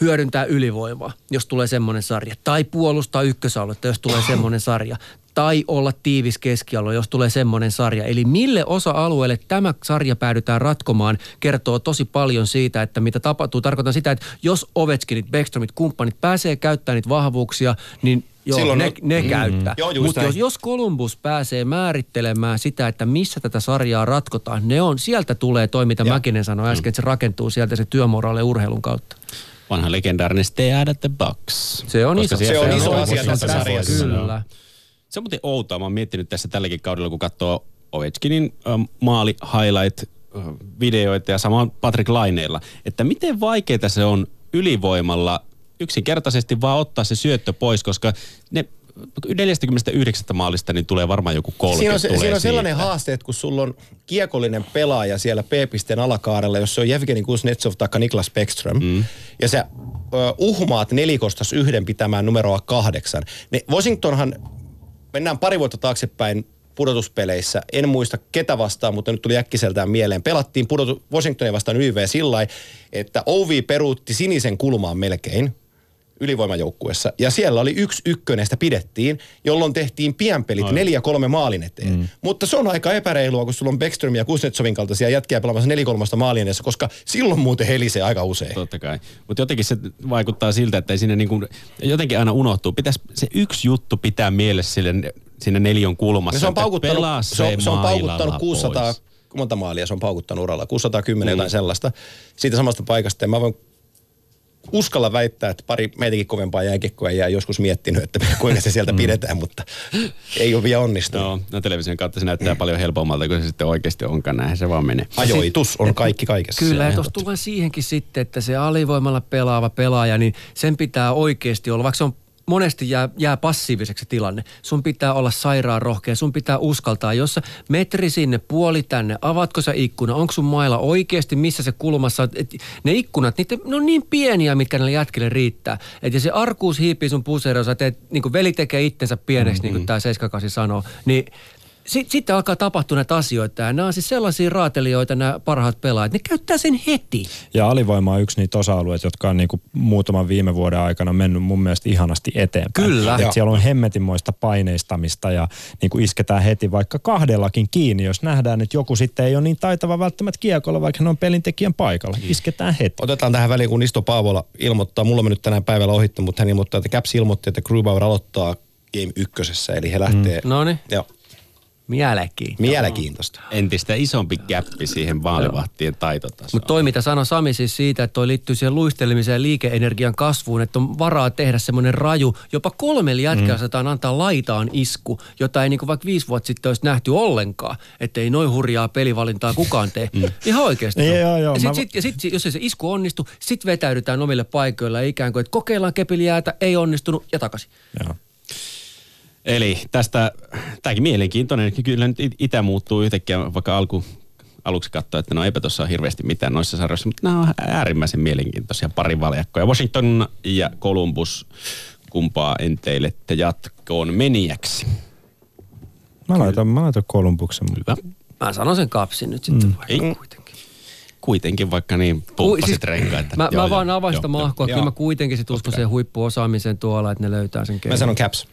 hyödyntää ylivoimaa, jos tulee semmoinen sarja. Tai puolustaa ykkösaluetta, jos tulee semmoinen sarja. Tai olla tiivis keskialue, jos tulee semmoinen sarja. Eli mille osa-alueelle tämä sarja päädytään ratkomaan, kertoo tosi paljon siitä, että mitä tapahtuu. Tarkoitan sitä, että jos Ovechkinit, Beckstromit, kumppanit pääsee käyttämään niitä vahvuuksia, niin Joo, Silloin ne, ne- mm, käyttää. Just Mutta jos, jos Columbus pääsee määrittelemään sitä, että missä tätä sarjaa ratkotaan, ne on, sieltä tulee toi, mitä Joo. Mäkinen sanoi äsken, että se rakentuu sieltä se työmoraali urheilun kautta. Vanha legendaarinen Stay out at the box. Se on Koska iso. Se on on iso asia tässä tässä sarjassa. Kyllä. Se on muuten outoa. Mä oon miettinyt tässä tälläkin kaudella, kun katsoo Ovechkinin ähm, maali highlight äh, videoita ja samaan Patrick Laineella, että miten vaikeaa se on ylivoimalla yksinkertaisesti vaan ottaa se syöttö pois, koska ne 49 maalista niin tulee varmaan joku 30 Siinä on, se, tulee siinä on sellainen siitä. haaste, että kun sulla on kiekollinen pelaaja siellä P-pisteen alakaarella, jos se on Jevgeni Kuznetsov tai Niklas Bäckström, mm. ja sä ö, uhmaat nelikostas yhden pitämään numeroa kahdeksan. Ne Washingtonhan, mennään pari vuotta taaksepäin pudotuspeleissä, en muista ketä vastaan, mutta nyt tuli äkkiseltään mieleen. Pelattiin pudotu, Washingtonia vastaan YV sillä että Ovi peruutti sinisen kulmaan melkein, ylivoimajoukkuessa. Ja siellä oli yksi ykkönen, sitä pidettiin, jolloin tehtiin pienpelit neljä kolme maalin eteen. Mm. Mutta se on aika epäreilua, kun sulla on Beckström ja Kuznetsovin kaltaisia jätkiä pelaamassa nelikolmasta maalin edessä, koska silloin muuten helisee aika usein. Totta kai. Mutta jotenkin se vaikuttaa siltä, että ei sinne niin kuin, jotenkin aina unohtuu. Pitäisi se yksi juttu pitää mielessä sille, siinä nelion kulmassa. Ja se on paukuttanut, pelaa se on, se on paukuttanut 600, pois. monta maalia se on paukuttanut uralla, 610 mm. jotain sellaista. Siitä samasta paikasta. Ja mä voin uskalla väittää, että pari meitäkin kovempaa jääkiekkoa jää joskus miettinyt, että kuinka se sieltä pidetään, mutta ei ole vielä onnistunut. No, no television kautta se näyttää paljon helpommalta kuin se sitten oikeasti onkaan. Näinhän se vaan menee. Ajoitus on kaikki kaikessa. Kyllä, ja tuossa tullaan siihenkin sitten, että se alivoimalla pelaava pelaaja, niin sen pitää oikeasti olla, vaikka se on monesti jää, jää passiiviseksi se tilanne. Sun pitää olla sairaan rohkea, sun pitää uskaltaa. Jos sä metri sinne, puoli tänne, avatko sä ikkuna, onko sun mailla oikeasti, missä se kulmassa on. Et ne ikkunat, niitä, ne on niin pieniä, mitkä näille jätkille riittää. Et ja se arkuus hiipii sun puseroon, sä teet, niin kuin veli tekee itsensä pieneksi, mm-hmm. niin kuin tämä 78 sanoo, niin sitten, sitten alkaa tapahtua näitä asioita. Ja nämä on siis sellaisia raatelijoita, nämä parhaat pelaajat. Ne käyttää sen heti. Ja alivoima on yksi niitä osa-alueita, jotka on niinku muutaman viime vuoden aikana mennyt mun mielestä ihanasti eteenpäin. Kyllä. Et siellä on hemmetinmoista paineistamista ja niinku isketään heti vaikka kahdellakin kiinni, jos nähdään, että joku sitten ei ole niin taitava välttämättä kiekolla, vaikka hän on pelintekijän paikalla. Isketään heti. Otetaan tähän väliin, kun Isto Paavola ilmoittaa, mulla on mennyt tänään päivällä ohittu, mutta hän ilmoittaa, että Caps ilmoitti, että Grubauer aloittaa Game ykkösessä, eli he lähtee. Mm. No niin, Joo, mielenkiintoista. mielenkiintoista. Entistä isompi käppi siihen maalivahtien taitotasoon. Mutta toi, mitä sanoi Sami siis siitä, että toi liittyy siihen luistelemiseen ja liikeenergian kasvuun, että on varaa tehdä semmoinen raju, jopa kolmelle jätkällä mm. antaa laitaan isku, jota ei niinku vaikka viisi vuotta sitten olisi nähty ollenkaan, että ei noin hurjaa pelivalintaa kukaan tee. Mm. Ihan oikeasti. Niin, joo, joo, ja sit, mä- sit, ja sit, jos ei se isku onnistu, sit vetäydytään omille paikoilla ikään kuin, että kokeillaan kepiliäätä, ei onnistunut ja takaisin. Joo. Eli tästä, tämäkin mielenkiintoinen, kyllä nyt it- itä muuttuu yhtäkkiä, vaikka alku, aluksi katsoa, että no eipä tuossa ole hirveästi mitään noissa sarjoissa, mutta nämä on äärimmäisen mielenkiintoisia pari valjakkoja. Washington ja Columbus, kumpaa enteilette jatkoon menijäksi? Mä laitan, mä laitan Kolumbuksen. Hyvä. Mä sanon sen kapsin nyt sitten mm. Ei. kuitenkin. Kuitenkin vaikka niin pumppasit siis, renkaita. Mä, Joo, mä joo, vaan avain joo, sitä mahkoa, kyllä mä kuitenkin sit uskon siihen huippuosaamiseen tuolla, että ne löytää sen Mä keinon. sanon Caps.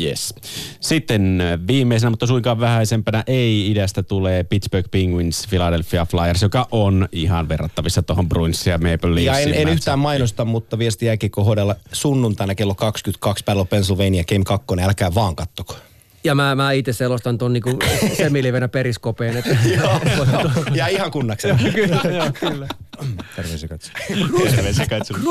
Yes. Sitten äh, viimeisenä, mutta suinkaan vähäisempänä ei idästä tulee Pittsburgh Penguins, Philadelphia Flyers, joka on ihan verrattavissa tuohon Bruins ja Maple Leafsin Ja en, en yhtään mainosta, mutta viesti jääkiekko hoidella sunnuntaina kello 22 Battle of Pennsylvania Game 2, älkää vaan kattoko. Ja mä, mä itse selostan ton niinku semilivenä periskopeen. Että ja ihan kunnaksena. kyllä, joo, kyllä. Terveisiä katsoja. Terveisiä katsojille.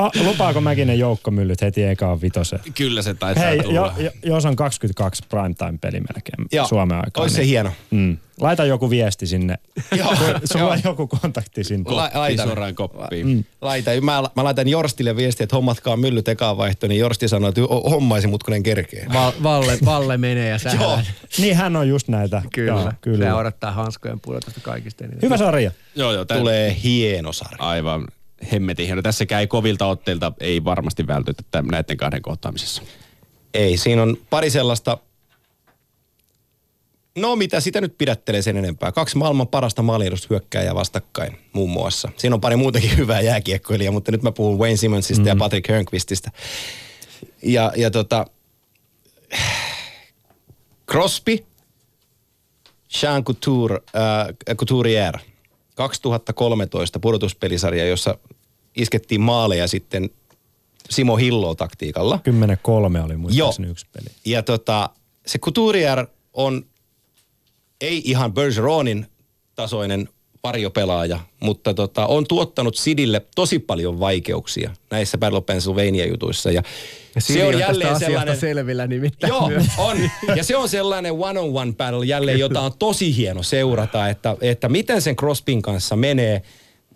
Ah, lupaako Mäkinen joukkomyllyt heti ekaan vitoseen? Kyllä se taitaa Hei, tulla. jo, jo, jos on 22 primetime-peli melkein Joo. Suomen aikaa. Ois se hieno. Mm. Laita joku viesti sinne. Joo, Sulla on joku kontakti sinne. La- laitan. suoraan koppiin. Mm. Laita. Mä, mä laitan Jorstille viestiä, että hommatkaa myllyt ekaan vaihto, niin Jorsti sanoi, että hommaisi mut, kun en kerkee. Val, Valle, Valle menee ja sä Joo. Niin hän on just näitä. Kyllä, Joo, Se kyllä. odottaa hanskojen pudotusta kaikista eniten. Hyvä sarja. Joo, joo. Tää, Tulee hieno sarja. Aivan hemmetin hieno. Tässäkään ei kovilta otteilta ei varmasti vältytä näiden kahden kohtaamisessa. Ei, siinä on pari sellaista, no mitä sitä nyt pidättelee sen enempää. Kaksi maailman parasta maaliehdushyökkääjää vastakkain muun muassa. Siinä on pari muutakin hyvää jääkiekkoilijaa, mutta nyt mä puhun Wayne Simmonsista mm. ja Patrick Hörnqvististä. Ja, ja tota, Crosby, Jean Couture, äh, Couturier, 2013 pudotuspelisarja, jossa iskettiin maaleja sitten Simo Hillo taktiikalla. 10-3 oli muistaakseni Joo. yksi peli. Ja tota, se Couturier on ei ihan Bergeronin tasoinen varjopelaaja, mutta tota, on tuottanut Sidille tosi paljon vaikeuksia näissä Battle of Pennsylvania-jutuissa. Ja, Ja se on tästä jälleen sellainen... selvillä nimittäin Joo, myös. on. Ja se on sellainen one-on-one battle jälleen, jota on tosi hieno seurata, että, että miten sen Crospin kanssa menee.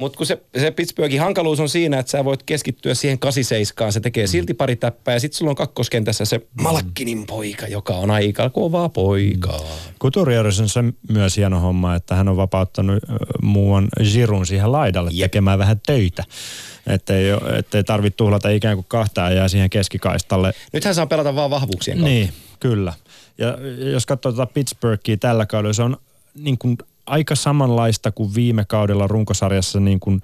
Mutta kun se, se Pittsburghin hankaluus on siinä, että sä voit keskittyä siihen 87, se tekee silti pari täppää ja sitten sulla on kakkoskentässä se Malkkinin poika, joka on aika kova poika. Couturiers on se myös hieno homma, että hän on vapauttanut muuan Girun siihen laidalle Jep. tekemään vähän töitä. Että ei, ettei tarvitse tuhlata ikään kuin kahta ja siihen keskikaistalle. Nyt hän saa pelata vaan vahvuuksien kautta. Niin, kyllä. Ja jos katsoo tuota Pittsburghia tällä kaudella, se on niin kuin aika samanlaista kuin viime kaudella runkosarjassa, niin kuin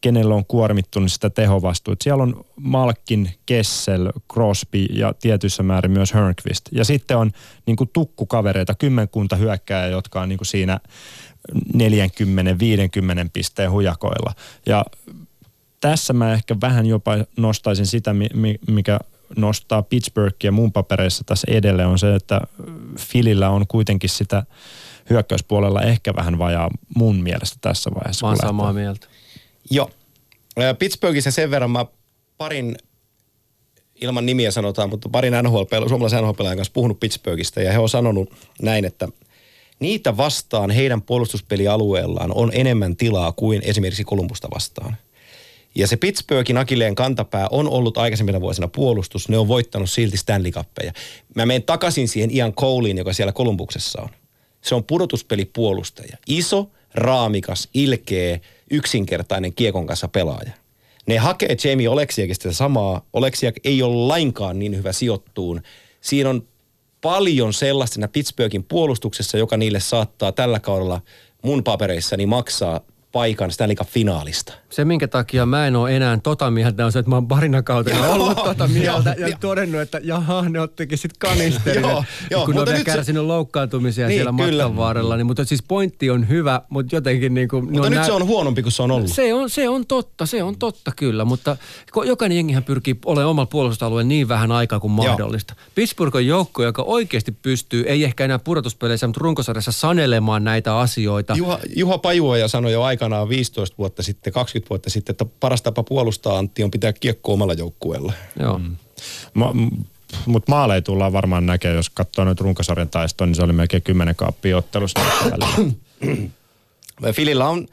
kenellä on kuormittunut sitä tehovastuuta. Siellä on Malkin, Kessel, Crosby ja tietyissä määrin myös Hörnqvist. Ja sitten on niin kuin tukkukavereita, kymmenkunta hyökkääjää, jotka on niin kuin siinä 40-50 pisteen hujakoilla. Ja tässä mä ehkä vähän jopa nostaisin sitä, mi- mi- mikä nostaa Pittsburghia mun papereissa tässä edelle, on se, että Filillä on kuitenkin sitä hyökkäyspuolella ehkä vähän vajaa mun mielestä tässä vaiheessa. Mä oon samaa lähtee. mieltä. Joo. Pittsburghissa sen verran mä parin, ilman nimiä sanotaan, mutta parin NHL, suomalaisen nhl kanssa puhunut Pittsburghista ja he on sanonut näin, että niitä vastaan heidän puolustuspelialueellaan on enemmän tilaa kuin esimerkiksi Kolumbusta vastaan. Ja se Pittsburghin akilleen kantapää on ollut aikaisemmina vuosina puolustus. Ne on voittanut silti Stanley Cuppeja. Mä menen takaisin siihen Ian Coleen, joka siellä Kolumbuksessa on. Se on pudotuspelipuolustaja. Iso, raamikas, ilkeä, yksinkertainen kiekon kanssa pelaaja. Ne hakee Jamie Oleksiakista sitä samaa. Oleksiak ei ole lainkaan niin hyvä sijoittuun. Siinä on paljon sellaista Pittsburghin puolustuksessa, joka niille saattaa tällä kaudella mun papereissani maksaa paikan Stanley Cup-finaalista. Se, minkä takia mä en ole enää tota mieltä, on se, että mä oon parina kautena Joo, ollut tota mieltä joo, ja joo. todennut, että jaha, ne ottikin sit kanisterin. Joo, joo, kun ne on mutta vielä nyt se- kärsinyt loukkaantumisia Niin, siellä kyllä. matkan varrella. Niin, mutta siis pointti on hyvä, mutta jotenkin niin kuin... Mutta nyt se on huonompi kuin se on ollut. Se on, se on totta, se on totta kyllä, mutta jokainen jengihän pyrkii olemaan omalla puolustusalueella niin vähän aikaa kuin Joo. mahdollista. Pittsburgh on joukko, joka oikeasti pystyy, ei ehkä enää pudotuspeleissä, mutta runkosarjassa sanelemaan näitä asioita. Juha, Juha Pajuoja sanoi jo aikanaan 15 vuotta sitten, 20 vuotta sitten, että paras tapa puolustaa Antti on pitää kiekko omalla joukkueella. Joo. Ma- m- Mutta maaleja tullaan varmaan näkemään, jos katsoo nyt runkosarjan taistoa, niin se oli melkein kymmenen kaappia ottelusta. välillä. Filillä on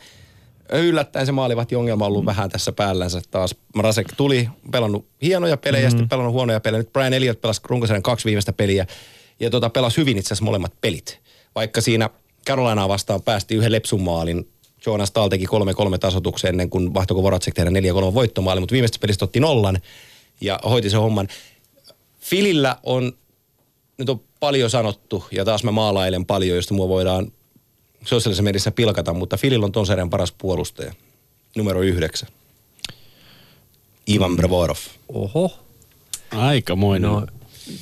yllättäen se maalivahti ongelma ollut vähän tässä päällänsä taas. Rasek tuli, pelannut hienoja pelejä, mm-hmm. sitten pelannut huonoja pelejä. Nyt Brian Elliott pelasi runkosarjan kaksi viimeistä peliä ja tota, pelasi hyvin itse asiassa molemmat pelit. Vaikka siinä Carolinaa vastaan päästi yhden lepsun maalin. Jonas Dahl teki 3-3 tasotuksen ennen kuin vahtoko Voracek tehdä 4-3 voittomaali, mutta viimeistä pelistä otti nollan ja hoiti sen homman. Filillä on, nyt on paljon sanottu ja taas mä maalailen paljon, josta mua voidaan sosiaalisessa mediassa pilkata, mutta Filillä on ton sarjan paras puolustaja. Numero yhdeksän. Ivan Brevorov. Oho. Aikamoinen. No,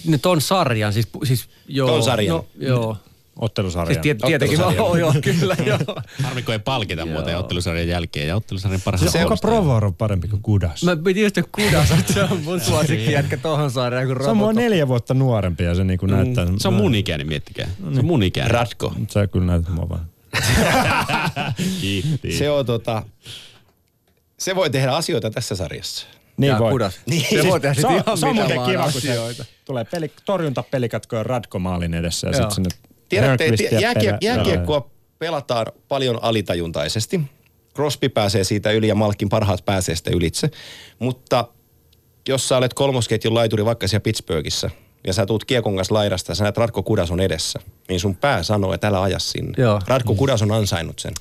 nyt on sarjan, siis, siis joo. Ton sarjan. No, joo. Ottelusarja. Siis tiet, tietenkin, Ottelusarjan. oh, joo, kyllä, joo. Harmi, kun ei palkita muuten ottelusarjan jälkeen ja ottelusarjan parhaan se, onko puolustajan. Provor on parempi kuin Kudas? Mä piti just kudas, että se on mun suosikki jätkä tohon sarjaan, kun se on mua neljä vuotta nuorempi ja se niinku näyttää. Se on mun ikäinen, miettikää. Se on mun ikäinen. Ratko. Se kyllä näyttää mua vaan. Se on tota, se voi tehdä asioita tässä sarjassa. Niin Ja voi. Kudas. Niin. Se voi tehdä se ihan se on mitä muuten vaan kiva, kun se asioita. tulee peli, torjuntapelikatko ja Radko maalin edessä ja sitten sinne Tiedätte, ja jääkie, jääkiekkoa pelataan paljon alitajuntaisesti. Crosby pääsee siitä yli ja Malkin parhaat pääsee sitä ylitse. Mutta jos sä olet kolmosketjun laituri vaikka siellä Pittsburghissa ja sä tuut kiekon kanssa laidasta ja sä näet Ratko Kudas on edessä, niin sun pää sanoo, että älä aja sinne. Joo. Ratko Kudas on ansainnut sen.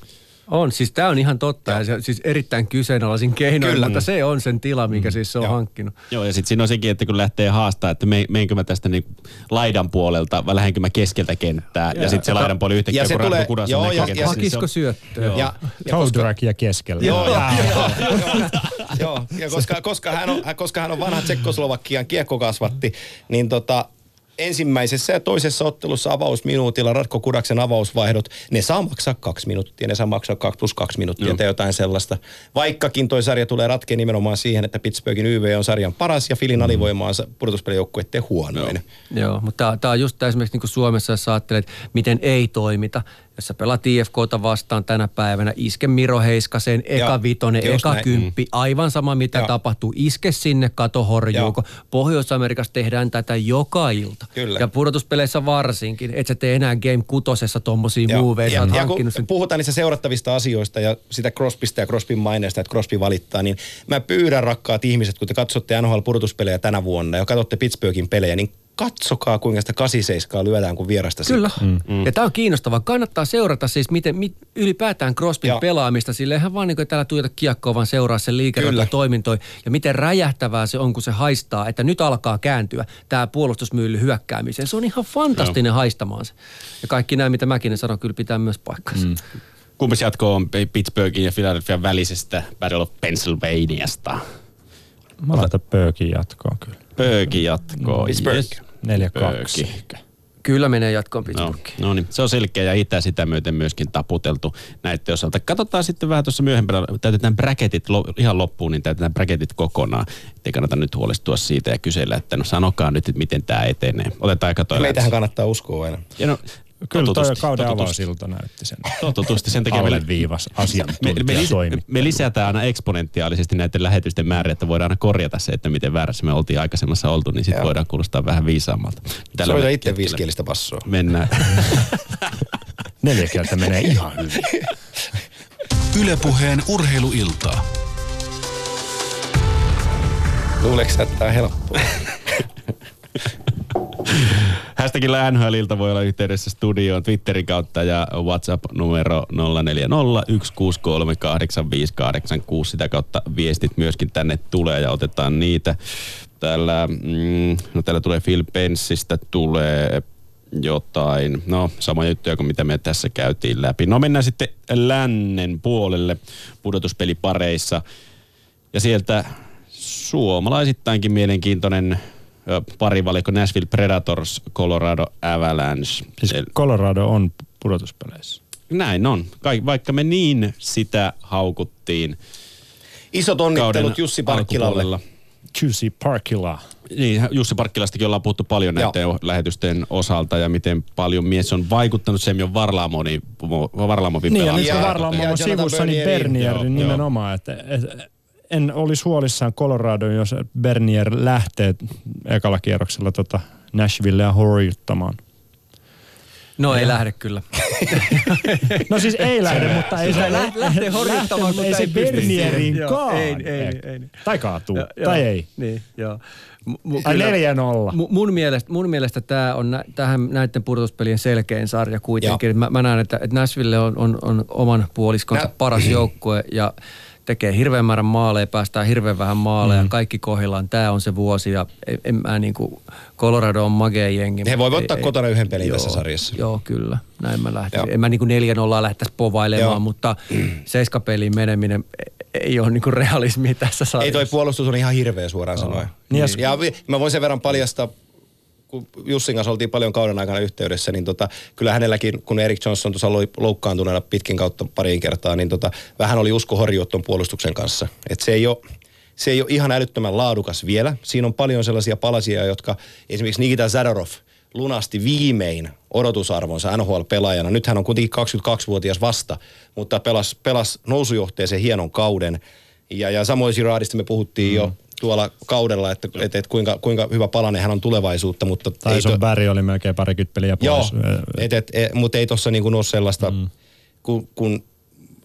On, siis tämä on ihan totta ja se, siis erittäin kyseenalaisin keinoin, Kyllä. mutta se on sen tila, mikä siis se on Joo. hankkinut. Joo, ja sitten siinä on sekin, että kun lähtee haastaa, että me, meinkö mä tästä niin laidan puolelta vai lähdenkö mä keskeltä kenttää. Ja, ja sitten se laidan puoli yhtäkkiä, Ja se kun tulee- Kudas joo, on ja- ja- niin se Hakisko syöttöä? Joo. Ja, ja koska, ja keskellä. Joo, joo, joo. Ja koska, koska, hän on, koska hän on vanha Tsekkoslovakian kiekkokasvatti, niin tota, ensimmäisessä ja toisessa ottelussa avausminuutilla Ratko Kudaksen avausvaihdot, ne saa maksaa kaksi minuuttia, ne saa maksaa kaksi plus kaksi minuuttia Joo. tai jotain sellaista. Vaikkakin toi sarja tulee ratkeen nimenomaan siihen, että Pittsburghin YV on sarjan paras ja Filin alivoima on pudotuspelijoukkueiden huonoin. Joo, mutta tämä on just tää esimerkiksi niin Suomessa, jos ajattelet, miten ei toimita, jos sä pelaat IFKta vastaan tänä päivänä, iske Miro Heiskaseen, eka Joo, vitonen, eka näin. kymppi, aivan sama mitä Joo. tapahtuu, iske sinne, kato horjuuko. Pohjois-Amerikassa tehdään tätä joka ilta. Kyllä. Ja pudotuspeleissä varsinkin, et sä tee enää Game kutosessa tommosia moveja, sä ja, oot ja kun sen puhutaan niistä seurattavista asioista ja sitä Crosbysta ja Crosbyn maineesta, että Crosby valittaa, niin mä pyydän rakkaat ihmiset, kun te katsotte NHL-pudotuspelejä tänä vuonna ja katsotte Pittsburghin pelejä, niin katsokaa kuinka sitä 87 lyödään kuin vierasta Kyllä. Mm. Ja tämä on kiinnostavaa. Kannattaa seurata siis miten, mit, ylipäätään Crosbyn Joo. pelaamista. Sille ihan vaan niin kuin täällä tuijota kiekkoa, vaan seuraa sen liikerannan toimintoi. Ja miten räjähtävää se on, kun se haistaa, että nyt alkaa kääntyä tämä puolustusmyyly hyökkäämiseen. Se on ihan fantastinen Joo. haistamaan se. Ja kaikki nämä, mitä mäkin sanon, kyllä pitää myös paikkansa. Mm. Kumpas jatko on Pittsburghin ja Philadelphian välisestä Battle of Pennsylvaniasta? Mä laitan pöökin jatkoon kyllä. Pööki jatkoon. Pittsburgh. Yes. 4-2. Pööki. Kyllä menee jatkoon No, Pittsburghiin. no niin, se on selkeä ja itä sitä myöten myöskin taputeltu näiden osalta. Katsotaan sitten vähän tuossa myöhempänä, täytetään bracketit lo, ihan loppuun, niin täytetään bracketit kokonaan. Ei kannata nyt huolestua siitä ja kysellä, että no sanokaa nyt, että miten tämä etenee. Otetaan aika toi Meitähän kannattaa uskoa aina. Ja no, Kyllä kauden avausilta näytti sen. Totutusti, sen takia me, Alleviivas me, me, asiantuntija lis, toimi. me lisätään aina eksponentiaalisesti näiden lähetysten määrä, että voidaan aina korjata se, että miten väärässä me oltiin aikaisemmassa oltu, niin sitten voidaan kuulostaa vähän viisaammalta. Tällä Soita me- itse viisikielistä passoa. Mennään. Neljä kieltä menee ihan hyvin. Ylepuheen urheiluiltaa. Luuleeko että tää on helppoa? Hashtagillä NHLilta voi olla yhteydessä studioon Twitterin kautta ja WhatsApp-numero 0401638586. Sitä kautta viestit myöskin tänne tulee ja otetaan niitä. Täällä, mm, no täällä tulee Phil Pensistä, tulee jotain, no sama juttuja kuin mitä me tässä käytiin läpi. No mennään sitten lännen puolelle pudotuspelipareissa. Ja sieltä suomalaisittainkin mielenkiintoinen parivalikko Nashville Predators, Colorado Avalanche. Siis Colorado on pudotuspeleissä. Näin on. Kaik, vaikka me niin sitä haukuttiin Isot onnittelut Jussi Parkkilalle. Juicy Parkilla. Niin, Jussi Parkkilastakin ollaan puhuttu paljon Joo. näiden lähetysten osalta ja miten paljon mies on vaikuttanut Semjon Varlaamoni, Varlaamovin Niin, ja pelaamiseen. nyt Ja- kun varmaan ja on Jonathan sivussa, niin. Bernier Joo, nimenomaan. Että, et, en olisi huolissaan Colorado, jos Bernier lähtee ekalla kierroksella tota Nashvillea horjuttamaan. No ei lähde kyllä. No siis ei lähde, mutta ei se lä- lähtee horjuttamaan, mutta ei se ei pysty Bernierin siihen. Joo, kaan. ei, ei, ei. Tai kaatuu, Joo, tai joo, ei. Niin, joo. M- 4-0. Mu- mun mielestä, mun mielestä tämä on nä- tähän näiden pudotuspelien selkein sarja kuitenkin. Mä, mä näen, että, että Nashville on, on, on oman puoliskonsa Nä- paras joukkue ja tekee hirveän määrän maaleja, päästään hirveän vähän maaleja, mm. kaikki kohillaan. Tämä on se vuosi ja en, en mä niinku, Colorado on magea jengi. He voivat ottaa ei- kotona yhden pelin joo, tässä sarjassa. Joo, kyllä. Näin mä lähtisin. Joo. En mä niinku 4-0 lähtäisi povailemaan, Joo. mutta seiskapeliin meneminen ei ole niinku realismi tässä sarjassa. Ei toi puolustus on ihan hirveä suoraan sanoen. Niin ja Niin, ja mä voin sen verran paljastaa, kun Jussin kanssa oltiin paljon kauden aikana yhteydessä, niin tota, kyllä hänelläkin, kun Erik Johnson tuossa oli loukkaantuneena pitkin kautta pariin kertaa, niin tota, vähän oli usko horjua tuon puolustuksen kanssa. Et se ei ole se ei ole ihan älyttömän laadukas vielä. Siinä on paljon sellaisia palasia, jotka esimerkiksi Nikita Zadorov lunasti viimein odotusarvonsa NHL-pelaajana. Nyt hän on kuitenkin 22-vuotias vasta, mutta pelas, pelas nousujohteeseen hienon kauden. Ja, ja samoin Girardista me puhuttiin mm. jo tuolla kaudella, että, että, että kuinka, kuinka hyvä palanen hän on tulevaisuutta, mutta... ei Tyson to- Barry oli melkein parikymmentä peliä Joo, pois. et, et, et, mutta ei tuossa niinku ole sellaista, mm. kun, kun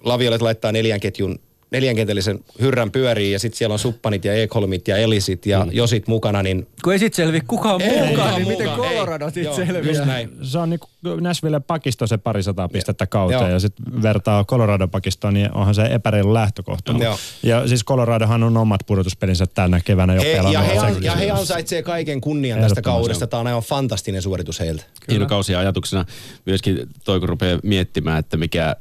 Laviolet laittaa neljän ketjun neljänkentällisen hyrrän pyöriin ja sitten siellä on Suppanit ja Ekholmit ja Elisit ja mm. Josit mukana, niin Kun ei sit selvi kukaan Ei mukaan, kukaan niin miten mukaan, Colorado ei. sit Joo, selviää? just näin. Se on niin Nashville pakisto se parisataa pistettä kauteen Joo. ja sitten vertaa Colorado pakistoon, niin onhan se epäreilu lähtökohta. Joo. Ja siis Coloradohan on omat pudotuspelinsä tänä keväänä jo he, ja, pelannut. he, Sekin- ja he ansaitsee kaiken kunnian tästä kaudesta. Tämä on aivan fantastinen suoritus heiltä. Hieno kausi ja ajatuksena myöskin toi, kun rupeaa miettimään, että mikä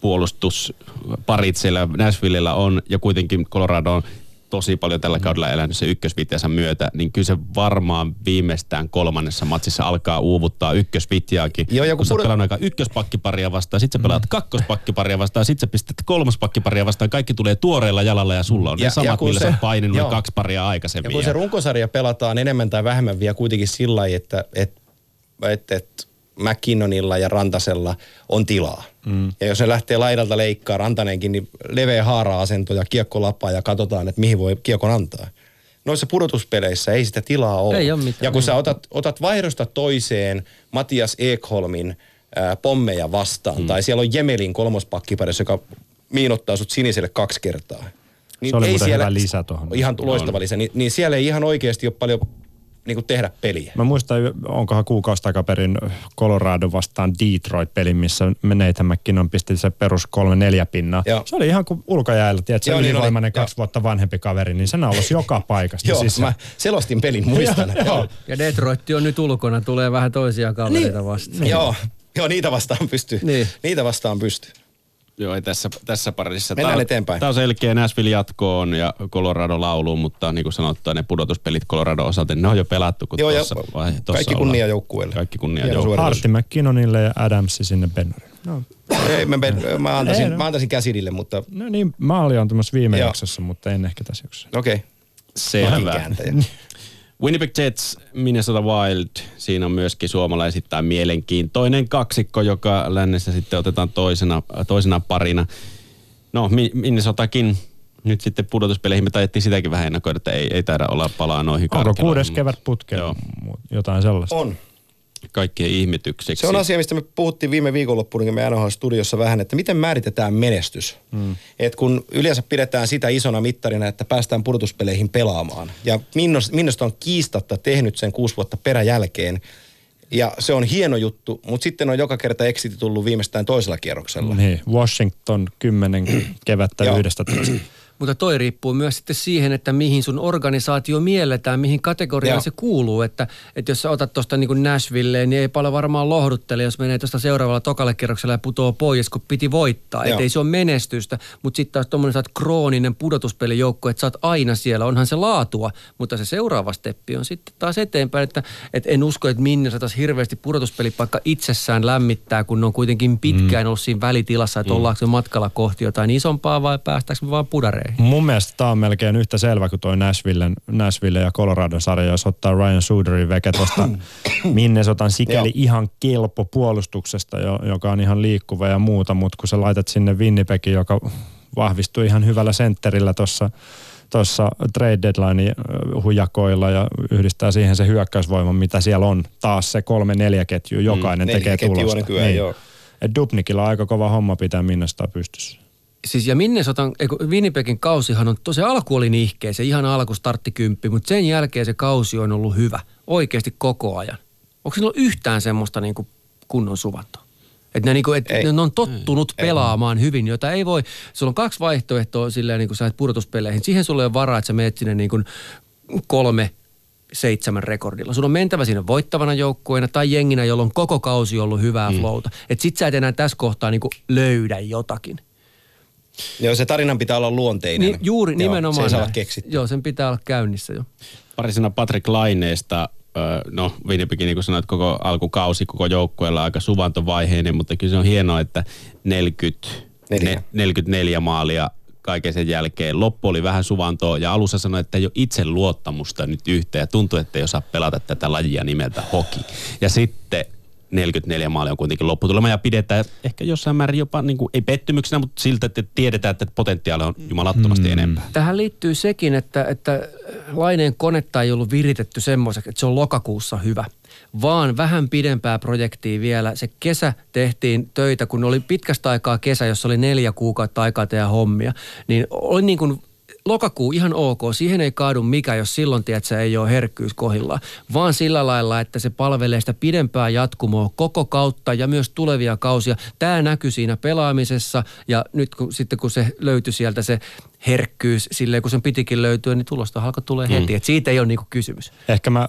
puolustusparit siellä Nashvillellä on ja kuitenkin Colorado on tosi paljon tällä kaudella elänyt se ykkösvitjansa myötä, niin kyllä se varmaan viimeistään kolmannessa matsissa alkaa uuvuttaa ykkösvitjaakin. Joo, ja kun sä pudot- pelannut aika ykköspakkiparia vastaan, sit sä pelaat kakkospakkiparia vastaan, sit sä pistät kolmospakkiparia vastaan, kaikki tulee tuoreella jalalla ja sulla on Ja- ne ja samat, kun millä se- sä oot paininut joo. kaksi paria Ja aikaisemmin. kun se runkosarja pelataan enemmän tai vähemmän vielä kuitenkin sillä lailla, että et, et, et McKinnonilla ja Rantasella on tilaa. Mm. Ja jos ne lähtee laidalta leikkaa Rantanenkin, niin leveä haara-asento ja kiekko lapaa ja katsotaan, että mihin voi kiekon antaa. Noissa pudotuspeleissä ei sitä tilaa ole. Ei ole mitään. Ja kun sä otat, otat vaihdosta toiseen Matias Ekholmin ää, pommeja vastaan, mm. tai siellä on Jemelin kolmospakkiparissa, joka miinottaa sut siniselle kaksi kertaa. Niin Se oli muuten hyvä lisä tuohon. Ihan loistava lisä. Niin, niin siellä ei ihan oikeasti ole paljon niin kuin tehdä peliä. Mä muistan, onkohan kuukausi takaperin Colorado vastaan Detroit-pelin, missä Nathan McKinnon pisti se perus kolme neljä pinnaa. Joo. Se oli ihan kuin ulkojäällä, tiedät, se Joo, niin ylivoimainen oli. kaksi Joo. vuotta vanhempi kaveri, niin se naulosi joka paikasta Joo, sisään. mä selostin pelin, muistan. Joo, joo. Ja Detroit on nyt ulkona, tulee vähän toisia kavereita Niin. vastaan. joo. Joo, niitä vastaan pystyy. Niin. Niitä vastaan pystyy. Joo, ei tässä, tässä parissa. Mennään Tää on- eteenpäin. Tämä on selkeä Nashville jatkoon ja Colorado lauluun, mutta niin kuin sanottu, ne pudotuspelit Colorado osalta, ne on jo pelattu. Kun Joo, ja tuossa vai- tuossa kaikki ollaan. kunnia joukkueelle. Kaikki kunnia joukkueelle. Hartti McKinnonille ja Adamsi sinne Bennorille. No, Ei, mä, mä, antaisin, Ei, no. mä antaisin käsidille, mutta no niin, maali on tämmöisessä viime Joo. jaksossa, mutta en ehkä tässä jaksossa. okei. Okay. Selvä. Winnipeg Jets, Minnesota Wild, siinä on myöskin suomalaisittain mielenkiintoinen kaksikko, joka lännessä sitten otetaan toisena, toisena parina. No, Mi- Minnesotakin nyt sitten pudotuspeleihin me taidettiin sitäkin vähän ennakoida, että ei, ei taida olla palaa noihin Onko kuudes kevät putkeen? Joo. Jotain sellaista. On. Kaikkien ihmetykseksi. Se on asia, mistä me puhuttiin viime viikonloppuun me NHL-studiossa vähän, että miten määritetään menestys. Mm. Et kun yleensä pidetään sitä isona mittarina, että päästään pudotuspeleihin pelaamaan. Ja Minnos- Minnosta on kiistatta tehnyt sen kuusi vuotta peräjälkeen. Ja se on hieno juttu, mutta sitten on joka kerta exiti tullut viimeistään toisella kierroksella. Niin, Washington 10 kevättä Joo. 11. Mutta toi riippuu myös sitten siihen, että mihin sun organisaatio mielletään, mihin kategoriaan Joo. se kuuluu. Että, että jos sä otat tuosta niin Nashvilleen, niin ei paljon varmaan lohduttele, jos menee tuosta seuraavalla tokalle kierroksella ja putoo pois, kun piti voittaa. Että ei se ole menestystä, mutta sitten taas tuommoinen sä oot krooninen pudotuspelijoukko, että sä oot aina siellä, onhan se laatua, mutta se seuraava steppi on sitten taas eteenpäin, että, että en usko, että minne taas hirveästi pudotuspelipaikka itsessään lämmittää, kun ne on kuitenkin pitkään ollut siinä välitilassa, että ollaanko me matkalla kohti jotain isompaa vai päästäänkö vaan pudareihin. Mun mielestä tämä on melkein yhtä selvä kuin toi Nashvillen, Nashville ja Colorado sarja, jos ottaa Ryan Suderin veke tuosta Minnesotan sikäli Joo. ihan kelpo puolustuksesta, jo, joka on ihan liikkuva ja muuta, mutta kun sä laitat sinne Winnipegin, joka vahvistui ihan hyvällä sentterillä tuossa tuossa trade deadline hujakoilla ja yhdistää siihen se hyökkäysvoima, mitä siellä on. Taas se kolme neljä ketju, jokainen neljä tekee tulosta. joo. Et Dubnikilla on aika kova homma pitää Minnesota pystyssä. Siis ja Minnesotan, eiku, Winnipegin kausihan on, se alku oli nihkeä, se ihan alku starttikymppi, mutta sen jälkeen se kausi on ollut hyvä, oikeasti koko ajan. Onko siinä ollut yhtään semmoista niin kuin kunnon suvantoa? Että ne, niinku, et Ei. ne on tottunut ei. pelaamaan hyvin, jota ei voi, sulla on kaksi vaihtoehtoa silleen, niin kuin sä et pudotuspeleihin. Siihen sulla ei ole varaa, että sä menet sinne niin kuin kolme, seitsemän rekordilla. Sun on mentävä sinne voittavana joukkueena tai jenginä, jolla on koko kausi ollut hyvää mm. flowta. Että sit sä et enää tässä kohtaa niin kuin löydä jotakin. Joo, se tarinan pitää olla luonteinen. Niin, juuri Joo, nimenomaan. Se ei saa keksitty. Joo, sen pitää olla käynnissä jo. Parisena Patrick Laineesta, no Winnipegin niin kuin sanoit, koko alkukausi, koko joukkueella aika suvantovaiheinen, mutta kyllä se on hienoa, että 40, Neljä. ne, 44 maalia kaiken sen jälkeen. Loppu oli vähän suvantoa ja alussa sanoi, että ei ole itse luottamusta nyt yhteen ja tuntuu, että ei osaa pelata tätä lajia nimeltä hoki. Ja sitten 44 maalia on kuitenkin lopputulema ja pidetään ehkä jossain määrin jopa, niin kuin, ei pettymyksenä, mutta siltä, että tiedetään, että potentiaali on jumalattomasti mm. enempää. Tähän liittyy sekin, että, että laineen konetta ei ollut viritetty semmoiseksi, että se on lokakuussa hyvä, vaan vähän pidempää projektia vielä. Se kesä tehtiin töitä, kun oli pitkästä aikaa kesä, jossa oli neljä kuukautta aikaa tehdä hommia, niin oli niin kuin lokakuu ihan ok, siihen ei kaadu mikä, jos silloin tiedät, että se ei ole herkkyys kohillaan, vaan sillä lailla, että se palvelee sitä pidempää jatkumoa koko kautta ja myös tulevia kausia. Tämä näkyy siinä pelaamisessa ja nyt kun, sitten kun se löytyi sieltä se herkkyys silleen, kun sen pitikin löytyä, niin tulosta alkoi tulee heti. Mm. Et siitä ei ole niinku kysymys. Ehkä mä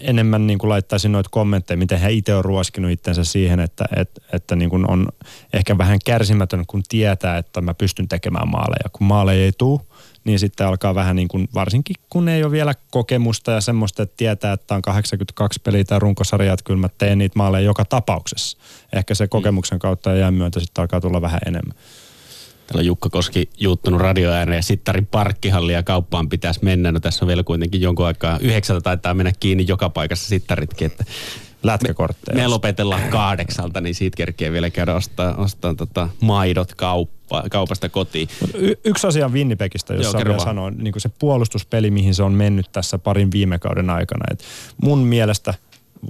enemmän niin kuin laittaisin noita kommentteja, miten hän itse on ruoskinut itsensä siihen, että, että, että niin kuin on ehkä vähän kärsimätön, kun tietää, että mä pystyn tekemään maaleja. Kun maaleja ei tule, niin sitten alkaa vähän niin kuin, varsinkin kun ei ole vielä kokemusta ja semmoista, että tietää, että on 82 peliä tai runkosarjaa, että kyllä mä teen niitä maaleja joka tapauksessa. Ehkä se kokemuksen kautta ja jään myötä sitten alkaa tulla vähän enemmän. Täällä on Jukka Koski juuttunut radioääneen ja Sittarin parkkihalli ja kauppaan pitäisi mennä. No tässä on vielä kuitenkin jonkun aikaa. Yhdeksältä taitaa mennä kiinni joka paikassa Sittaritkin, että lätkäkortteja. Me lopetellaan kahdeksalta, niin siitä kerkee vielä käydä ostaa, ostaa tota maidot kauppa, kaupasta kotiin. Y- yksi asia Winnipegistä, jos Joo, vielä sanoa, niin kuin se puolustuspeli, mihin se on mennyt tässä parin viime kauden aikana. Et mun mielestä,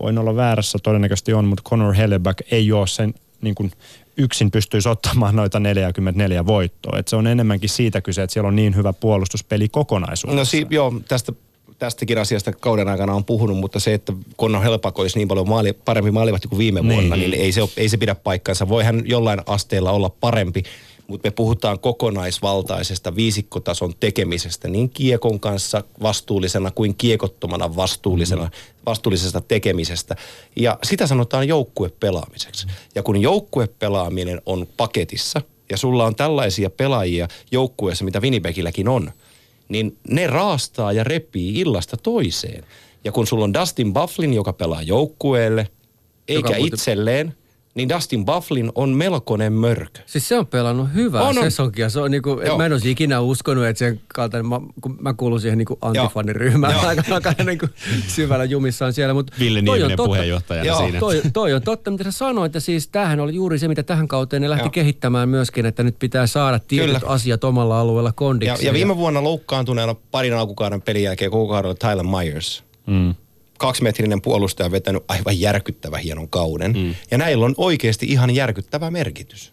voin olla väärässä, todennäköisesti on, mutta Conor Helleback ei ole sen niin kuin yksin pystyisi ottamaan noita 44 voittoa. Et se on enemmänkin siitä kyse, että siellä on niin hyvä puolustuspeli kokonaisuudessa. No si- joo, tästä, tästäkin asiasta kauden aikana on puhunut, mutta se, että Conor Helpak olisi niin paljon maali, parempi maalivahti kuin viime Niin. vuonna, niin ei se, ei se pidä paikkaansa. Voi hän jollain asteella olla parempi, mutta me puhutaan kokonaisvaltaisesta viisikkotason tekemisestä niin kiekon kanssa vastuullisena kuin kiekottomana vastuullisena, Mm. vastuullisesta tekemisestä. Ja sitä sanotaan joukkuepelaamiseksi. Ja kun joukkuepelaaminen on paketissa ja sulla on tällaisia pelaajia joukkueessa, mitä Winnipegilläkin on, niin ne raastaa ja repii illasta toiseen. Ja kun sulla on Dustin Bufflin, joka pelaa joukkueelle, eikä muuten- itselleen, niin Dustin Bufflin on melkoinen mörkö. Siis se on pelannut hyvää On, on. sesonkia. Se on niinku, mä en olisi ikinä uskonut, että sen kaltainen, mä, kun mä kuulun siihen niinku antifaniryhmään, Joo. aika, aika niinku syvällä jumissaan siellä. Mut Ville toi on Nieminen totta. puheenjohtajana Joo, siinä. Toi, toi on totta, mitä sä sanoit, että siis tämähän oli juuri se, mitä tähän kauteen ne lähti Joo. kehittämään myöskin, että nyt pitää saada tietyt Kyllä. asiat omalla alueella Ja, kondiksi. ja viime vuonna loukkaantuneena parin alkukauden pelin jälkeen koko kaudella Tyler Myers. Mm. Kaksimetrinen puolustaja vetänyt aivan järkyttävä hienon kauden. Mm. Ja näillä on oikeasti ihan järkyttävä merkitys.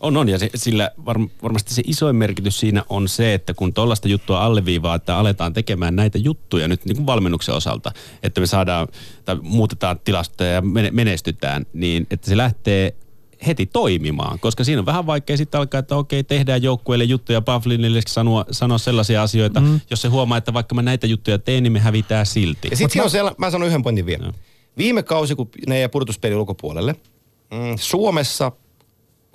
On, on. Ja se, sillä var, varmasti se isoin merkitys siinä on se, että kun tuollaista juttua alleviivaa, että aletaan tekemään näitä juttuja nyt niin kuin valmennuksen osalta, että me saadaan tai muutetaan tilastoja ja mene- menestytään, niin että se lähtee heti toimimaan, koska siinä on vähän vaikea sitten alkaa, että okei, tehdään joukkueelle juttuja Pavlinille sanoa, sanoa sellaisia asioita, mm. jos se huomaa, että vaikka mä näitä juttuja teen, niin me hävitään silti. Ja sitten siinä on siellä, mä sanon yhden pointin vielä. Viime kausi, kun ne jäi pudotuspelin ulkopuolelle, mm, Suomessa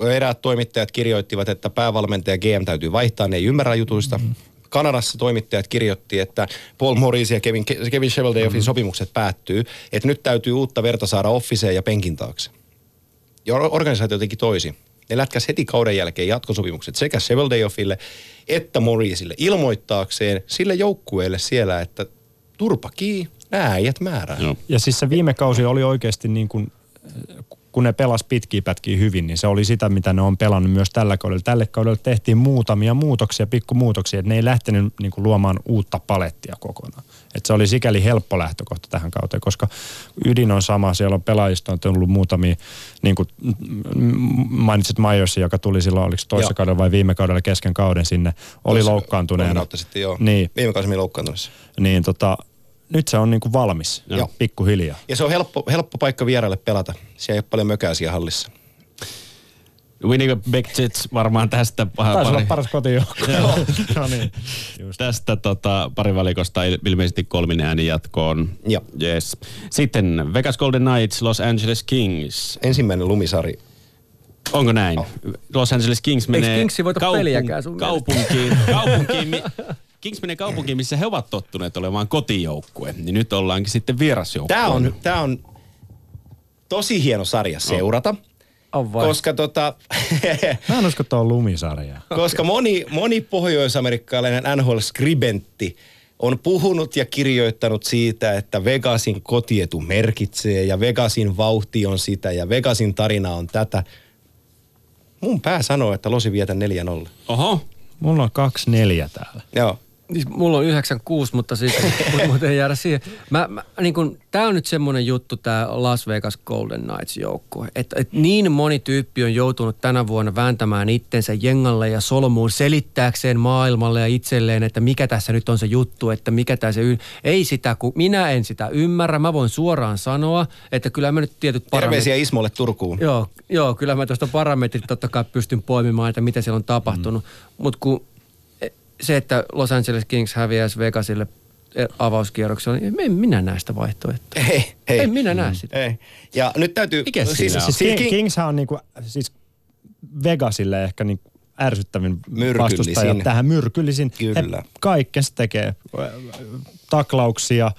eräät toimittajat kirjoittivat, että päävalmentaja GM täytyy vaihtaa, ne ei ymmärrä jutuista. Mm. Kanadassa toimittajat kirjoitti, että Paul Morris ja Kevin, Kevin Sheveldayoffin mm. sopimukset päättyy, että nyt täytyy uutta verta saada offiseen ja penkin taakse. Ja or- organisaatio teki toisin. Ne lätkäs heti kauden jälkeen jatkosopimukset sekä Sheveldayoffille että Morrisille ilmoittaakseen sille joukkueelle siellä, että turpa kii, nää äijät määrää. Joo. Ja siis se viime kausi oli oikeasti niin kuin, kun ne pelas pitkiä pätkiä hyvin, niin se oli sitä, mitä ne on pelannut myös tällä kaudella. Tälle kaudelle tehtiin muutamia muutoksia, pikkumuutoksia, että ne ei lähtenyt niin kuin luomaan uutta palettia kokonaan. Et se oli sikäli helppo lähtökohta tähän kauteen, koska ydin on sama, siellä on pelaajista on tullut muutamia, niin kuin mainitsit Myersin, joka tuli silloin, oliko se toisessa kaudella vai viime kaudella kesken kauden sinne, oli Toissa- loukkaantuneena. sitten, joo. Niin, Viime meni loukkaantuneessa. niin tota, nyt se on niin kuin valmis, Joo. pikkuhiljaa. Ja se on helppo, helppo paikka vieraille pelata. Siellä ei ole paljon mökää siellä hallissa. Winnipeg Jets varmaan tästä paha Taisi olla pari, paras kotijoukkue. no niin, just. tästä tota, parivalikosta il- ilmeisesti kolminen ääni jatkoon. Joo. Yes. Sitten Vegas Golden Knights, Los Angeles Kings. Ensimmäinen lumisari. Onko näin? Oh. Los Angeles Kings menee Kingsi voita peliäkään sun kaupunkiin, kaupunkiin, mi- Kings menee kaupunkiin, missä he ovat tottuneet olemaan kotijoukkue. Niin nyt ollaankin sitten vierasjoukkue. Tämä on, tää on tosi hieno sarja seurata. On vai? Koska, tota, Mä en usko, että on lumisarja. koska moni, moni pohjoisamerikkalainen NHL-skribentti on puhunut ja kirjoittanut siitä, että Vegasin kotietu merkitsee ja Vegasin vauhti on sitä ja Vegasin tarina on tätä. Mun pää sanoo, että Losi vietä 4-0. Oho. Mulla on kaksi neljä täällä. Joo. Siis mulla on 96, mutta siis mut, mut ei jäädä siihen. Mä, mä, niin kun, tää on nyt semmonen juttu, tää Las Vegas Golden Knights joukkue. Että et niin moni tyyppi on joutunut tänä vuonna vääntämään itsensä jengalle ja solmuun selittääkseen maailmalle ja itselleen, että mikä tässä nyt on se juttu, että mikä tässä y- Ei sitä, kun minä en sitä ymmärrä. Mä voin suoraan sanoa, että kyllä mä nyt tietyt Terveisiä Ismolle Turkuun. Joo, joo, kyllä mä tuosta parametrit totta kai pystyn poimimaan, että mitä siellä on tapahtunut. Mm. Mutta kun se, että Los Angeles Kings häviäisi Vegasille e, avauskierroksella, niin en minä näe sitä vaihtoehtoa. Ei, ei. En minä näe sitä. Ei. Ja nyt täytyy... Mikä siinä on? Siis siis King, King- Kingshän on niinku, siis Vegasille ehkä niinku ärsyttävin vastustaja tähän myrkyllisin. Kyllä. He kaikkensa tekee. Taklauksia,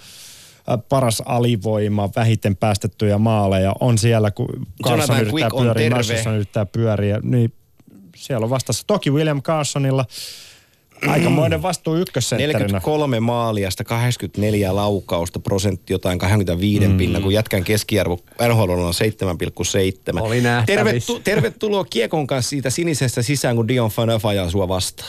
paras alivoima, vähiten päästettyjä maaleja on siellä, kun Carson Jonathan yrittää on pyöriä. Masterson yrittää pyöriä, niin siellä on vastassa. Toki William Carsonilla Aikamoinen vastuu ykkössentterinä. 43 maaliasta, 84 laukausta, prosentti jotain 25 mm. pinna, kun jätkän keskiarvo NHL on 7,7. Oli nähtävissä. Tervetu- tervetuloa Kiekon kanssa siitä sinisestä sisään, kun Dion Phaneuf ajaa sua vastaan.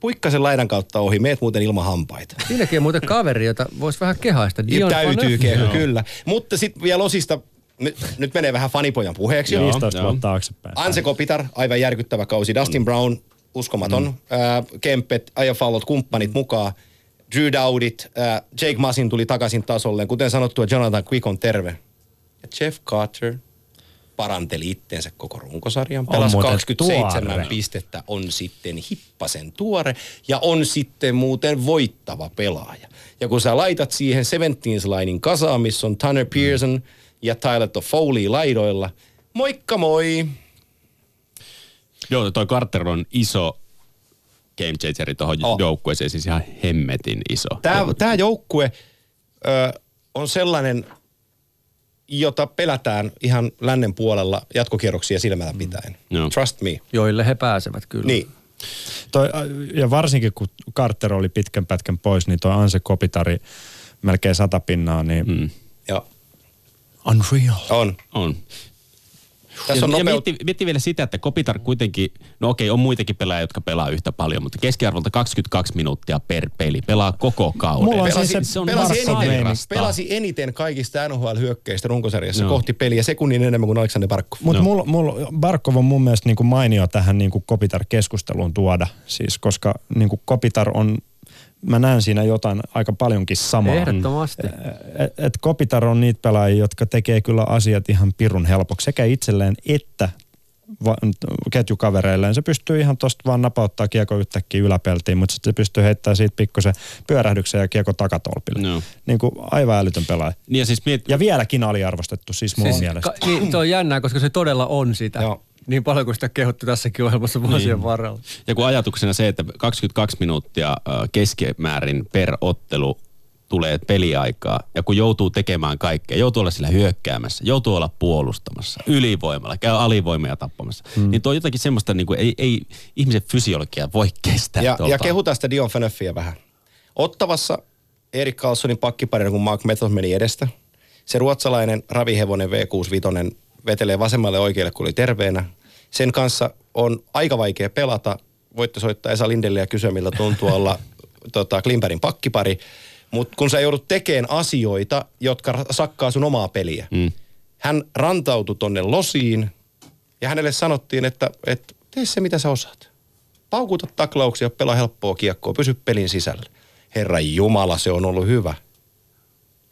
Puikkasen laidan kautta ohi, meet muuten ilman hampaita. Siinäkin on muuten kaveri, jota voisi vähän kehaista. Dion Täytyy kehu, kyllä. Mutta sitten vielä Osista, nyt, nyt menee vähän fanipojan puheeksi. jo. 15 joo. vuotta taaksepäin. Anse Kopitar, aivan järkyttävä kausi. Dustin Brown, uskomaton. Mm. Äh, Kempet, Ajafallot, kumppanit mukaan. Drew Dowdit, äh, Jake Masin tuli takaisin tasolle. Kuten sanottua, Jonathan Quick on terve. Ja Jeff Carter paranteli itteensä koko runkosarjan. Pelasi muuten 27 tuore. pistettä, on sitten hippasen tuore ja on sitten muuten voittava pelaaja. Ja kun sä laitat siihen 17 linein kasaan, missä on Tanner Pearson ja Tyler Toffoli laidoilla, moikka moi! Joo, toi Carter on iso game changeri tuohon Oh. joukkueeseen, siis ihan hemmetin iso. Tämä, tämä joukkue ö, on sellainen, jota pelätään ihan lännen puolella jatkokierroksia silmällä pitäen. Joo. Trust me. Joille he pääsevät kyllä. Niin. Toi, ja varsinkin kun Carter oli pitkän pätkän pois, niin toi Anse Kopitari melkein sata pinnaa, niin mm. Ja unreal. on. On. Tässä on ja nopeut... mietti, mietti vielä sitä, että Kopitar kuitenkin, no okei, on muitakin pelaajia, jotka pelaa yhtä paljon, mutta keskiarvolta 22 minuuttia per peli, pelaa koko kauden. Mulla on Pelasi, siis se se on pelasi, eniten, pelasi eniten kaikista NHL-hyökkäistä runkosarjassa Joo. kohti peliä sekunnin enemmän kuin Aleksander Barkov. Mutta No. mulla, mulla, Barkov on mun mielestä niinku mainio tähän niinku Kopitar-keskusteluun tuoda, siis koska niinku Kopitar on, mä näen siinä jotain aika paljonkin samaa. Ehdottomasti. Et, et Kopitar on niitä pelaajia, jotka tekee kyllä asiat ihan pirun helpoksi sekä itselleen että va- ketjukavereilleen. Se pystyy ihan tosta vaan napauttaa kiekko yhtäkkiä yläpeltiin, mutta sitten se pystyy heittämään siitä pikkusen pyörähdyksen ja kiekko takatolpille. Joo. Niin kuin aivan älytön pelaaja. Niin ja siis miet, Ja vieläkin aliarvostettu siis mun Siis, mielestä. ka, niin, se on jännää, koska se todella on sitä. Joo. Niin paljon kuin sitä kehuttu tässäkin ohjelmassa vuosien niin. varrella. Ja kun ajatuksena se, että 22 minuuttia keskimäärin per ottelu tulee peliaikaa, ja kun joutuu tekemään kaikkea, joutuu olla sillä hyökkäämässä, joutuu olla puolustamassa, ylivoimalla, käy alivoimia tappamassa, mm. niin tuo on jotakin semmoista, niin kuin ei, ei ihmisen fysiologia voi kestää. Ja, tuolta. ja kehutaan sitä Dion Phaneufia vähän. Ottavassa Erik Karlssonin pakkiparina, kun Mark Method meni edestä. Se ruotsalainen ravihevonen V65 vetelee vasemmalle oikealle, kun oli terveenä. Sen kanssa on aika vaikea pelata. Voitte soittaa Esa Lindelle ja kysyä, miltä tuntuu olla tota, Klimperin pakkipari. Mutta kun sä joudut tekemään asioita, jotka sakkaa sun omaa peliä. Mm. Hän rantautui tonne losiin ja hänelle sanottiin, että, että tee se mitä sä osaat paukuta taklauksia, pelaa helppoa kiekkoa, pysy pelin sisällä. Herra Jumala, se on ollut hyvä.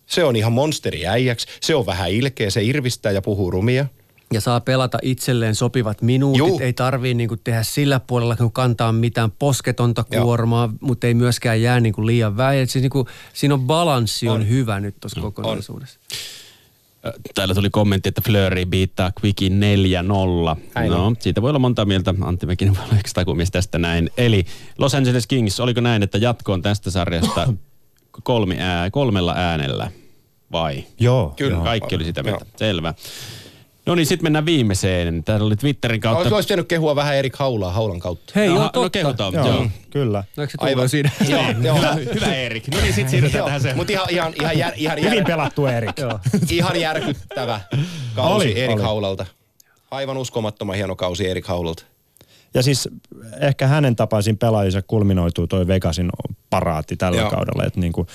Se on ihan monsteri äijäksi. Se on vähän ilkeä, se irvistää ja puhuu rumia. Ja saa pelata itselleen sopivat minuutit. Juu. Ei tarvii niinku tehdä sillä puolella, kun kantaa mitään posketonta Joo. kuormaa, mutta ei myöskään jää niinku liian. Et Siis niinku, siinä on balanssi on, On. hyvä nyt tuossa kokonaisuudessa. Ö, Täällä tuli kommentti, että Flurry biittaa Quickin 4-0. Näin no, on. siitä voi olla monta mieltä. Antti Mäkinen voi olla yksi takumies tästä näin. Eli Los Angeles Kings, oliko näin, että jatkoon tästä sarjasta kolmi ää, kolmella äänellä? Vai? Joo. Kyllä. Joo. Kaikki oli sitä mieltä. Joo. Selvä. No niin, sitten mennään viimeiseen. Täällä oli Twitterin kautta. Olisi, olisi pitänyt kehua vähän Erik Haulaa Haulan kautta. Hei, joo, Aha, totta. no kehutaan. Joo, Joo. kyllä. No, Aivan. Siinä? Joo, joo. Hyvä, hyvä Erik. No niin, sitten siirrytään tähän se. Mutta ihan, ihan, ihan, jär, ihan, Hyvin jär, pelattu Erik. ihan järkyttävä kausi Oli, Erik oli. Haulalta. Aivan uskomattoman hieno kausi Erik Haulalta. Ja siis ehkä hänen tapaisin pelaajissa kulminoituu toi Vegasin paraati tällä. Joo. kaudella. Että niin kuin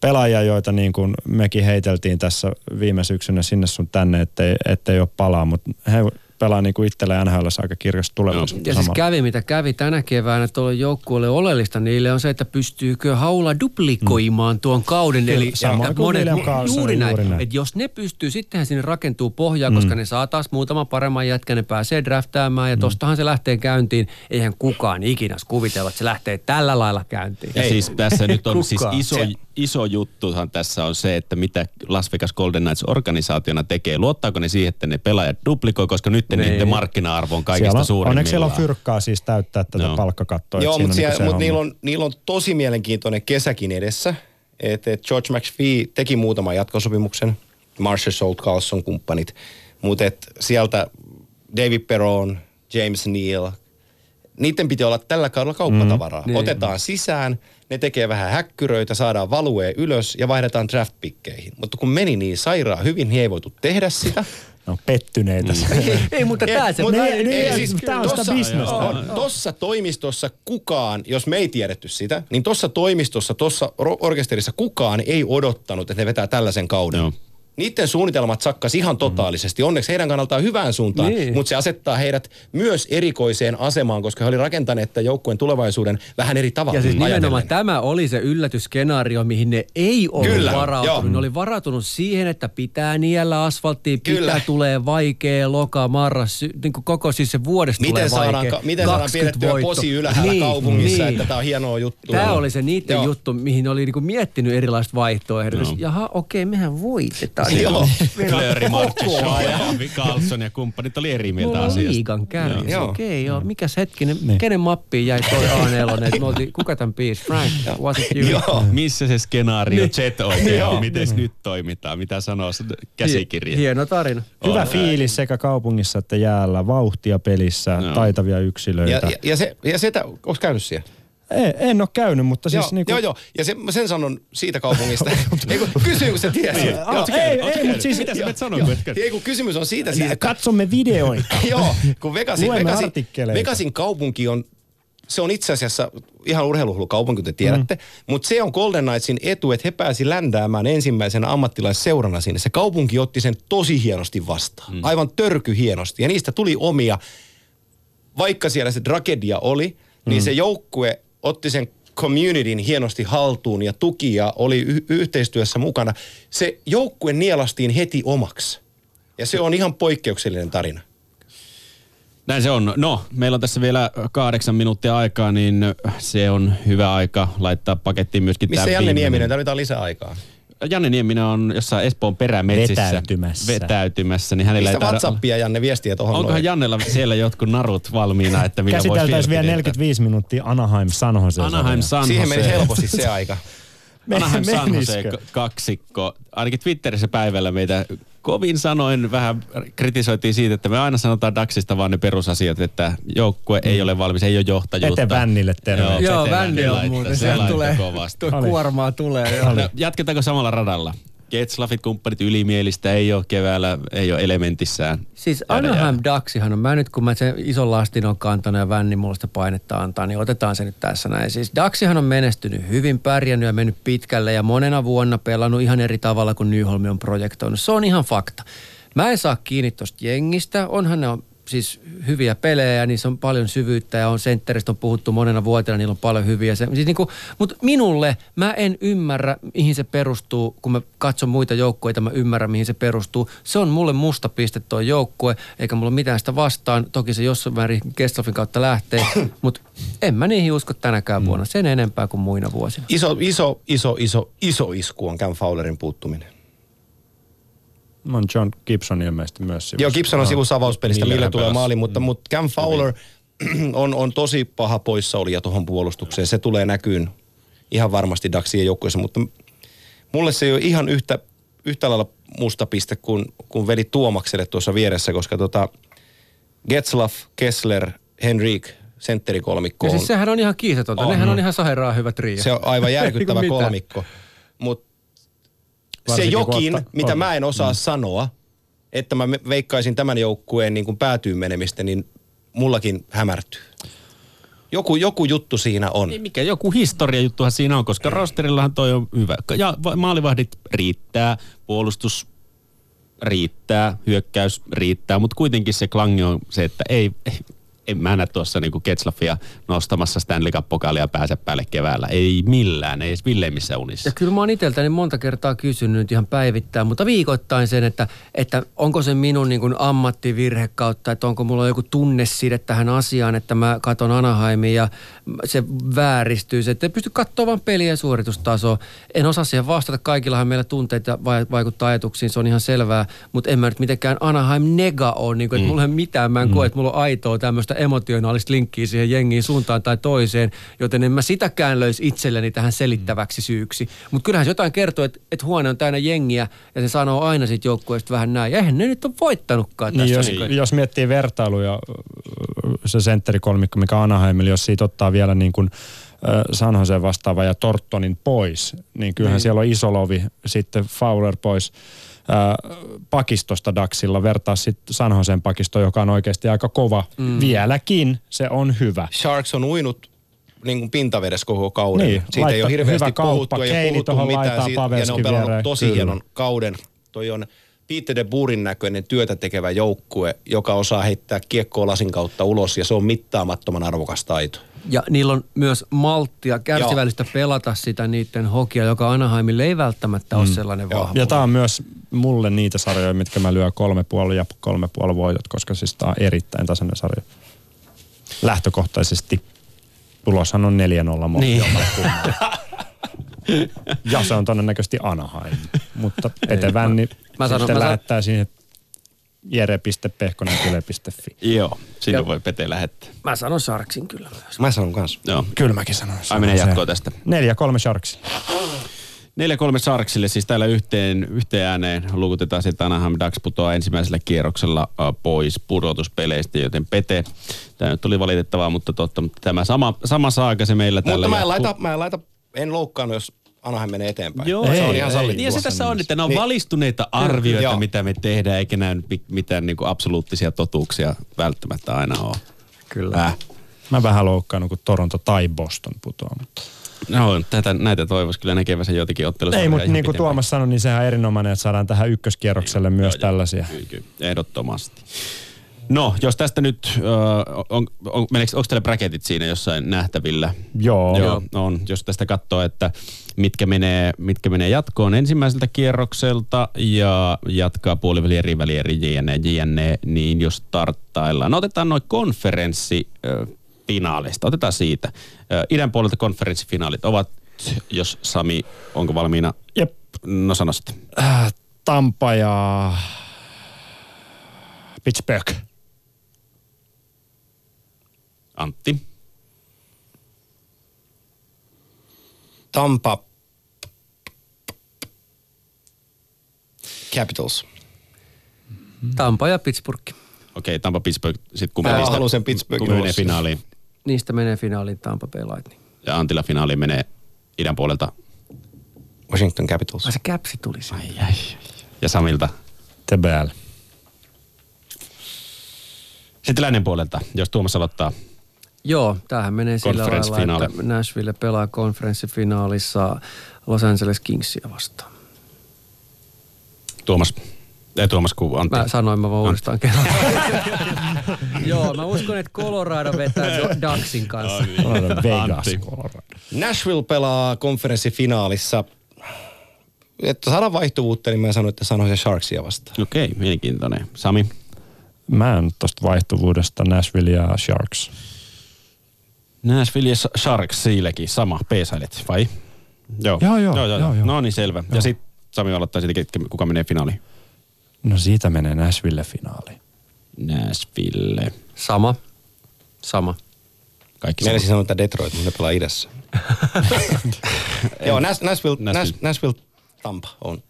pelaajia, joita niin kuin mekin heiteltiin tässä viime syksynä sinne sun tänne, ettei, ettei ole palaa, mutta he pelaa niin kuin itselleen NHL aika kirjasta tulevaisuutta Ja siis samalla. kävi mitä kävi tänä keväänä tuolle joukkueelle oleellista niille on se, että pystyykö Haula duplikoimaan tuon kauden. Kyllä, Eli samoin kuin William mu- Karlsson, juuri näin. juuri näin. Et jos ne pystyy, sittenhän sinne rakentuu pohjaa, koska ne saa taas muutaman paremman jätkän, ne pääsee draftaamaan ja tostahan se lähtee käyntiin. Eihän kukaan ikinä kuvitella, että se lähtee tällä lailla käyntiin. Ja siis tässä nyt on siis iso, iso juttuhan tässä on se, että mitä Las Vegas Golden Knights organisaationa tekee. Luottaako ne siihen, että ne pelaajat duplikoi, koska nyt Niin. niiden markkina-arvo on kaikista siellä on, suurimmillaan. onneksi siellä on fyrkkaa siis täyttää tätä Joo. palkkakattoa. Joo, mutta, siellä, niinku se niillä, on, niillä on tosi mielenkiintoinen kesäkin edessä. Että et George McPhee teki muutaman jatkosopimuksen, Marshall Salt Carlson kumppanit, mutta et sieltä David Perron, James Neal, niiden piti olla tällä kaudella kauppatavaraa. Niin. Otetaan sisään, ne tekee vähän häkkyröitä, saadaan value ylös ja vaihdetaan draftpikkeihin. Mutta kun meni niin sairaan hyvin, niin ei voitu tehdä sitä. Ne on pettyneitä. Ei, mutta tää se... Mutta Ne- ei, ne- ei, ne- siis tää on sitä tossa- bisnestä. on. Tossa toimistossa kukaan, jos me ei tiedetty sitä, niin tossa toimistossa, tossa orkesterissa kukaan ei odottanut, että ne vetää tällaisen kauden. Joo. Niiden suunnitelmat sakkas ihan totaalisesti. Onneksi heidän kannaltaan hyvään suuntaan, Niin. mutta se asettaa heidät myös erikoiseen asemaan, koska he oli rakentaneet tämän joukkueen tulevaisuuden vähän eri tavalla. Ja siis nimenomaan tämä oli se yllätysskenaario, mihin ne ei ollut Kyllä, varautunut. joo. Ne oli varautunut siihen, että pitää niellä asfalttia, pitää Kyllä. tulee vaikea, loka, marras, niin kuin koko siis se vuodesta tulee Miten saadaan, vaikea. ka- miten saadaan 20 pidettyä voitto. posi ylhäällä Niin, kaupungissa, niin. että tämä on hienoa juttua. Tämä oli se niiden Joo. juttu, mihin oli niinku miettinyt erilaiset vaihtoehdot. Joo. Jaha, okei, mehän voitetaan. Joo. Flööri, ja. Carlson ja kumppanit oli eri mieltä Mulla on asiasta. liigan kärjessä. Joo. Okei, joo. Mikäs hetkinen, kenen mappiin jäi toi A4? että me oltiin, kuka tämän biisi? Frank, was it you? Joo. Missä se skenaario Niin. Jet oikein on? Miten nyt toimitaan? Mitä sanoo se käsikirja? Hieno tarina. Hyvä fiilis sekä kaupungissa että jäällä, vauhtia pelissä, taitavia yksilöitä. Ja, ja, ja, se, ja sitä, onko käynyt siellä? En, en ole käynyt, mutta siis joo, niinku... joo, joo, ja se, mä sen sanon siitä kaupungista. ei kun kysy, kun sä. Niin. Joo. Ootko ei, ei, mutta siis... Mitä sä sanoa, et käynyt? Ei kun kysymys on siitä siis, että Katsomme videoita. joo, kun Vegasin, Vegasin. Vegasin kaupunki on, se on itse asiassa ihan urheiluhullu kaupunki, kuten tiedätte, mm. mutta se on Golden Knightsin etu, että he pääsi ländäämään ensimmäisenä ammattilaisseurana sinne. Se kaupunki otti sen tosi hienosti vastaan, mm. aivan törky hienosti, ja niistä tuli omia. Vaikka siellä se tragedia oli, niin se joukkue otti sen communityn hienosti haltuun ja tuki ja oli y- yhteistyössä mukana. Se joukkue nielastiin heti omaksi. Ja se on ihan poikkeuksellinen tarina. Näin se on. No, meillä on tässä vielä kahdeksan minuuttia aikaa, niin se on hyvä aika laittaa pakettiin myöskin Missä tämä Janne viimeinen. Nieminen? Tarvitaan lisää aikaa. Janne Nieminen on jossain Espoon perämetsissä. Vetäytymässä. Vetäytymässä, niin hänellä Mistä ei. WhatsAppia Janne viestiä tuohon Onkohan noin? Jannella siellä jotkut narut valmiina, että millä voisi Käsiteltäisiin vielä filpin 45 minuuttia Anaheim San Jose. Anaheim San Siihen Jose. meni helposti se aika. Anaheim San Jose kaksikko. Ainakin Twitterissä päivällä meitä kovin sanoin vähän kritisoitiin siitä, että me aina sanotaan Daxista vaan ne perusasiat, että joukkue ei ole valmis, ei ole johtajuutta. Pete Vännille terveisiä. Joo, Pete Vänni on muuten. se tulee, kovasti. tuo kuormaa tulee. Joo. No, jatketaanko samalla radalla? Getslafit, kumppanit ylimielistä, ei ole keväällä, ei ole elementissään. Siis. Anaheim Ducksihan on, mä nyt kun mä sen ison lastin on kantanut ja Vänni mulle sitä painetta antaa, niin otetaan se nyt tässä näin. Siis Ducksihan on menestynyt hyvin, pärjännyt ja mennyt pitkälle ja monena vuonna pelannut ihan eri tavalla kuin Nyholmi on projektoinut. Se on ihan fakta. Mä en saa kiinni tosta jengistä, onhan ne on siis hyviä pelejä niissä on paljon syvyyttä ja on sentteristä on puhuttu monena vuotena, niillä on paljon hyviä. Se, siis niinku, mutta minulle mä en ymmärrä, mihin se perustuu, kun mä katson muita joukkueita, mä ymmärrän, mihin se perustuu. Se on mulle musta piste tuo joukkue, eikä mulla ole mitään sitä vastaan. Toki se jossain määrin Kestelfin kautta lähtee, mutta en mä niihin usko tänäkään vuonna, sen enempää kuin muina vuosina. Iso, iso, iso, iso, iso isku on Cam Fowlerin puuttuminen. On John Gibson ilmeisesti myös sivussa. Joo, Gibson on sivussa avauspelistä, Miller millä tulee pelasi. maali, mutta, mutta Cam Fowler on, on tosi paha poissaolija tuohon puolustukseen. Se tulee näkyyn ihan varmasti Daxien joukkueessa, mutta mulle se ei ole ihan yhtä, yhtä lailla musta piste kuin, kuin veli Tuomakselle tuossa vieressä, koska tota Getzlaff, Kessler, Henrik, sentterikolmikko Ja siis sehän on ihan kiisatonta, On. nehän on ihan sairaan hyvä trio. se on aivan järkyttävä kolmikko. Mutta se jokin, ottaa- mitä on. mä en osaa sanoa, että mä veikkaisin tämän joukkueen niin kuin päätyyn menemistä, niin mullakin hämärtyy. Joku, joku juttu siinä on. Ei mikä, joku historia juttuhan siinä on, koska rosterillahan toi on hyvä. Ja va- maalivahdit riittää, puolustus riittää, hyökkäys riittää, mutta kuitenkin se klangi on se, että ei, ei en mä näe tuossa niinku Ketslaffia nostamassa Stanley Cup-pokaalia päänsä päälle keväällä. Ei millään, ei edes villeimmissä unissa. Ja kyllä mä oon itseltäni monta kertaa kysynyt ihan päivittäin, mutta viikoittain sen, että, että onko se minun niin kuin ammattivirhe kautta, että onko mulla joku tunneside tähän asiaan, että mä katon Anaheimia ja se vääristyy. Se, että ei pysty katsoa vaan peliä ja suoritustasoa. En osaa siihen vastata. Kaikillahan meillä tunteita vai- vaikuttaa ajatuksiin, se on ihan selvää. Mutta en mä nyt mitenkään Anaheim nega ole, niin kuin, että mulla ei mitään. Mä en koe, että mulla on aitoa tämmöistä emotionaalista linkkiä siihen jengiin suuntaan tai toiseen, joten en mä sitäkään löisi itselleni tähän selittäväksi syyksi. Mutta kyllähän se jotain kertoo, että, että huone on täynnä jengiä ja se sanoo aina siitä joukkueesta vähän näin. Ja eihän ne nyt ole voittanutkaan Niin tässä. jos, Niin jos miettii vertailuja, se sentterikolmikko, mikä Anaheimilla, jos siitä ottaa vielä niin kuin San Jose vastaava ja Tortonin pois, niin kyllähän Niin. siellä on iso lovi, sitten Fowler pois pakistosta Daxilla, vertaa sitten San pakisto, joka on oikeasti aika kova. Mm. Vieläkin se on hyvä. Sharks on uinut niin kuin pintavedessä koko kauden. Niin, Siitä ei laittaa ole hirveästi hyvä kauppa, puhuttu, ei puhuttu mitään. siitä, ja ne on pelannut viereen, tosi kyllä. hienon kauden. Toi on Peter de Burin näköinen työtä tekevä joukkue, joka osaa heittää kiekkoa lasin kautta ulos, ja se on mittaamattoman arvokas taito. Ja niillä on myös malttia, kärsivällistä pelata sitä niiden hokia, joka Anaheimille ei välttämättä ole sellainen vahva. Ja tämä on myös mulle niitä sarjoja, mitkä mä lyön kolme puoli ja kolme puoli voitot, koska siis tää on erittäin tasainen sarja. Lähtökohtaisesti tuloshan on 4-0 molemmat Niin. ja se on todennäköisesti Anaheim. Mutta etevän niin Mä sanon- sitten mä sanon- lähettää siihen jere.pehkonenkyle.fi. Joo, sinne Ja- voi Pete lähettää. Mä sanon Sharksin kyllä myös. Mä sanon kanssa. Joo. Kyllä mäkin sanoin. Ai menee jatkoa tästä. 4-3 Sharks. 4-3 Sarksille, siis täällä yhteen, yhteen ääneen lukutetaan sitten Anaheim Ducks putoaa ensimmäisellä kierroksella pois pudotuspeleistä, joten Pete, tämä nyt oli valitettavaa, mutta totta, mutta tämä sama, sama saaka se meillä täällä. Mutta mä en, jatkuu. laita, mä en laita, en loukkaannut, jos Anaheim menee eteenpäin. Joo, se ei, on ihan ei. sallittua. Niin ja se tässä on, että ne on Niin. valistuneita arvioita, Joo. mitä me tehdään, eikä nämä mi- mitään niin kuin absoluuttisia totuuksia välttämättä aina ole. Kyllä. Äh. Mä vähän loukkaannut, kun Toronto tai Boston putoaa. Mutta... No, tätä, näitä toivoisi kyllä näkevänsä joitakin ottelussa. Ei, mutta niin kuin Tuomas sanoi, niin sehän on erinomainen, että saadaan tähän ykköskierrokselle myös tällaisia. Kyllä, kyllä, ehdottomasti. No, jos tästä nyt, äh, on, on, meneekö, onko teillä bracketit siinä jossain nähtävillä? Joo. Joo, on. Jos tästä katsoo, että mitkä menee, mitkä menee jatkoon ensimmäiseltä kierrokselta ja jatkaa puoliväliä, riväliä, jne, jne, niin jos starttaillaan. No otetaan noin konferenssi äh, finaaleista. Otetaan siitä. Äh, idän puolelta konferenssifinaalit ovat, jos Sami, onko valmiina? Jep. No sano sitten. Äh, Tampa ja Pittsburgh. Antti. Tampa Capitals. Tampa ja Pittsburgh. Okei, Tampa Pittsburgh, sitten kumpi Mä niistä- haluan sen Pittsburghin kumpi menee ulos. finaaliin Niistä menee finaaliin Tampa Bay Lightning. ja Antilla finaaliin menee idän puolelta Washington Capitals. Ai se käpsi tuli sinne. ai, ai. ja Samilta. TBL. Sitten lännen puolelta, jos Tuomas aloittaa. Joo, tämähän menee sillä lailla, että Nashville pelaa konferenssifinaalissa Los Angeles Kingsia vastaan. Tuomas, ei Tuomas kuin Antti. Mä sanoin, mä vaan uudestaan kerran. Joo, mä uskon, että Colorado vetää Ducksin kanssa. Vegas, Antti. Colorado. Nashville pelaa konferenssifinaalissa. Että saada vaihtuvuutta, niin mä sanoin, että sanoisin Sharksia vastaan. Okei, mielenkiintoinen. Sami. Mä en tosta vaihtuvuudesta Nashville ja Sharks. Nashville Sharks siillekin, sama, peesailet, vai? Joo. Joo, joo, joo, joo. No niin, selvä. Ja sitten Sami aloittaa sitten, ketkä- kuka menee finaaliin. No siitä menee Nashville finaali. Nashville. Sama. Sama. Kaikki sama. sanoa, että Detroit, mutta ne pelaa idässä. Joo, Nash, Nashville, Nashville. Nashville. Nashville Tampa on.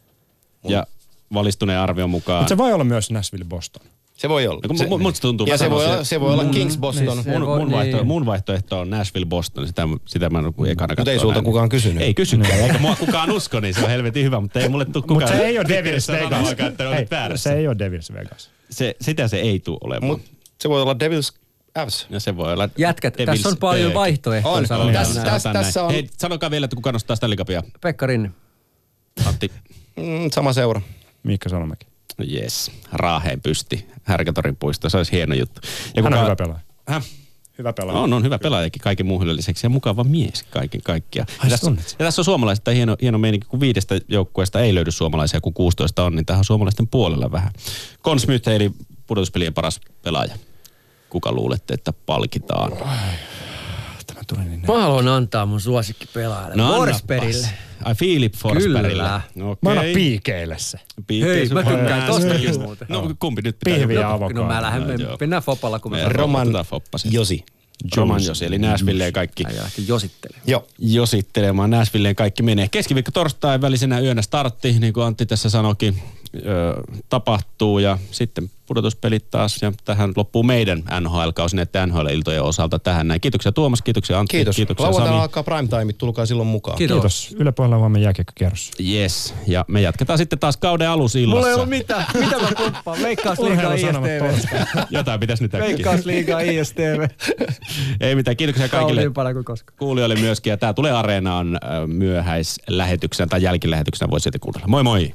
Ja valistuneen arvion mukaan. Mutta se voi olla myös Nashville Boston. Se voi olla. No se, mu- musta tuntuu, ja se voi, olla, se voi olla Kings Boston. niin Mun, voi- mun, vaihtoehto, niin. mun vaihtoehto on Nashville Boston, sitä, sitä mä en ole ekana Mutta ei sulta näin. kukaan kysynyt. Ei kysykään, eikä mua kukaan usko, niin se on helvetin hyvä, mutta ei mulle tule kukaan. Mutta se ei ole Devils Vegas. Ei, se ei ole Devils Vegas. Se, sitä se ei tule olemaan. Mut se voi olla Devils Avs. ja se voi olla Jätkät, Devils tässä on paljon vaihtoehtoja. On, sanotaan tässä- tässä- tässä on- Hei, sanokaa vielä, että kuka nostaa Stanley Cupia. Pekka Rinne. Antti. Mm, sama seura. Miikka Salomäki. No Yes, Raaheen pysti, Härkätorin puisto, se olisi hieno juttu. Ja Hän on hyvä pelaaja. Häh? Hyvä pelaaja. On, on hyvä pelaajakin kaiken muun lisäksi ja mukava mies kaiken kaikkiaan. Ai, Ja sä tässä, ja tässä on suomalaiset hieno, hieno meininki, kun viidestä joukkueesta ei löydy suomalaisia, kun 16 on, niin tähän on suomalaisten puolella vähän. Con Smith eli pudotuspelien paras pelaaja. Kuka luulette, että palkitaan? Tämä tuli niin Mä haluan antaa mun suosikki pelaajalle. No No. Forsbergille. Ai Philip Forsbergillä. Kyllä. Mä annan Okei. piikeille se. Piike Hei, mä tykkään tostakin muuten. No kumpi nyt pitää? Pihvi ja avokaado. No mä lähden, No, joo. mennään fopalla, kun Me-. Roman. Josi. Roman Josi, eli Nashvilleen kaikki Äijä lähti josittelemaan. Joo. josittelemaan. Nashvilleen kaikki menee. Keskiviikko torstai välisenä yönä startti, niin kuin Antti tässä sanoikin, tapahtuu ja sitten pudotuspelit taas ja tähän loppuu meidän NHL-kausi näiden NHL-iltojen osalta tähän näin. Kiitoksia Tuomas, kiitoksia Antti, Kiitos. kiitoksia Lauantaina Sami. alkaa prime time, tulkaa silloin mukaan. Kiitos. Kiitos. Yle Puheella huomenna jääkiekkokierros. Yes, ja me jatketaan sitten taas kauden alusillassa. Mulla ei ole mitään. Mitä mä pumppaan? Veikkausliigaa ISTV. Jotain pitäisi nyt äkkiä. Veikkausliigaa ISTV. Ei mitään, kiitoksia kaikille koskaan. kuulijoille myöskin. Ja tämä tulee Areenaan ö, myöhäislähetyksenä tai jälkilähetyksenä, voi sieltä kuunnella. Moi moi!